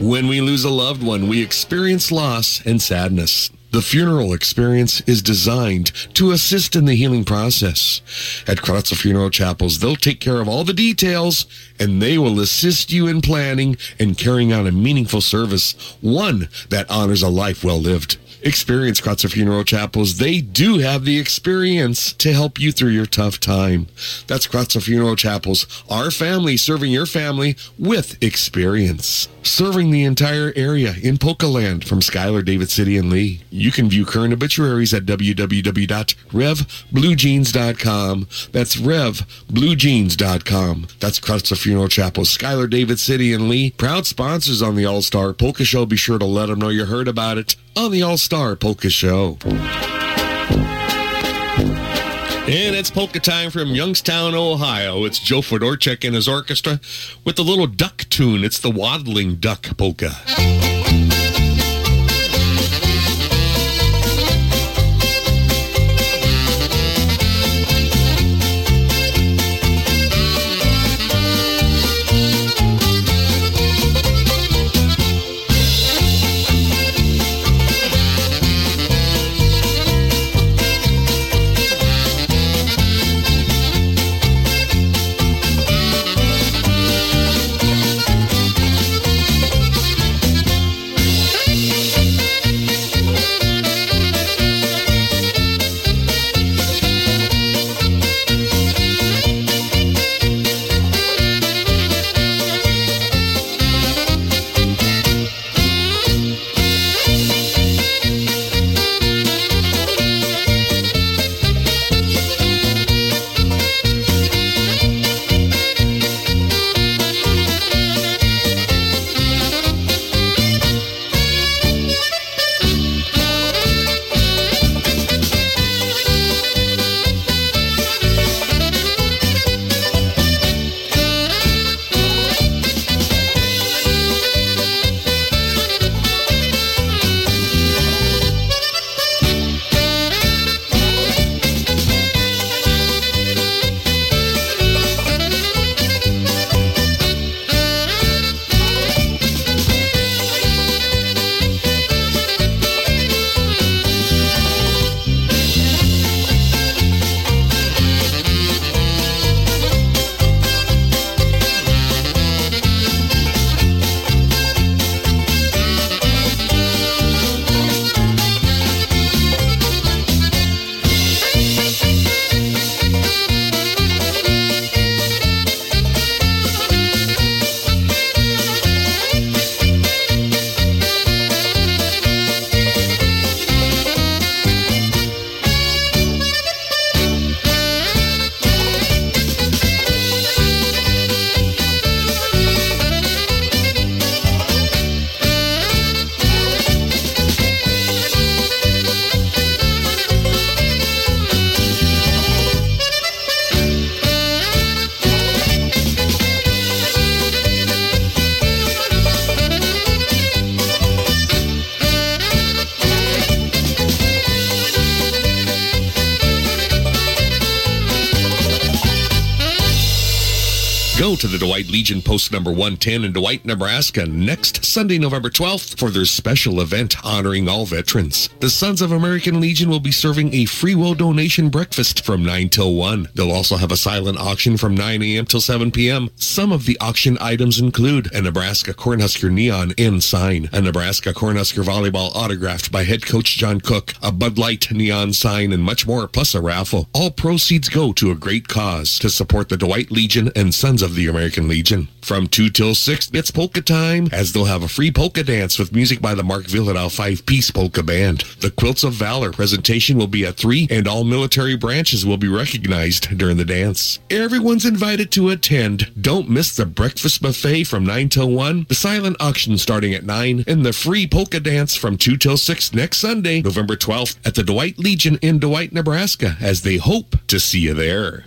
When we lose a loved one, we experience loss and sadness. The funeral experience is designed to assist in the healing process. At Kracl Funeral Chapels, they'll take care of all the details and they will assist you in planning and carrying out a meaningful service, one that honors a life well lived. Experience Kracl Funeral Chapels. They do have the experience to help you through your tough time. That's Kracl Funeral Chapels, our family serving your family with experience. Serving the entire area in Polka Land from Schuyler, David City, and Leigh. You can view current obituaries at www.revbluejeans.com. That's revbluejeans.com. That's Kracl Funeral Chapel, Schuyler, David City, and Leigh. Proud sponsors on the All Star Polka Show. Be sure to let them know you heard about it on the All Star Polka Show. And it's polka time from Youngstown, Ohio. It's Joe Fedorchak and his orchestra with the little duck tune. It's the Waddling Duck Polka. Legion Post number 110 in Dwight, Nebraska next Sunday, November 12th for their special event honoring all veterans. The Sons of American Legion will be serving a free will donation breakfast from 9 till 1. They'll also have a silent auction from 9 a.m. till 7 p.m. Some of the auction items include a Nebraska Cornhusker neon N sign, a Nebraska Cornhusker volleyball autographed by head coach John Cook, a Bud Light neon sign, and much more, plus a raffle. All proceeds go to a great cause to support the Dwight Legion and Sons of the American Legion. From 2 till 6, it's polka time, as they'll have a free polka dance with music by the Mark Vyhlidal five-piece polka band. The Quilts of Valor presentation will be at 3, and all military branches will be recognized during the dance. Everyone's invited to attend. Don't miss the breakfast buffet from 9 till 1, the silent auction starting at 9, and the free polka dance from 2 till 6 next Sunday, November 12th, at the Dwight Legion in Dwight, Nebraska, as they hope to see you there.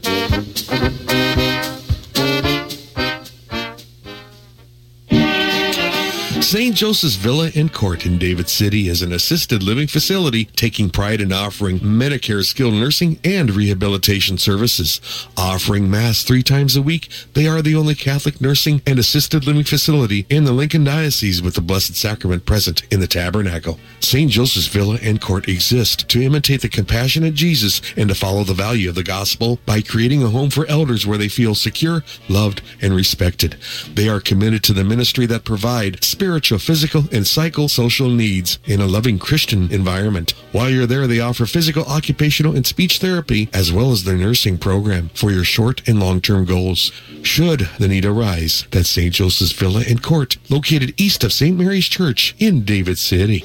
St. Joseph's Villa and Court in David City is an assisted living facility taking pride in offering Medicare skilled nursing and rehabilitation services. Offering Mass three times a week, they are the only Catholic nursing and assisted living facility in the Lincoln Diocese with the Blessed Sacrament present in the tabernacle. St. Joseph's Villa and Court exist to imitate the compassionate Jesus and to follow the value of the gospel by creating a home for elders where they feel secure, loved, and respected. They are committed to the ministry that provide spiritual spiritual, physical, and psychosocial needs in a loving Christian environment. While you're there, they offer physical, occupational, and speech therapy, as well as their nursing program for your short and long-term goals. Should the need arise, that's St. Joseph's Villa and Court, located east of St. Mary's Church in David City.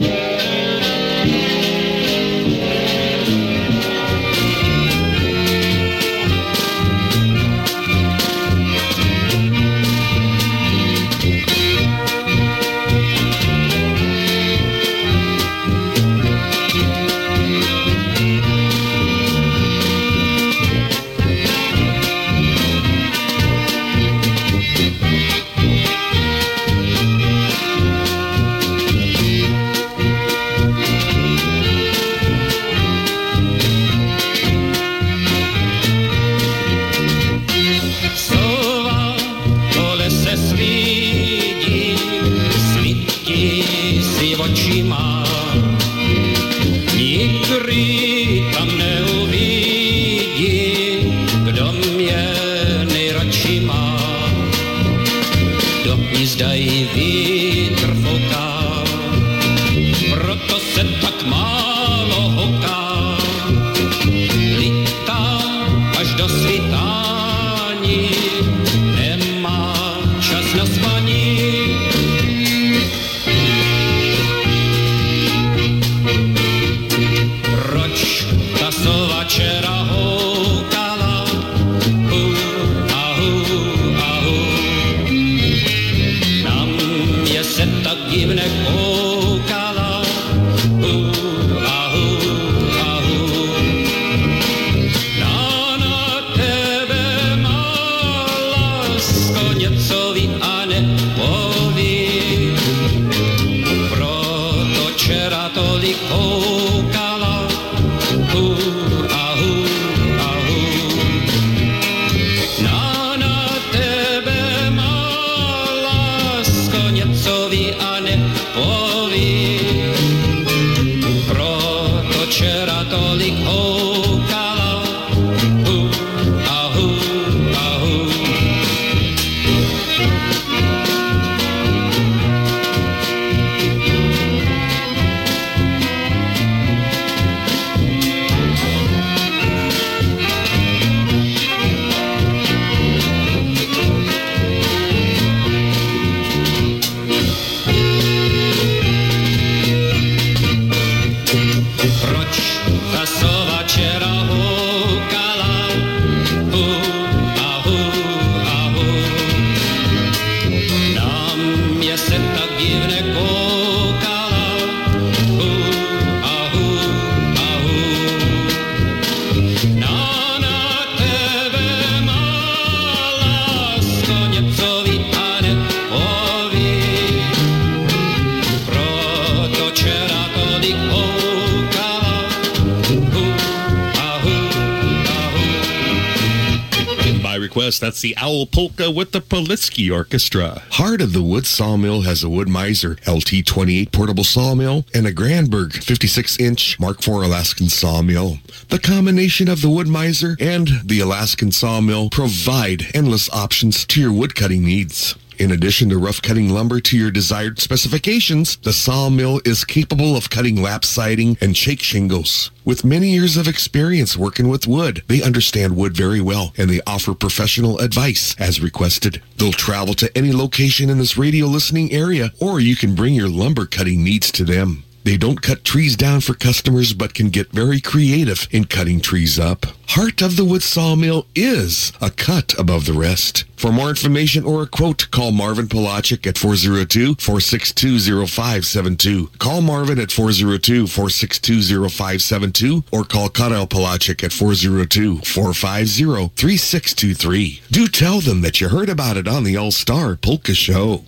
Request, that's the Owl Polka with the Politsky Orchestra. Heart of the Wood Sawmill has a Wood-Mizer LT 28 portable sawmill and a Granberg 56 inch Mark IV Alaskan sawmill. The combination of the Wood-Mizer and the Alaskan sawmill provide endless options to your wood cutting needs. In addition to rough cutting lumber to your desired specifications, the sawmill is capable of cutting lap siding and shake shingles. With many years of experience working with wood, they understand wood very well and they offer professional advice as requested. They'll travel to any location in this radio listening area or you can bring your lumber cutting needs to them. They don't cut trees down for customers, but can get very creative in cutting trees up. Heart of the Wood Sawmill is a cut above the rest. For more information or a quote, call Marvin Polachik at 402-462-0572. Call Marvin at 402-462-0572 or call Kyle Polachik at 402-450-3623. Do tell them that you heard about it on the All-Star Polka Show.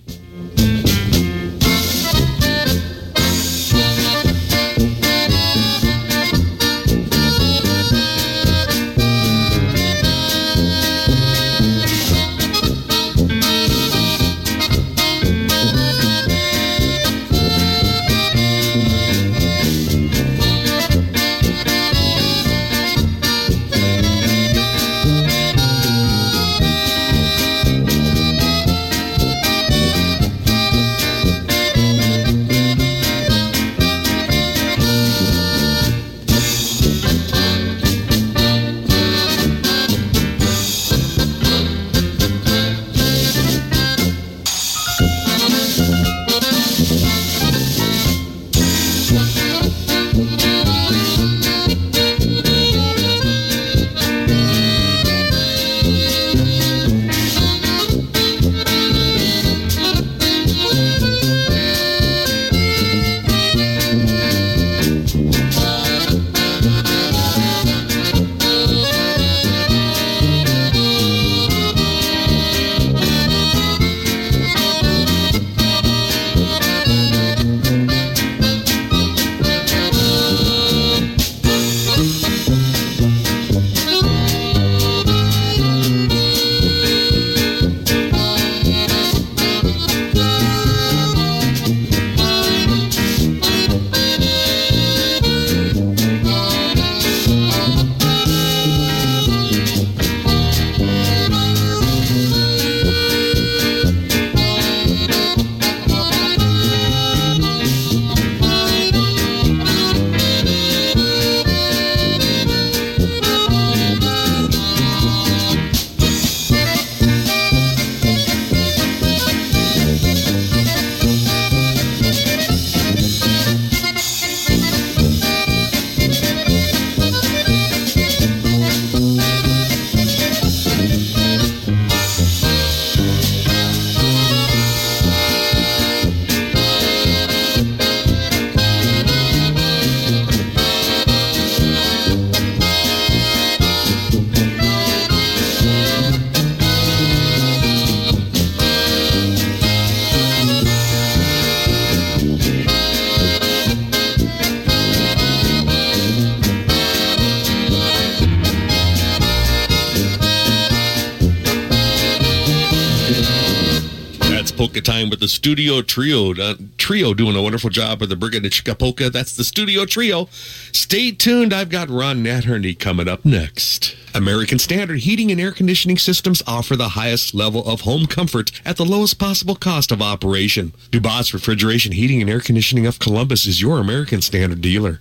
Studio trio. Uh, trio doing a wonderful job of the Brigadishka polka. That's the studio trio. Stay tuned. I've got Ron Natherny coming up next. American Standard Heating and Air Conditioning Systems offer the highest level of home comfort at the lowest possible cost of operation. Dubas Refrigeration Heating and Air Conditioning of Columbus is your American Standard dealer.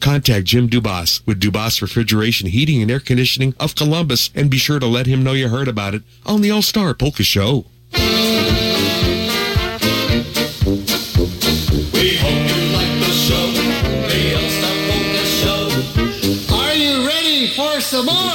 Contact Jim Dubas with Dubas Refrigeration Heating and Air Conditioning of Columbus and be sure to let him know you heard about it on the All Star Polka Show. We hope you like the show, the All-Star Polka Show. Are you ready for some more?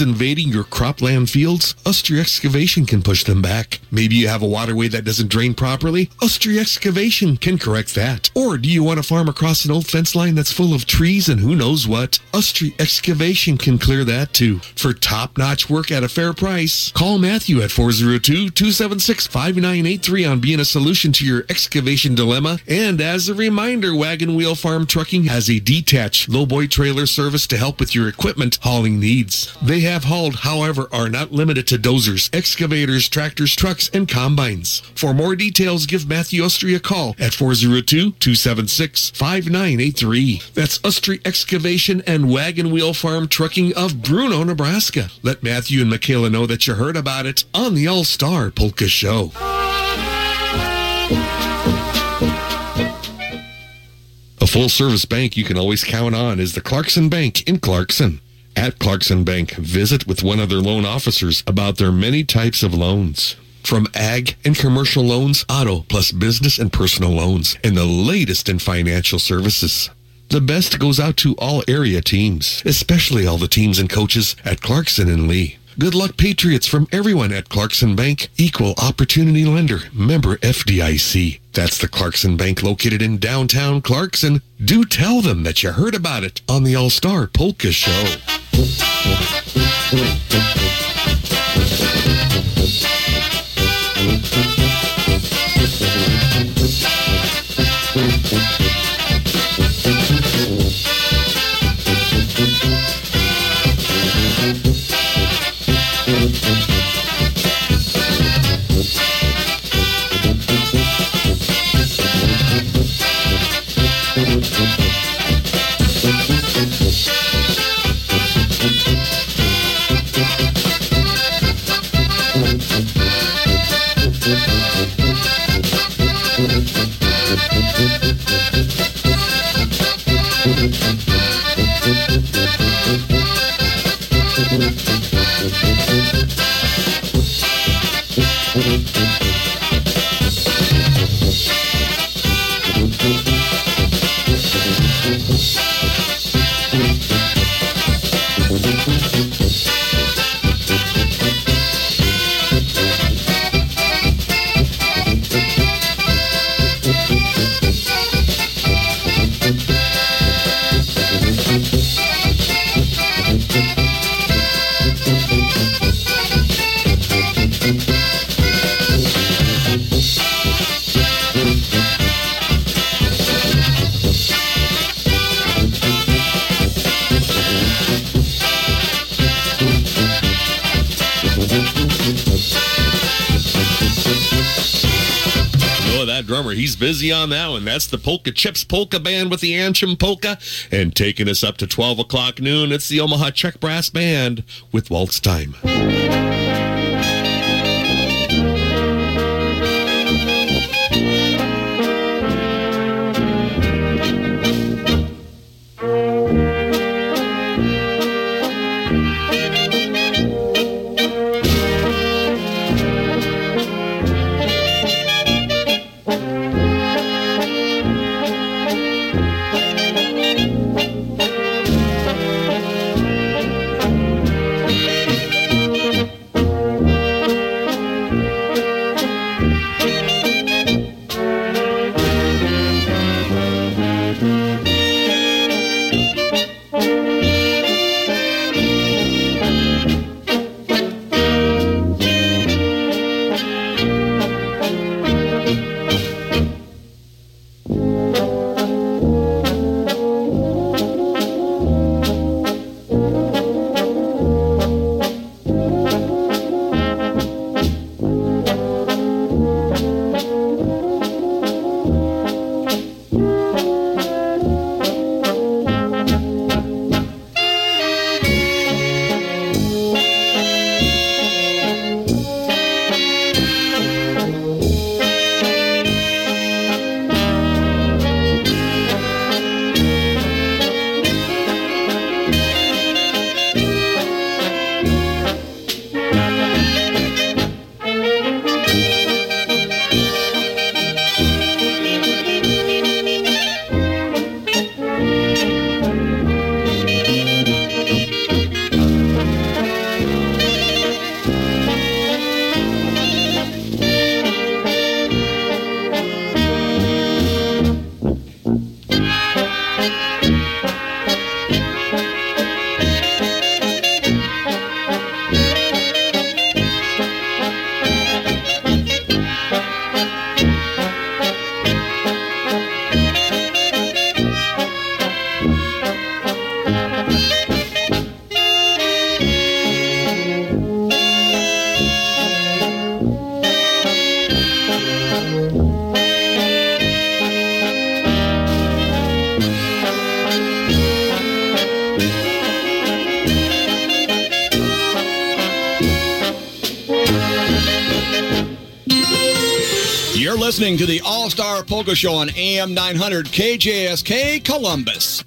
Invading your cropland fields? Ustry Excavation can push them back. Maybe you have a waterway that doesn't drain properly? Ustry Excavation can correct that. Or do you want to farm across an old fence line that's full of trees and who knows what? Ustry Excavation can clear that too. For top-notch work at a fair price, call Matthew at 402-276-5983 on being a solution to your excavation dilemma. And as a reminder, Wagon Wheel Farm Trucking has a detached lowboy trailer service to help with your equipment hauling needs. They have hauled, however, are not limited to dozers, excavators, tractors, trucks, and combines. For more details, give Matthew Ustry a call at 402-276-5983. That's Ustry Excavation and Wagon Wheel Farm Trucking of Bruno, Nebraska. Let Matthew and Michaela know that you heard about it on the All-Star Polka Show. A full service bank you can always count on is the Clarkson Bank in Clarkson. At Clarkson Bank, visit with one of their loan officers about their many types of loans. From ag and commercial loans, auto, plus business and personal loans, and the latest in financial services. The best goes out to all area teams, especially all the teams and coaches at Clarkson and Leigh. Good luck, Patriots, from everyone at Clarkson Bank, equal opportunity lender, member FDIC. That's the Clarkson Bank located in downtown Clarkson. Do tell them that you heard about it on the All Star Polka Show. drummer, he's busy on that one. That's the Polka Chips Polka Band with the Antrim Polka. And taking us up to 12 o'clock noon, it's the Omaha Czech Brass Band with Waltz Time. Listening to the All Star Polka Show on AM 900 KJSK Columbus.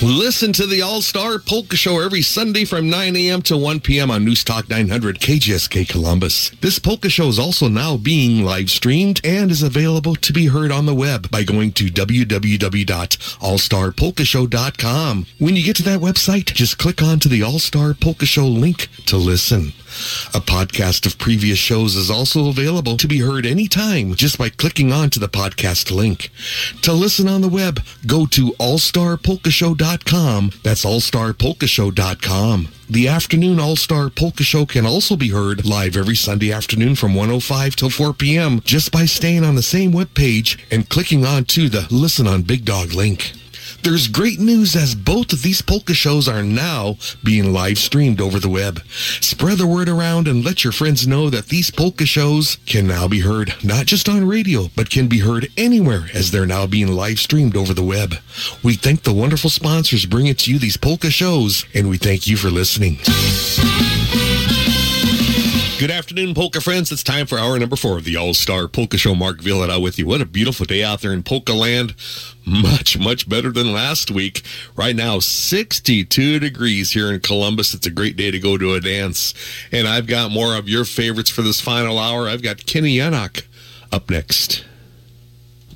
Listen to the All Star Polka Show every Sunday from 9 a.m. to 1 p.m. on News Talk 900 KJSK Columbus. This polka show is also now being live streamed and is available to be heard on the web by going to www.allstarpolkashow.com. When you get to that website, just click on to the All Star Polka Show link to listen. A podcast of previous shows is also available to be heard anytime just by clicking on to the podcast link. To listen on the web, go to allstarpolkashow.com. That's allstarpolkashow.com. The afternoon All-Star Polka Show can also be heard live every Sunday afternoon from 105 till 4 p.m. just by staying on the same webpage and clicking on to the Listen on Big Dog link. There's great news as both of these polka shows are now being live streamed over the web. Spread the word around and let your friends know that these polka shows can now be heard not just on radio, but can be heard anywhere as they're now being live streamed over the web. We thank the wonderful sponsors bringing to you these polka shows, and we thank you for listening. Good afternoon, polka friends. It's time for hour number four of the All Star Polka Show. Mark Vyhlidal with you. What a beautiful day out there in Polka Land. Much, much better than last week. Right now, 62 degrees here in Columbus. It's a great day to go to a dance. And I've got more of your favorites for this final hour. I've got Kenny Yannock up next.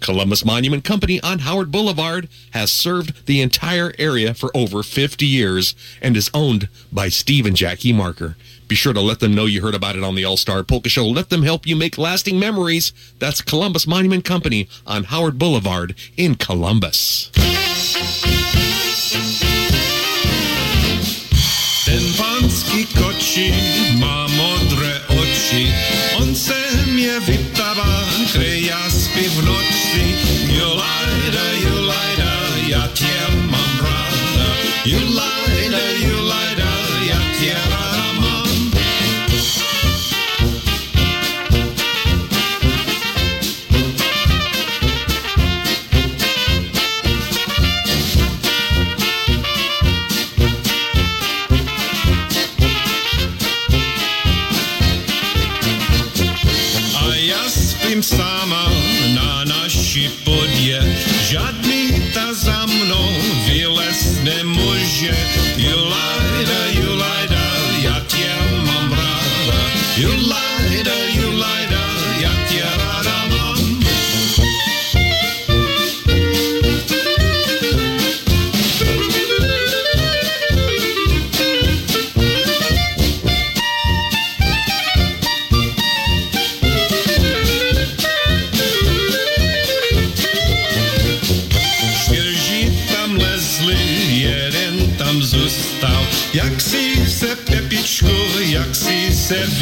Columbus Monument Company on Howard Boulevard has served the entire area for over 50 years and is owned by Steve and Jackie Marker. Be sure to let them know you heard about it on the All Star Polka Show. Let them help you make lasting memories. That's Columbus Monument Company on Howard Boulevard in Columbus. Ten si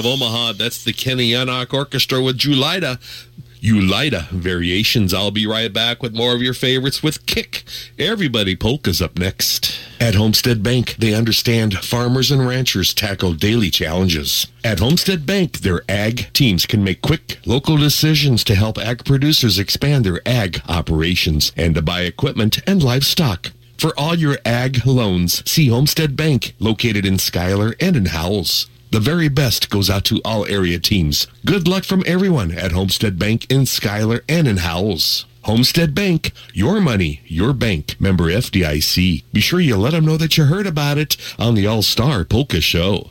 of Omaha, that's the Kenny Yannock Orchestra with Julida. Ulida Variations. I'll be right back with more of your favorites with Kick. Everybody Polka's up next. At Homestead Bank, they understand farmers and ranchers tackle daily challenges. At Homestead Bank, their ag teams can make quick, local decisions to help ag producers expand their ag operations and to buy equipment and livestock. For all your ag loans, see Homestead Bank, located in Schuyler and in Howells. The very best goes out to all area teams. Good luck from everyone at Homestead Bank in Schuyler and in Howells. Homestead Bank, your money, your bank. Member FDIC. Be sure you let them know that you heard about it on the All Star Polka Show.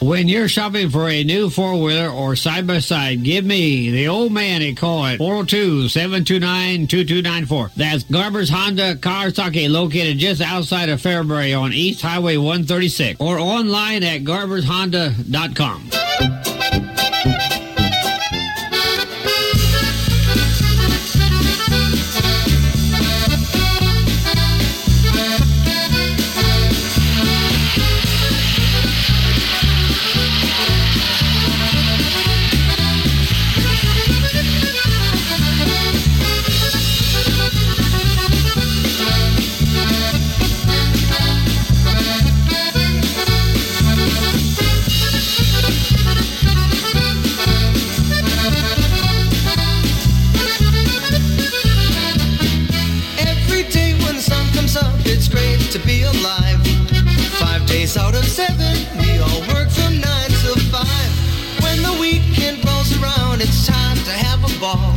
When you're shopping for a new four wheeler or side by side, give me the old man a call at 402 729 2294. That's Garber's Honda Kawasaki, located just outside of Fairbury on East Highway 136, or online at garbershonda.com. to be alive. Five days out of seven, we all work from nine till five. When the weekend rolls around, it's time to have a ball.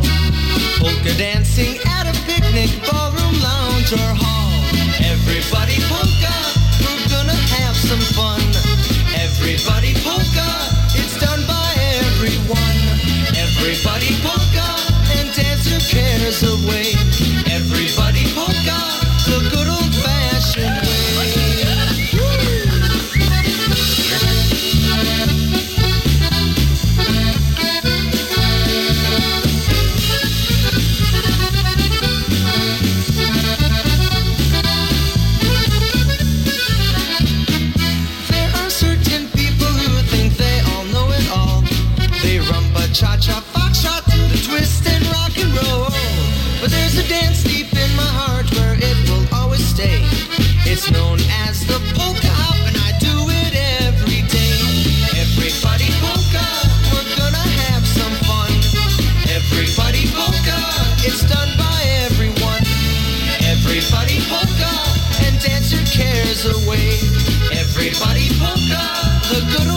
Polka dancing at a picnic, ballroom, lounge, or hall. Everybody away. Everybody polka, the good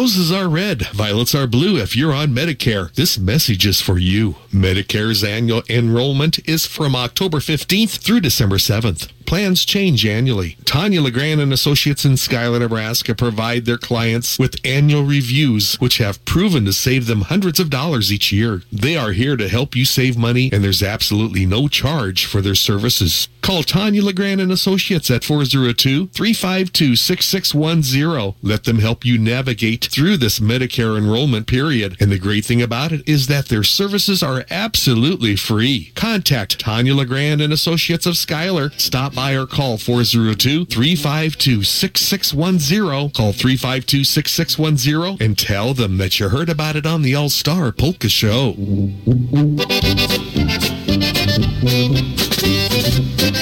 Roses are red, violets are blue if you're on Medicare. This message is for you. Medicare's annual enrollment is from October 15th through December 7th. Plans change annually. Tanya LeGrand and Associates in Schuyler, Nebraska provide their clients with annual reviews, which have proven to save them hundreds of dollars each year. They are here to help you save money, and there's absolutely no charge for their services. Call Tanya LeGrand and Associates at 402-352-6610. Let them help you navigate through this Medicare enrollment period. And the great thing about it is that their services are absolutely free. Contact Tanya LeGrand and Associates of Schuyler. Stop by or call 402-352-6610. Call 352-6610 and tell them that you heard about it on the All-Star Polka Show. Thank you.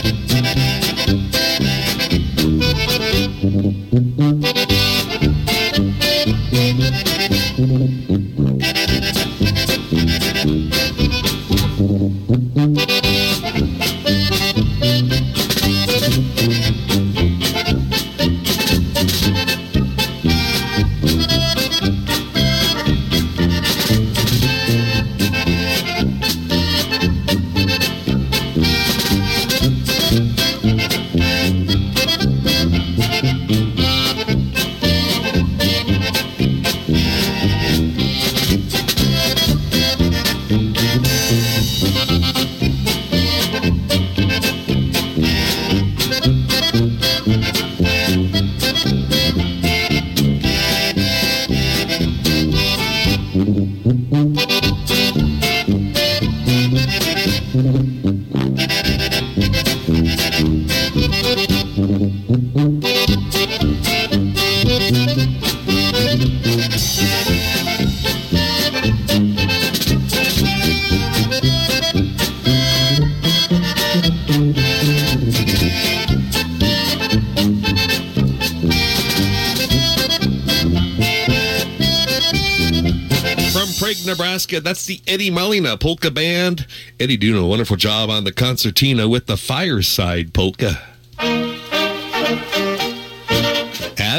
Nebraska, that's the Eddie Molina Polka Band. Eddie doing a wonderful job on the concertina with the Fireside Polka.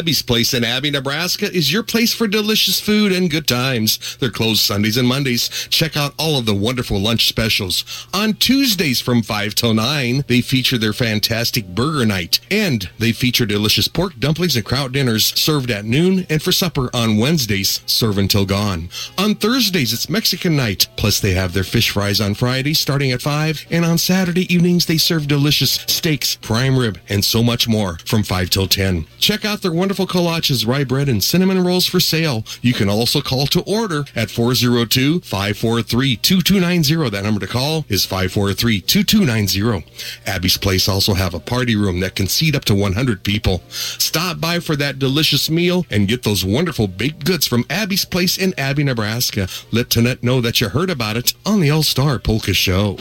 Abie's Place in Abie, Nebraska is your place for delicious food and good times. They're closed Sundays and Mondays. Check out all of the wonderful lunch specials. On Tuesdays from 5 till 9, they feature their fantastic burger night. And they feature delicious pork dumplings and kraut dinners served at noon and for supper on Wednesdays, serve until gone. On Thursdays, it's Mexican night. Plus, they have their fish fries on Fridays starting at 5. And on Saturday evenings, they serve delicious steaks, prime rib, and so much more from 5 till 10. Check out their wonderful kolaches, rye bread, and cinnamon rolls for sale. You can also call to order at 402-543-2290. That number to call is 543-2290. Abie's Place also have a party room that can seat up to 100 people. Stop by for that delicious meal and get those wonderful baked goods from Abie's Place in Abie, Nebraska. Let Tonette know that you heard about it on the All-Star Polka Show.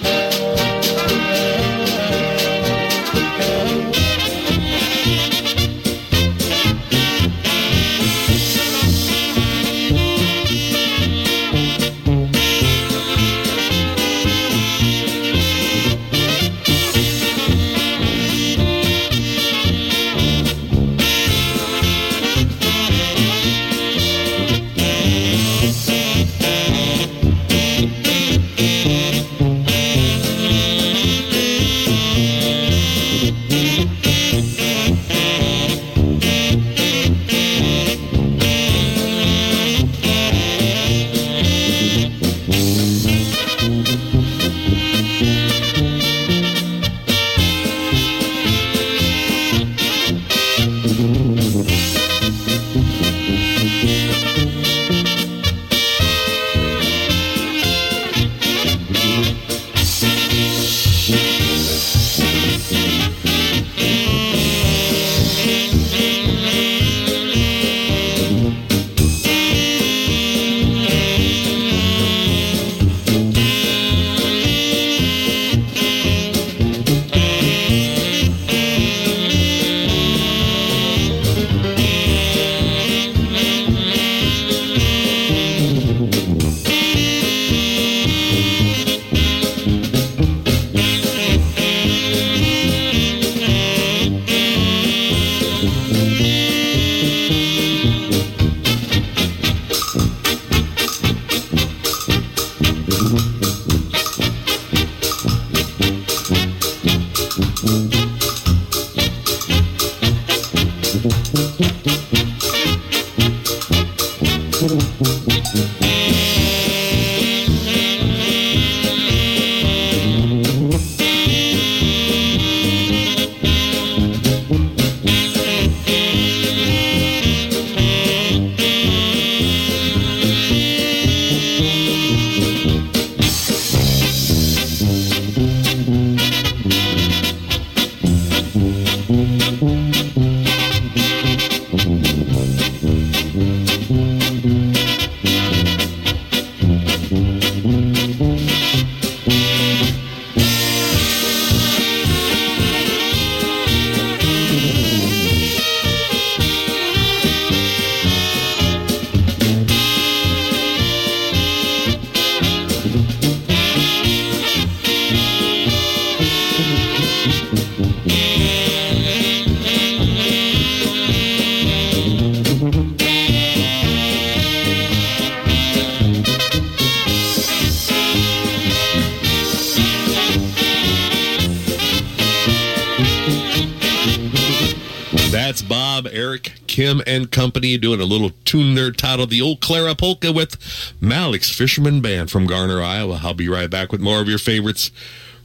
Kim, and company doing a little tune there titled The Old Clara Polka with Malik's Fisherman Band from Garner, Iowa. I'll be right back with more of your favorites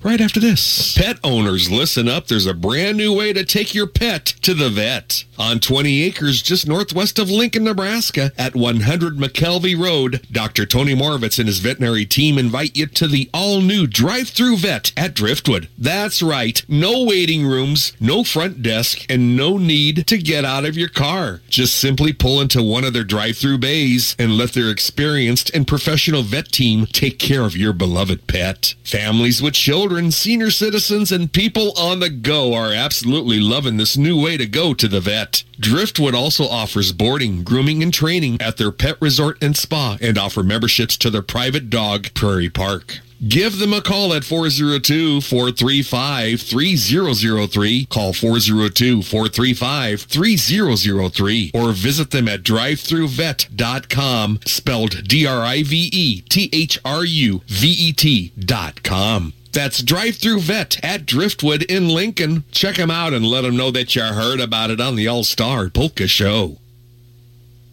right after this. Pet owners, listen up. There's a brand new way to take your pet to the vet. On 20 acres just northwest of Lincoln, Nebraska, at 100 McKelvey Road, Dr. Tony Moravitz and his veterinary team invite you to the all-new drive-through vet at Driftwood. That's right. No waiting rooms, no front desk, and no need to get out of your car. Just simply pull into one of their drive-through bays and let their experienced and professional vet team take care of your beloved pet. Families with children, senior citizens, and people on the go are absolutely loving this new way to go to the vet. Driftwood also offers boarding, grooming, and training at their pet resort and spa and offer memberships to their private dog, Prairie Park. Give them a call at 402-435-3003. Call 402-435-3003 or visit them at drivethroughvet.com spelled D-R-I-V-E-T-H-R-U-V-E-T dot com. That's Drive Through Vet at Driftwood in Lincoln. Check them out and let them know that you heard about it on the All Star Polka Show.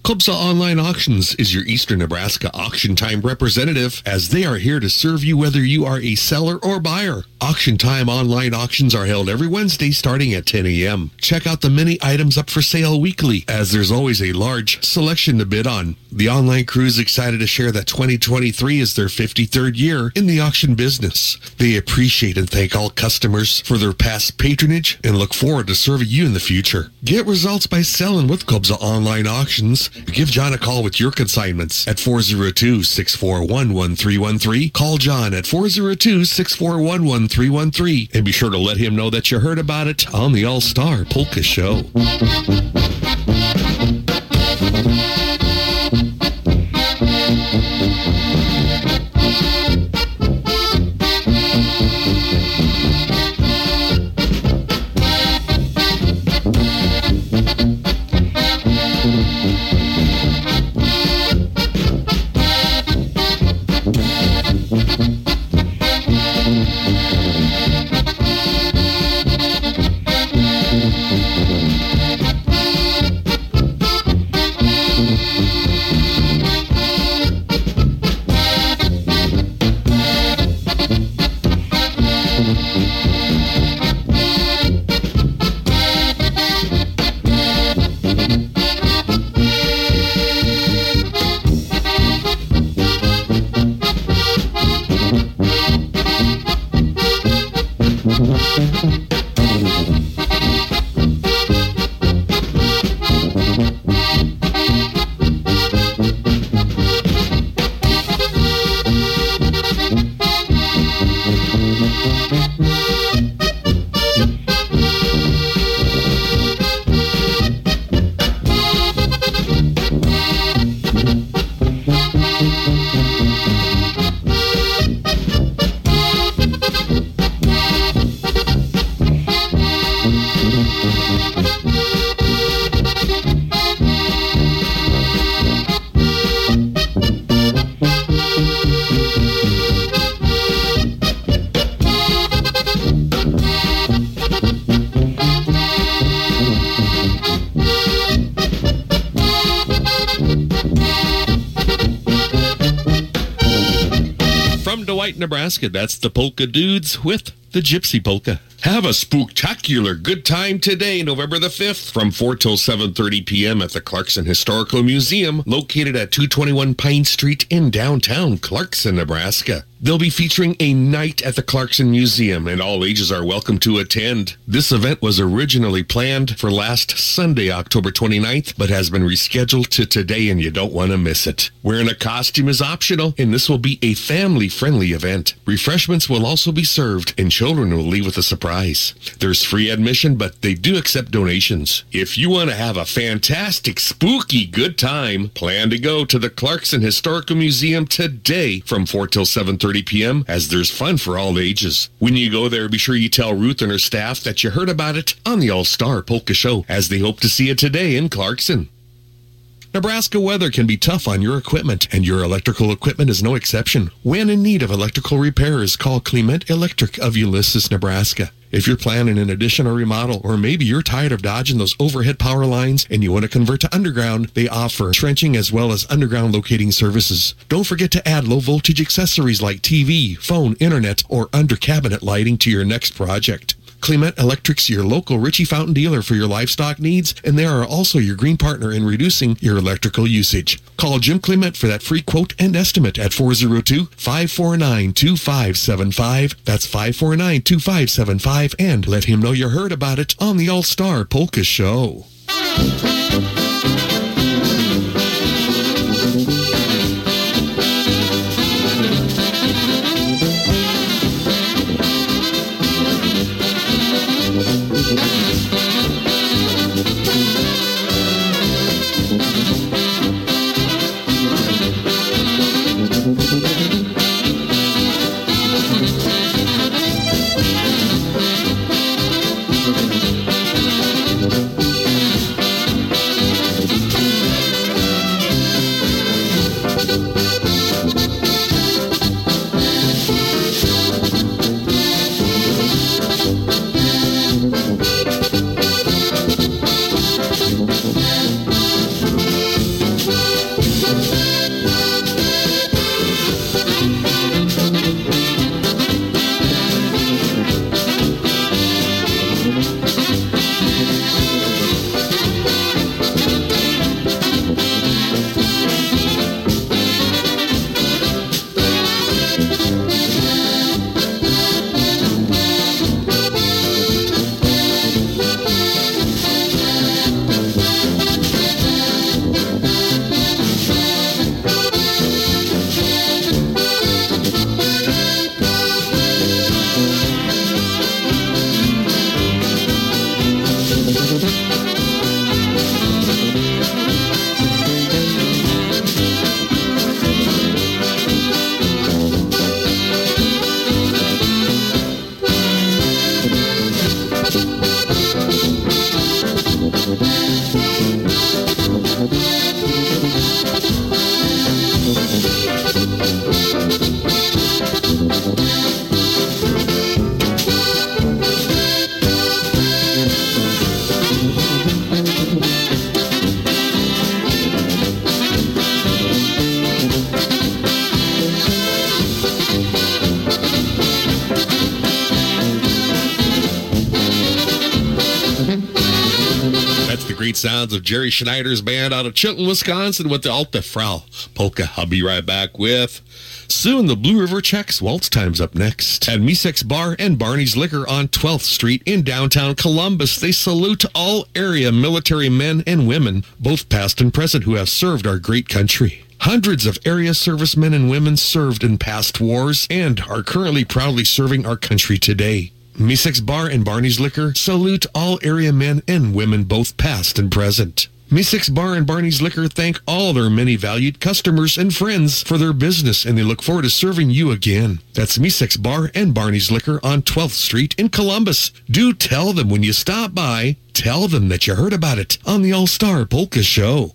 Kobza Online Auctions is your Eastern Nebraska auction time representative as they are here to serve you whether you are a seller or buyer. Auction time online auctions are held every Wednesday starting at 10 a.m. Check out the many items up for sale weekly as there's always a large selection to bid on. The online crew is excited to share that 2023 is their 53rd year in the auction business. They appreciate and thank all customers for their past patronage and look forward to serving you in the future. Get results by selling with Kobza Online Auctions. Give John a call with your consignments at 402-641-1313. Call John at 402-641-1313 and be sure to let him know that you heard about it on the All-Star Polka Show. That's the Polka Dudes with the Gypsy Polka. Have a spooktacular good time today, November the 5th, from 4 till 7.30 p.m. at the Clarkson Historical Museum, located at 221 Pine Street in downtown Clarkson, Nebraska. They'll be featuring a night at the Clarkson Museum, and all ages are welcome to attend. This event was originally planned for last Sunday, October 29th, but has been rescheduled to today, and you don't want to miss it. Wearing a costume is optional, and this will be a family-friendly event. Refreshments will also be served, and children will leave with a surprise. There's free admission, but they do accept donations. If you want to have a fantastic, spooky good time, plan to go to the Clarkson Historical Museum today from 4 till 7.30 p.m. as there's fun for all ages. When you go there, be sure you tell Ruth and her staff that you heard about it on the All-Star Polka Show as they hope to see you today in Clarkson. Nebraska weather can be tough on your equipment, and your electrical equipment is no exception. When in need of electrical repairs, call Clement Electric of Ulysses, Nebraska. If you're planning an addition or remodel, or maybe you're tired of dodging those overhead power lines and you want to convert to underground, they offer trenching as well as underground locating services. Don't forget to add low voltage accessories like TV, phone, internet, or under cabinet lighting to your next project. Clement Electric's your local Ritchie Fountain dealer for your livestock needs, and they are also your green partner in reducing your electrical usage. Call Jim Clement for that free quote and estimate at 402-549-2575. That's 549-2575, and let him know you heard about it on the All Star Polka Show. Mm-hmm. Of Jerry Schneider's band out of Chilton, Wisconsin with the Alte Frau polka. I'll be right back with soon the Blue River Czechs Waltz Time's up next. At Misek's Bar and Barney's Liquor on 12th Street in downtown Columbus, they salute all area military men and women, both past and present, who have served our great country. Hundreds of area servicemen and women served in past wars and are currently proudly serving our country today. Misek's Bar and Barney's Liquor salute all area men and women, both past and present. Misek's Bar and Barney's Liquor thank all their many valued customers and friends for their business, and they look forward to serving you again. That's Misek's Bar and Barney's Liquor on 12th Street in Columbus. Do tell them when you stop by, tell them that you heard about it on the All Star Polka Show.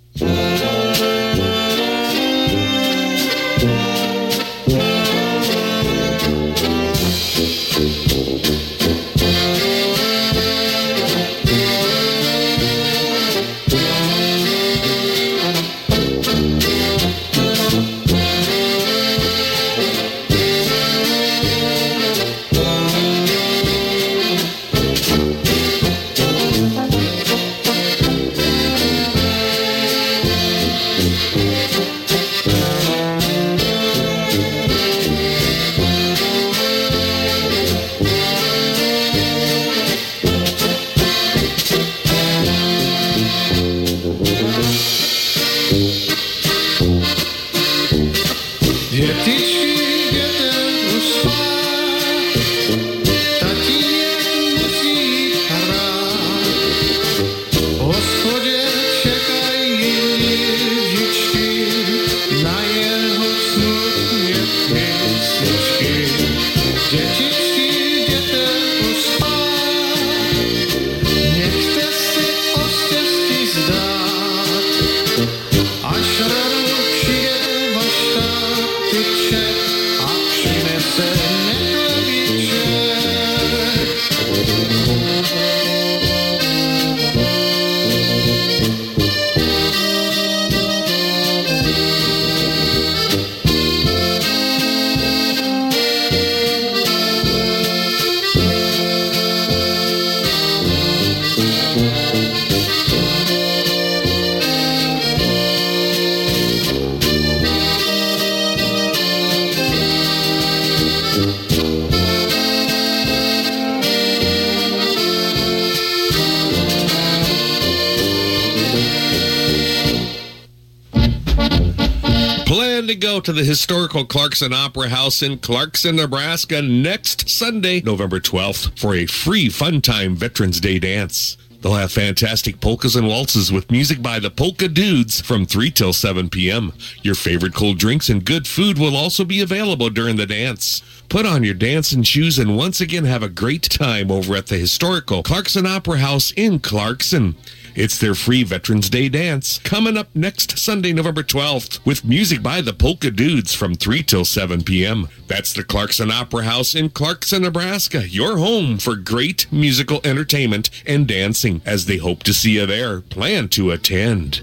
Go to the historical Clarkson Opera House in Clarkson, Nebraska next Sunday, November 12th, for a free Fun Time Veterans Day dance. They'll have fantastic polkas and waltzes with music by the Polka Dudes from 3 till 7 p.m. Your favorite cold drinks and good food will also be available during the dance. Put on your dancing shoes and once again have a great time over at the historical Clarkson Opera House in Clarkson. It's their free Veterans Day dance coming up next Sunday, November 12th, with music by the Polka Dudes from 3 till 7 p.m. That's the Clarkson Opera House in Clarkson, Nebraska, your home for great musical entertainment and dancing. As they hope to see you there, plan to attend.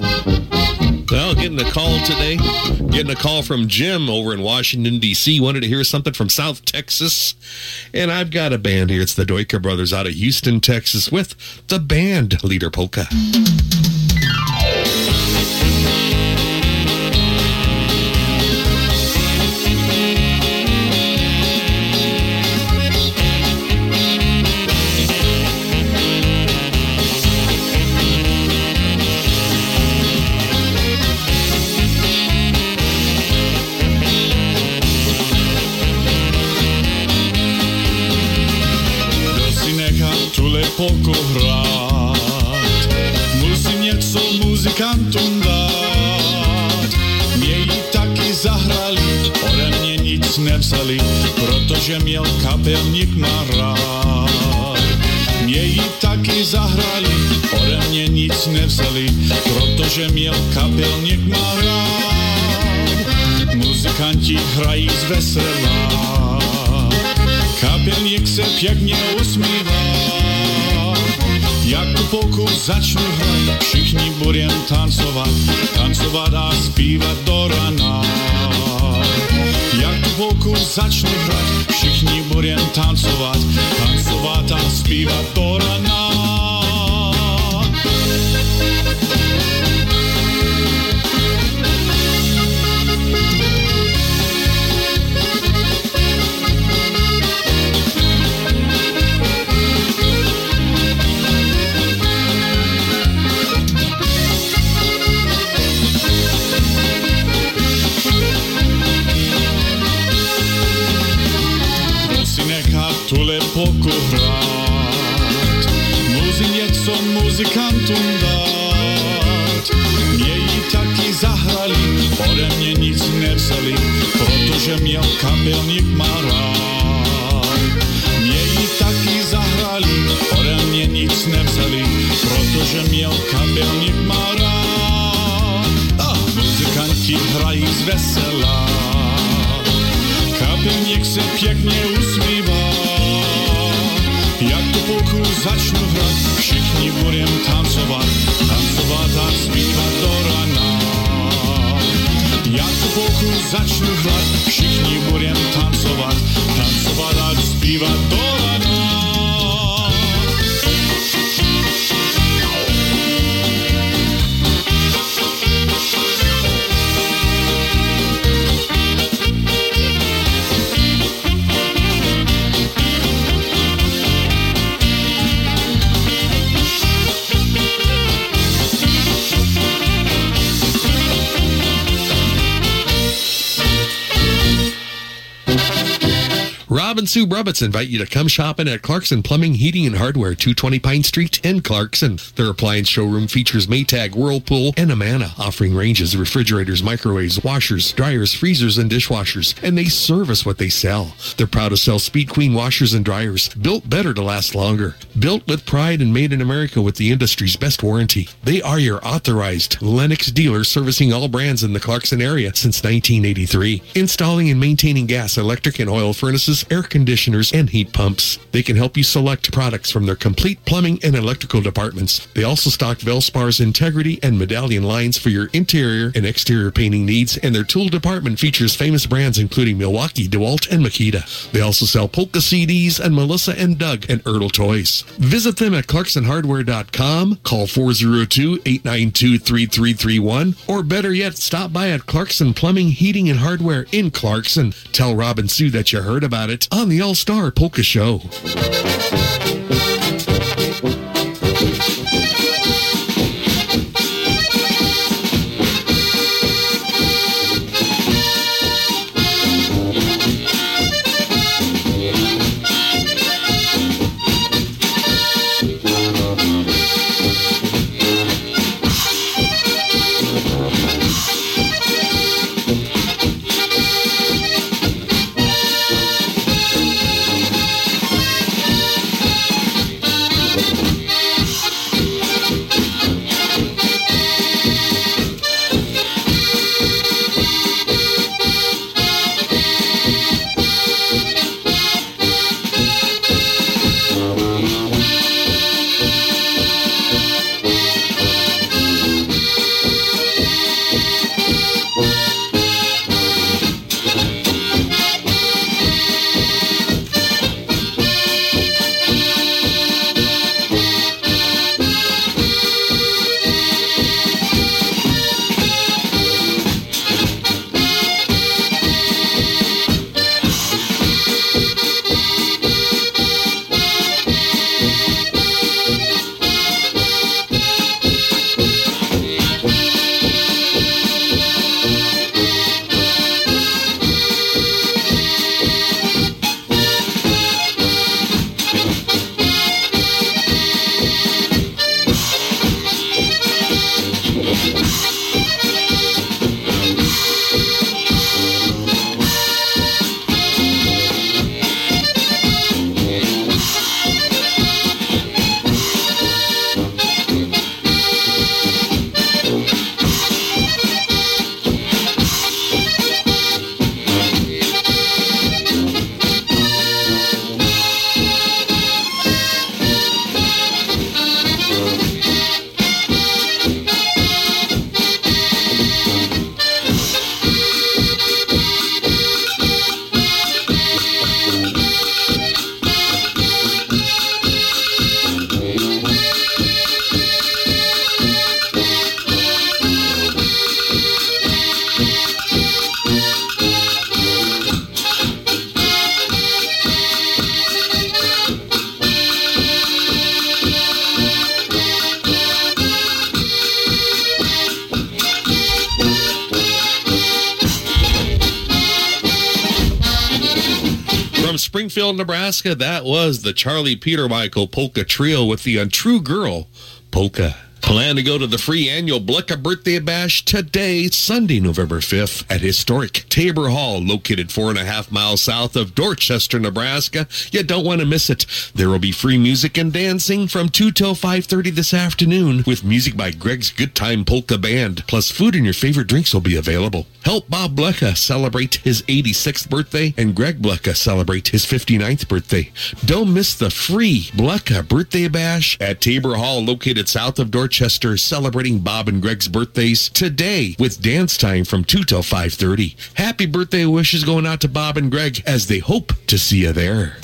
Well, getting a call today. Getting a call from Jim over in Washington, D.C. Wanted to hear something from South Texas. And I've got a band here. It's the Dujka Brothers out of Houston, Texas with the band Leader Polka. Tule polku hrát, musí něco muzikantům dát. Mě ji taky zahrali, ode mě nic nevzali, protože měl kapelník má rád. Mě ji taky zahrali, ode mě nic nevzali, protože měl kapelník má rád. Muzikanti hrají z veselá, kapelník se pěkně usmívá. Jak tu polku začnu hrát, všichni budem tancovat, tancovat a zpívat do rana. Jak tu polku začnu hrát, všichni budem tancovat, tancovat a zpívat do rana. Něco muzikantům dát. Mě ji taky zahrali, ode mě nic nevzali, protože měl kapelník má rád. Mě ji taky zahrali, ode mě nic nevzali, protože měl kapelník má rád. A muzikanti hrají z veselá, kapelník se pěkně usmívá. Polku začnu hrát, všichni budem tancovat, tancovat a zpívat do rana. Jak tu polku začnu hrát, všichni budem tancovat, tancovat a zpívat do rana. Rob and Sue Brubbits invite you to come shopping at Clarkson Plumbing, Heating, and Hardware, 220 Pine Street in Clarkson. Their appliance showroom features Maytag, Whirlpool, and Amana, offering ranges, refrigerators, microwaves, washers, dryers, freezers, and dishwashers. And they service what they sell. They're proud to sell Speed Queen washers and dryers, built better to last longer. Built with pride and made in America with the industry's best warranty. They are your authorized Lennox dealer servicing all brands in the Clarkson area since 1983. Installing and maintaining gas, electric, and oil furnaces, air conditioners, and heat pumps. They can help you select products from their complete plumbing and electrical departments. They also stock Valspar's Integrity and Medallion lines for your interior and exterior painting needs, and their tool department features famous brands including Milwaukee, DeWalt, and Makita. They also sell Polka CDs and Melissa and Doug and Ertl toys. Visit them at clarksonhardware.com, call 402-892-3331, or better yet, stop by at Clarkson Plumbing, Heating, and Hardware in Clarkson. Tell Rob and Sue that you heard about it on the All-Star Polka Show. Springfield, Nebraska, that was the Charlie Peter Michael Polka Trio with the Untrue Girl Polka. Plan to go to the free annual Blecka Birthday Bash today, Sunday, November 5th, at historic Tabor Hall, located four and a half miles south of Dorchester, Nebraska. You don't want to miss it. There will be free music and dancing from 2 till 5.30 this afternoon with music by Greg's Good Time Polka Band. Plus, food and your favorite drinks will be available. Help Bob Blecka celebrate his 86th birthday and Greg Blecka celebrate his 59th birthday. Don't miss the free Blecka Birthday Bash at Tabor Hall, located south of Dorchester. Dorchester celebrating Bob and Greg's birthdays today with dance time from 2 till 5.30. Happy birthday wishes going out to Bob and Greg as they hope to see you there.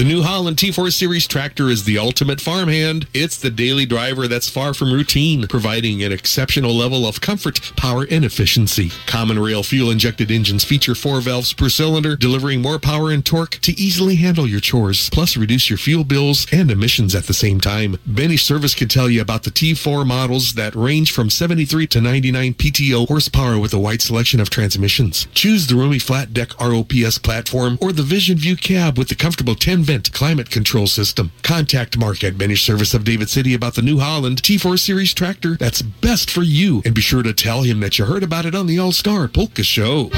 The New Holland T4 Series tractor is the ultimate farmhand. It's the daily driver that's far from routine, providing an exceptional level of comfort, power, and efficiency. Common rail fuel injected engines feature four valves per cylinder, delivering more power and torque to easily handle your chores, plus reduce your fuel bills and emissions at the same time. Benny Service can tell you about the T4 models that range from 73 to 99 PTO horsepower with a wide selection of transmissions. Choose the roomy flat deck ROPS platform or the Vision View cab with the comfortable 10 vent climate control system. Contact Mark at Benny Service of David City about the New Holland T4 Series tractor that's best for you. And be sure to tell him that you heard about it on the All Star Polka Show.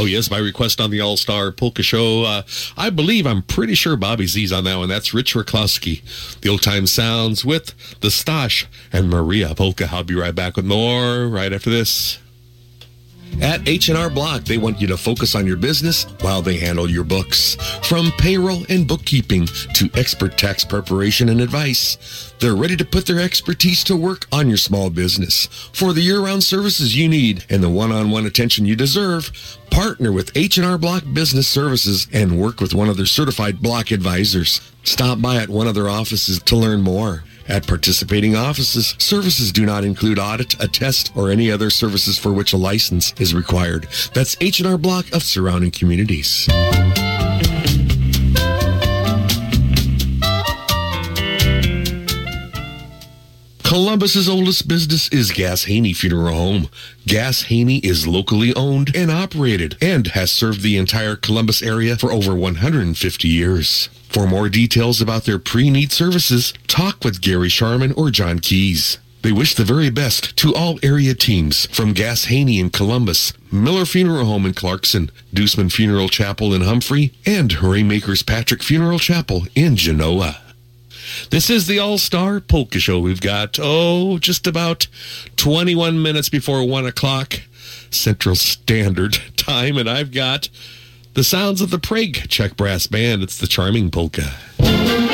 Oh, yes, my request on the All Star Polka Show. Uh, I believe, I'm pretty sure Bobby Z's on that one. That's Rich Raklowski. The old time sounds with the Stash and Maria Polka. I'll be right back with more right after this. At H&R Block, they want you to focus on your business while they handle your books. From payroll and bookkeeping to expert tax preparation and advice, they're ready to put their expertise to work on your small business. For the year-round services you need and the one-on-one attention you deserve, partner with H&R Block Business Services and work with one of their certified block advisors. Stop by at one of their offices to learn more. At participating offices, services do not include audit, a test, or any other services for which a license is required. That's H&R Block of surrounding communities. Columbus's oldest business is Gass Haney Funeral Home. Gass Haney is locally owned and operated and has served the entire Columbus area for over 150 years. For more details about their pre-need services, talk with Gary Sharman or John Keys. They wish the very best to all area teams from Gass Haney in Columbus, Miller Funeral Home in Clarkson, Deuceman Funeral Chapel in Humphrey, and Haymakers Patrick Funeral Chapel in Genoa. This is the All Star Polka Show. We've got, oh, just about 21 minutes before 1 o'clock Central Standard Time, and I've got the sounds of the Prague Czech Brass Band. It's the Charming Polka.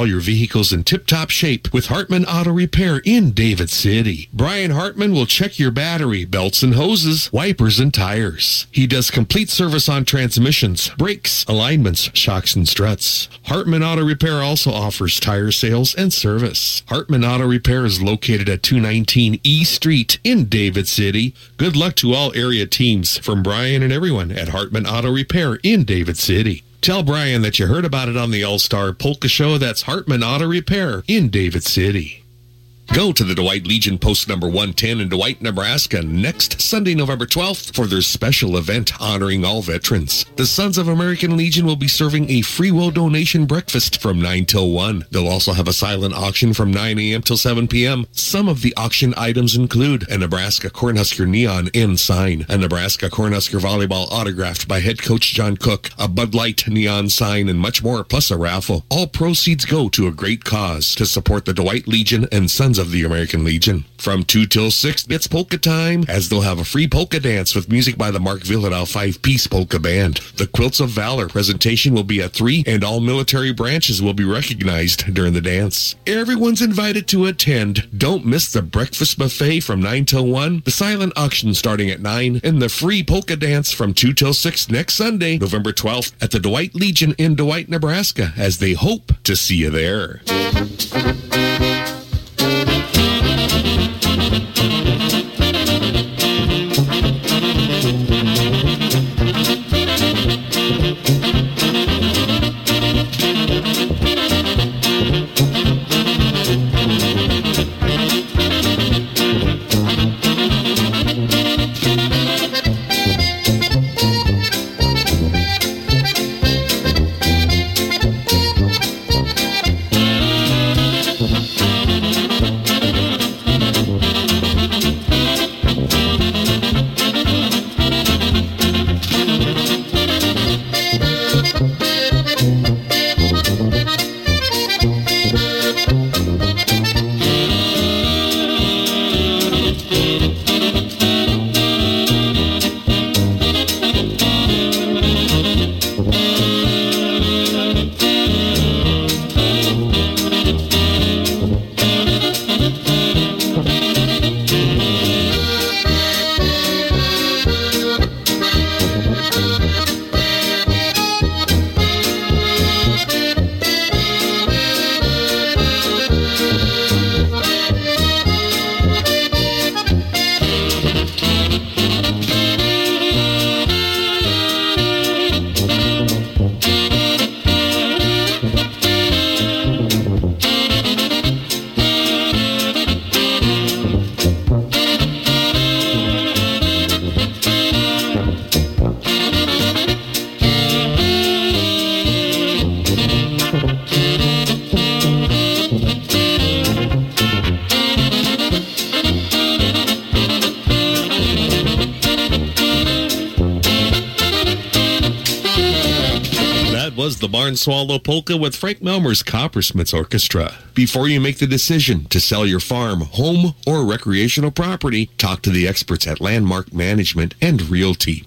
All your vehicles in tip-top shape with Hartman Auto Repair in David City. Brian Hartman will check your battery, belts and hoses, wipers and tires. He does complete service on transmissions, brakes, alignments, shocks and struts. Hartman Auto Repair also offers tire sales and service. Hartman Auto Repair is located at 219 E Street in David City. Good luck to all area teams from Brian and everyone at Hartman Auto Repair in David City. Tell Brian that you heard about it on the All Star Polka Show. That's Hartman Auto Repair in David City. Go to the Dwight Legion Post number 110 in Dwight, Nebraska next Sunday, November 12th for their special event honoring all veterans. The Sons of American Legion will be serving a free will donation breakfast from 9 till 1. They'll also have a silent auction from 9 a.m. till 7 p.m. Some of the auction items include a Nebraska Cornhusker neon end sign, a Nebraska Cornhusker volleyball autographed by head coach John Cook, a Bud Light neon sign, and much more, plus a raffle. All proceeds go to a great cause to support the Dwight Legion and Sons of the American Legion. From 2 till 6, it's polka time, as they'll have a free polka dance with music by the Mark Vyhlidal five-piece polka band. The Quilts of Valor presentation will be at 3, and all military branches will be recognized during the dance. Everyone's invited to attend. Don't miss the breakfast buffet from 9 till 1, the silent auction starting at 9, and the free polka dance from 2 till 6 next Sunday, November 12th, at the Dwight Legion in Dwight, Nebraska, as they hope to see you there. Was the Barn Swallow Polka with Frank Melmer's Coppersmiths Orchestra. Before you make the decision to sell your farm, home, or recreational property, talk to the experts at Landmark Management and Realty.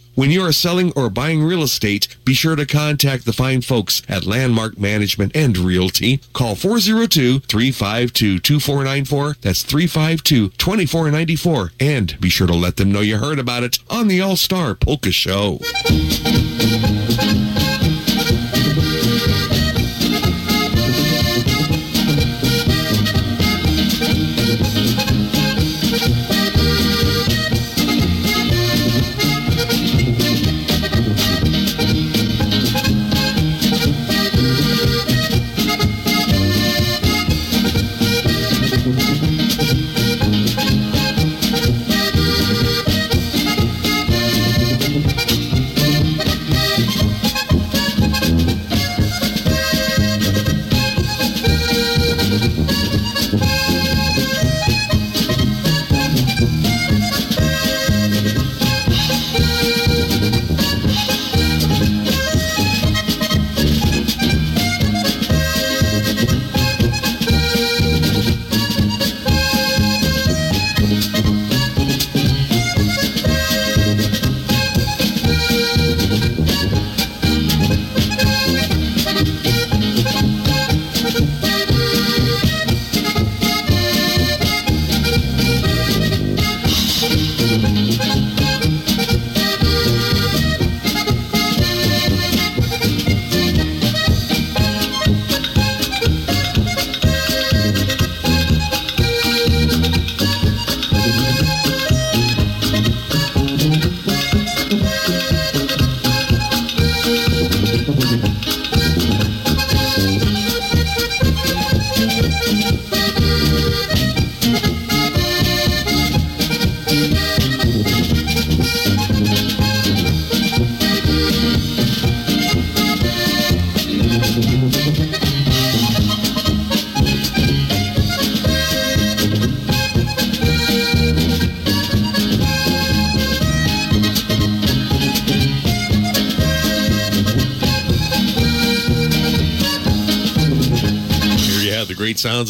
When you are selling or buying real estate, be sure to contact the fine folks at Landmark Management and Realty. Call 402-352-2494. That's 352-2494. And be sure to let them know you heard about it on the All-Star Polka Show.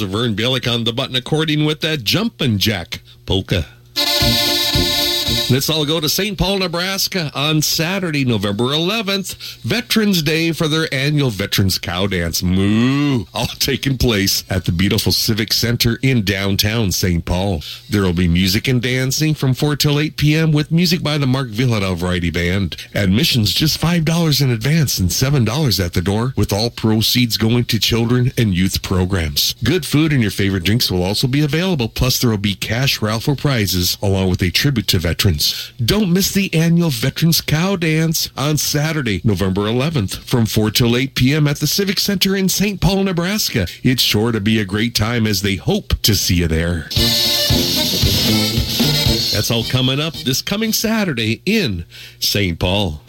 Of Vern Billick on the button accordion with that jumpin' jack polka. Let's all go to St. Paul, Nebraska on Saturday, November 11th, Veterans Day for their annual Veterans Cow Dance. Moo! All taking place at the beautiful Civic Center in downtown St. Paul. There will be music and dancing from 4 till 8 p.m. with music by the Mark Vyhlidal Variety Band. Admissions just $5 in advance and $7 at the door, with all proceeds going to children and youth programs. Good food and your favorite drinks will also be available, plus there will be cash raffle prizes along with a tribute to veterans. Don't miss the annual Veterans Cow Dance on Saturday, November 11th from 4 till 8 p.m. at the Civic Center in St. Paul, Nebraska. It's sure to be a great time as they hope to see you there. That's all coming up this coming Saturday in St. Paul.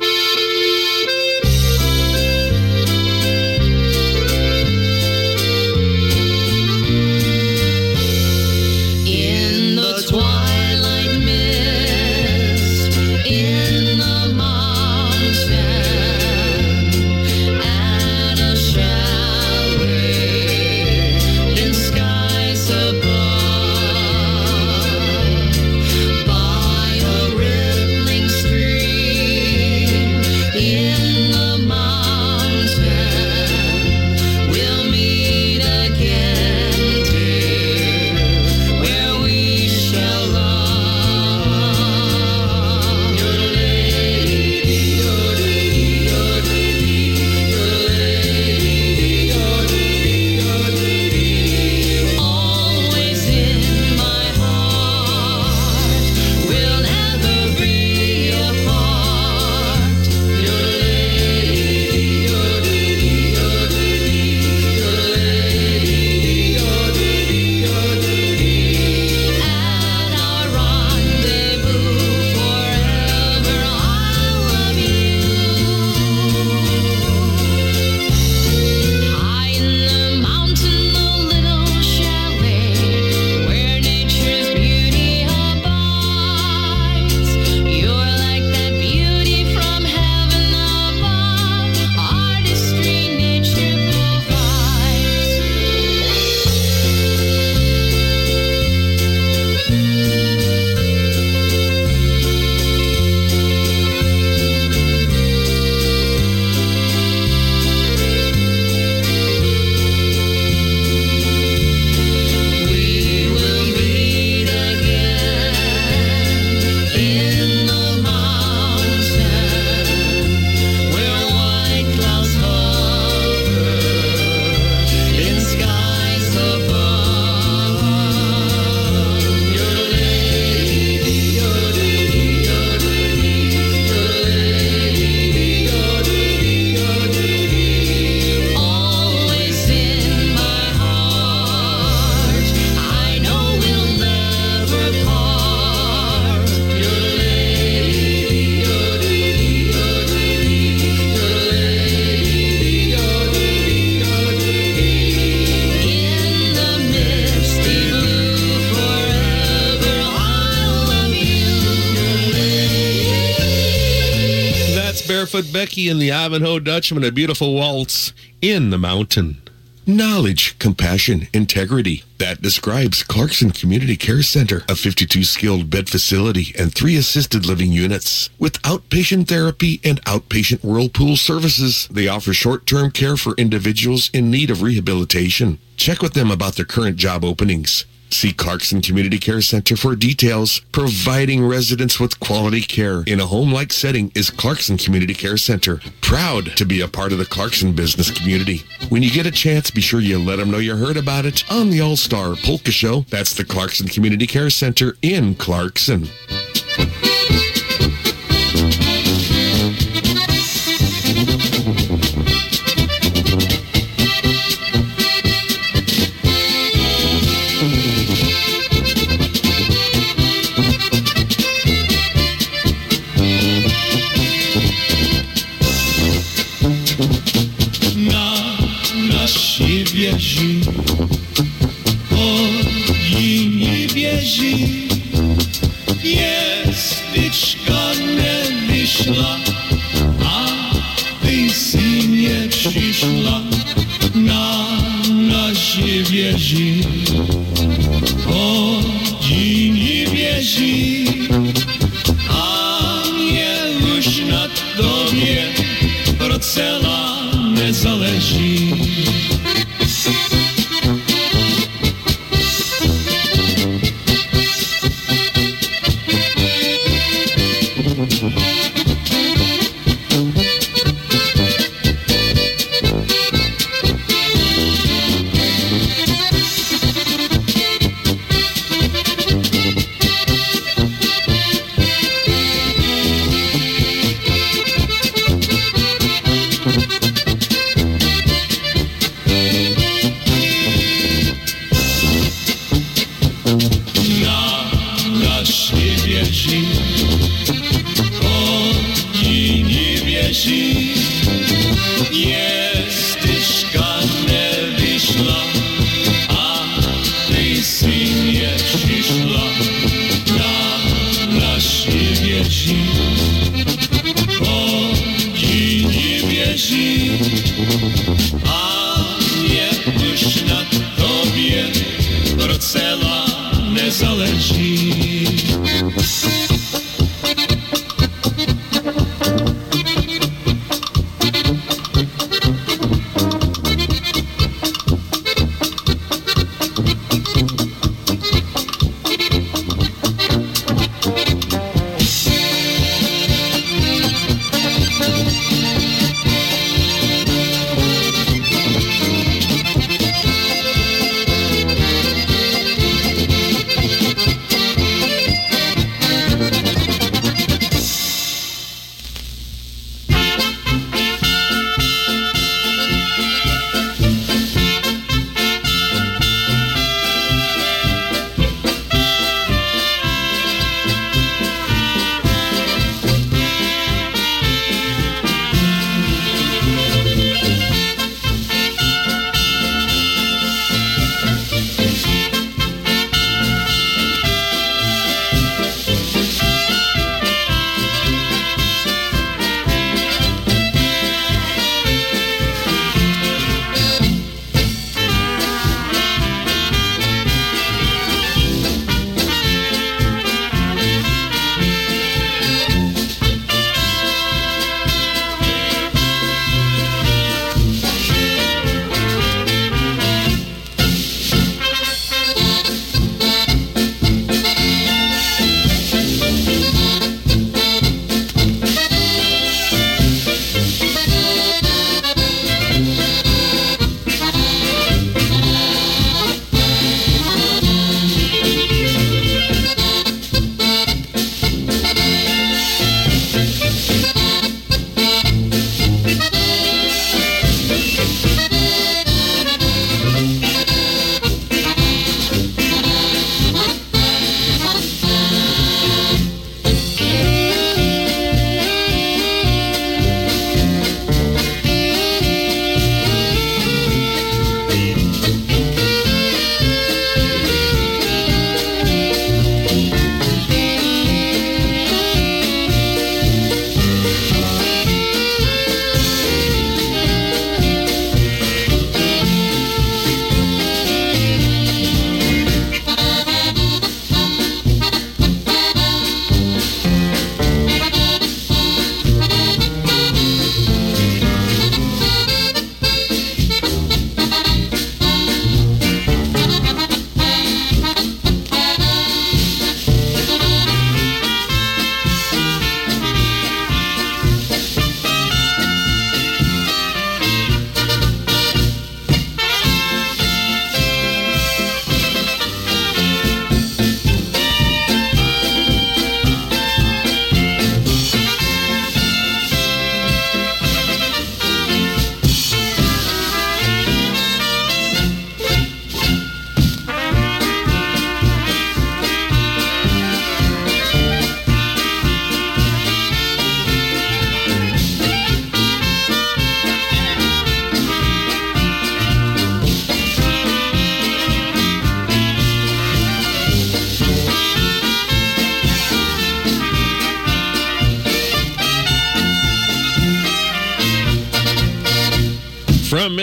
Becky and the Ivanhoe Dutchman, a beautiful waltz in the mountain. Knowledge, compassion, integrity. That describes Clarkson Community Care Center, a 52 skilled bed facility and three assisted living units. With outpatient therapy and outpatient whirlpool services, they offer short-term care for individuals in need of rehabilitation. Check with them about their current job openings. See Clarkson Community Care Center for details. Providing residents with quality care in a home-like setting is Clarkson Community Care Center. Proud to be a part of the Clarkson business community. When you get a chance, be sure you let them know you heard about it on the All-Star Polka Show. That's the Clarkson Community Care Center in Clarkson.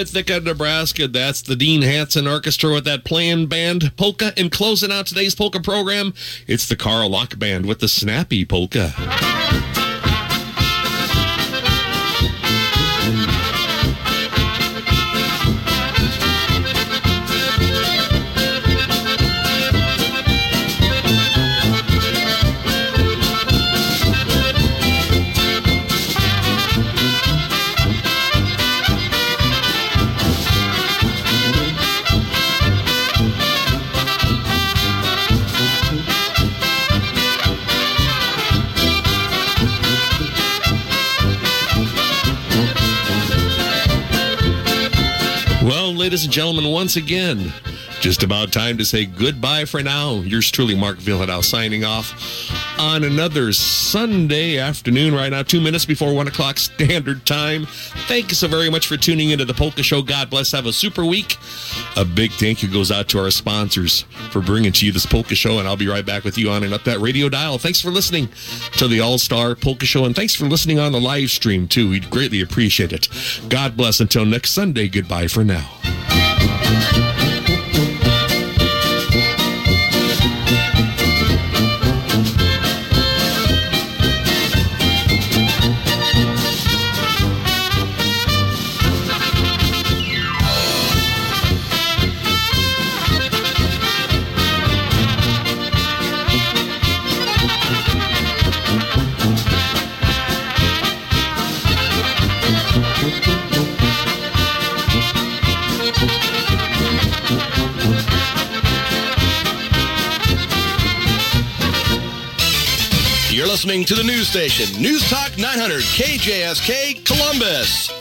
Ithaca, Nebraska, that's the Dean Hanson Orchestra with that playing band polka. And closing out today's polka program, it's the Carl Lock Band with the Snappy Polka. Gentlemen, once again, just about time to say goodbye for now. Yours truly, Mark Vyhlidal, signing off on another Sunday afternoon, right now, two minutes before one o'clock standard time. Thank you so very much for tuning into the Polka Show. God bless. Have a super week. A big thank you goes out to our sponsors for bringing to you this Polka Show, and I'll be right back with you on and up that radio dial. Thanks for listening to the All Star Polka Show, and thanks for listening on the live stream, too. We'd greatly appreciate it. God bless. Until next Sunday, goodbye for now. Listening to the news station, News Talk 900 KJSK Columbus.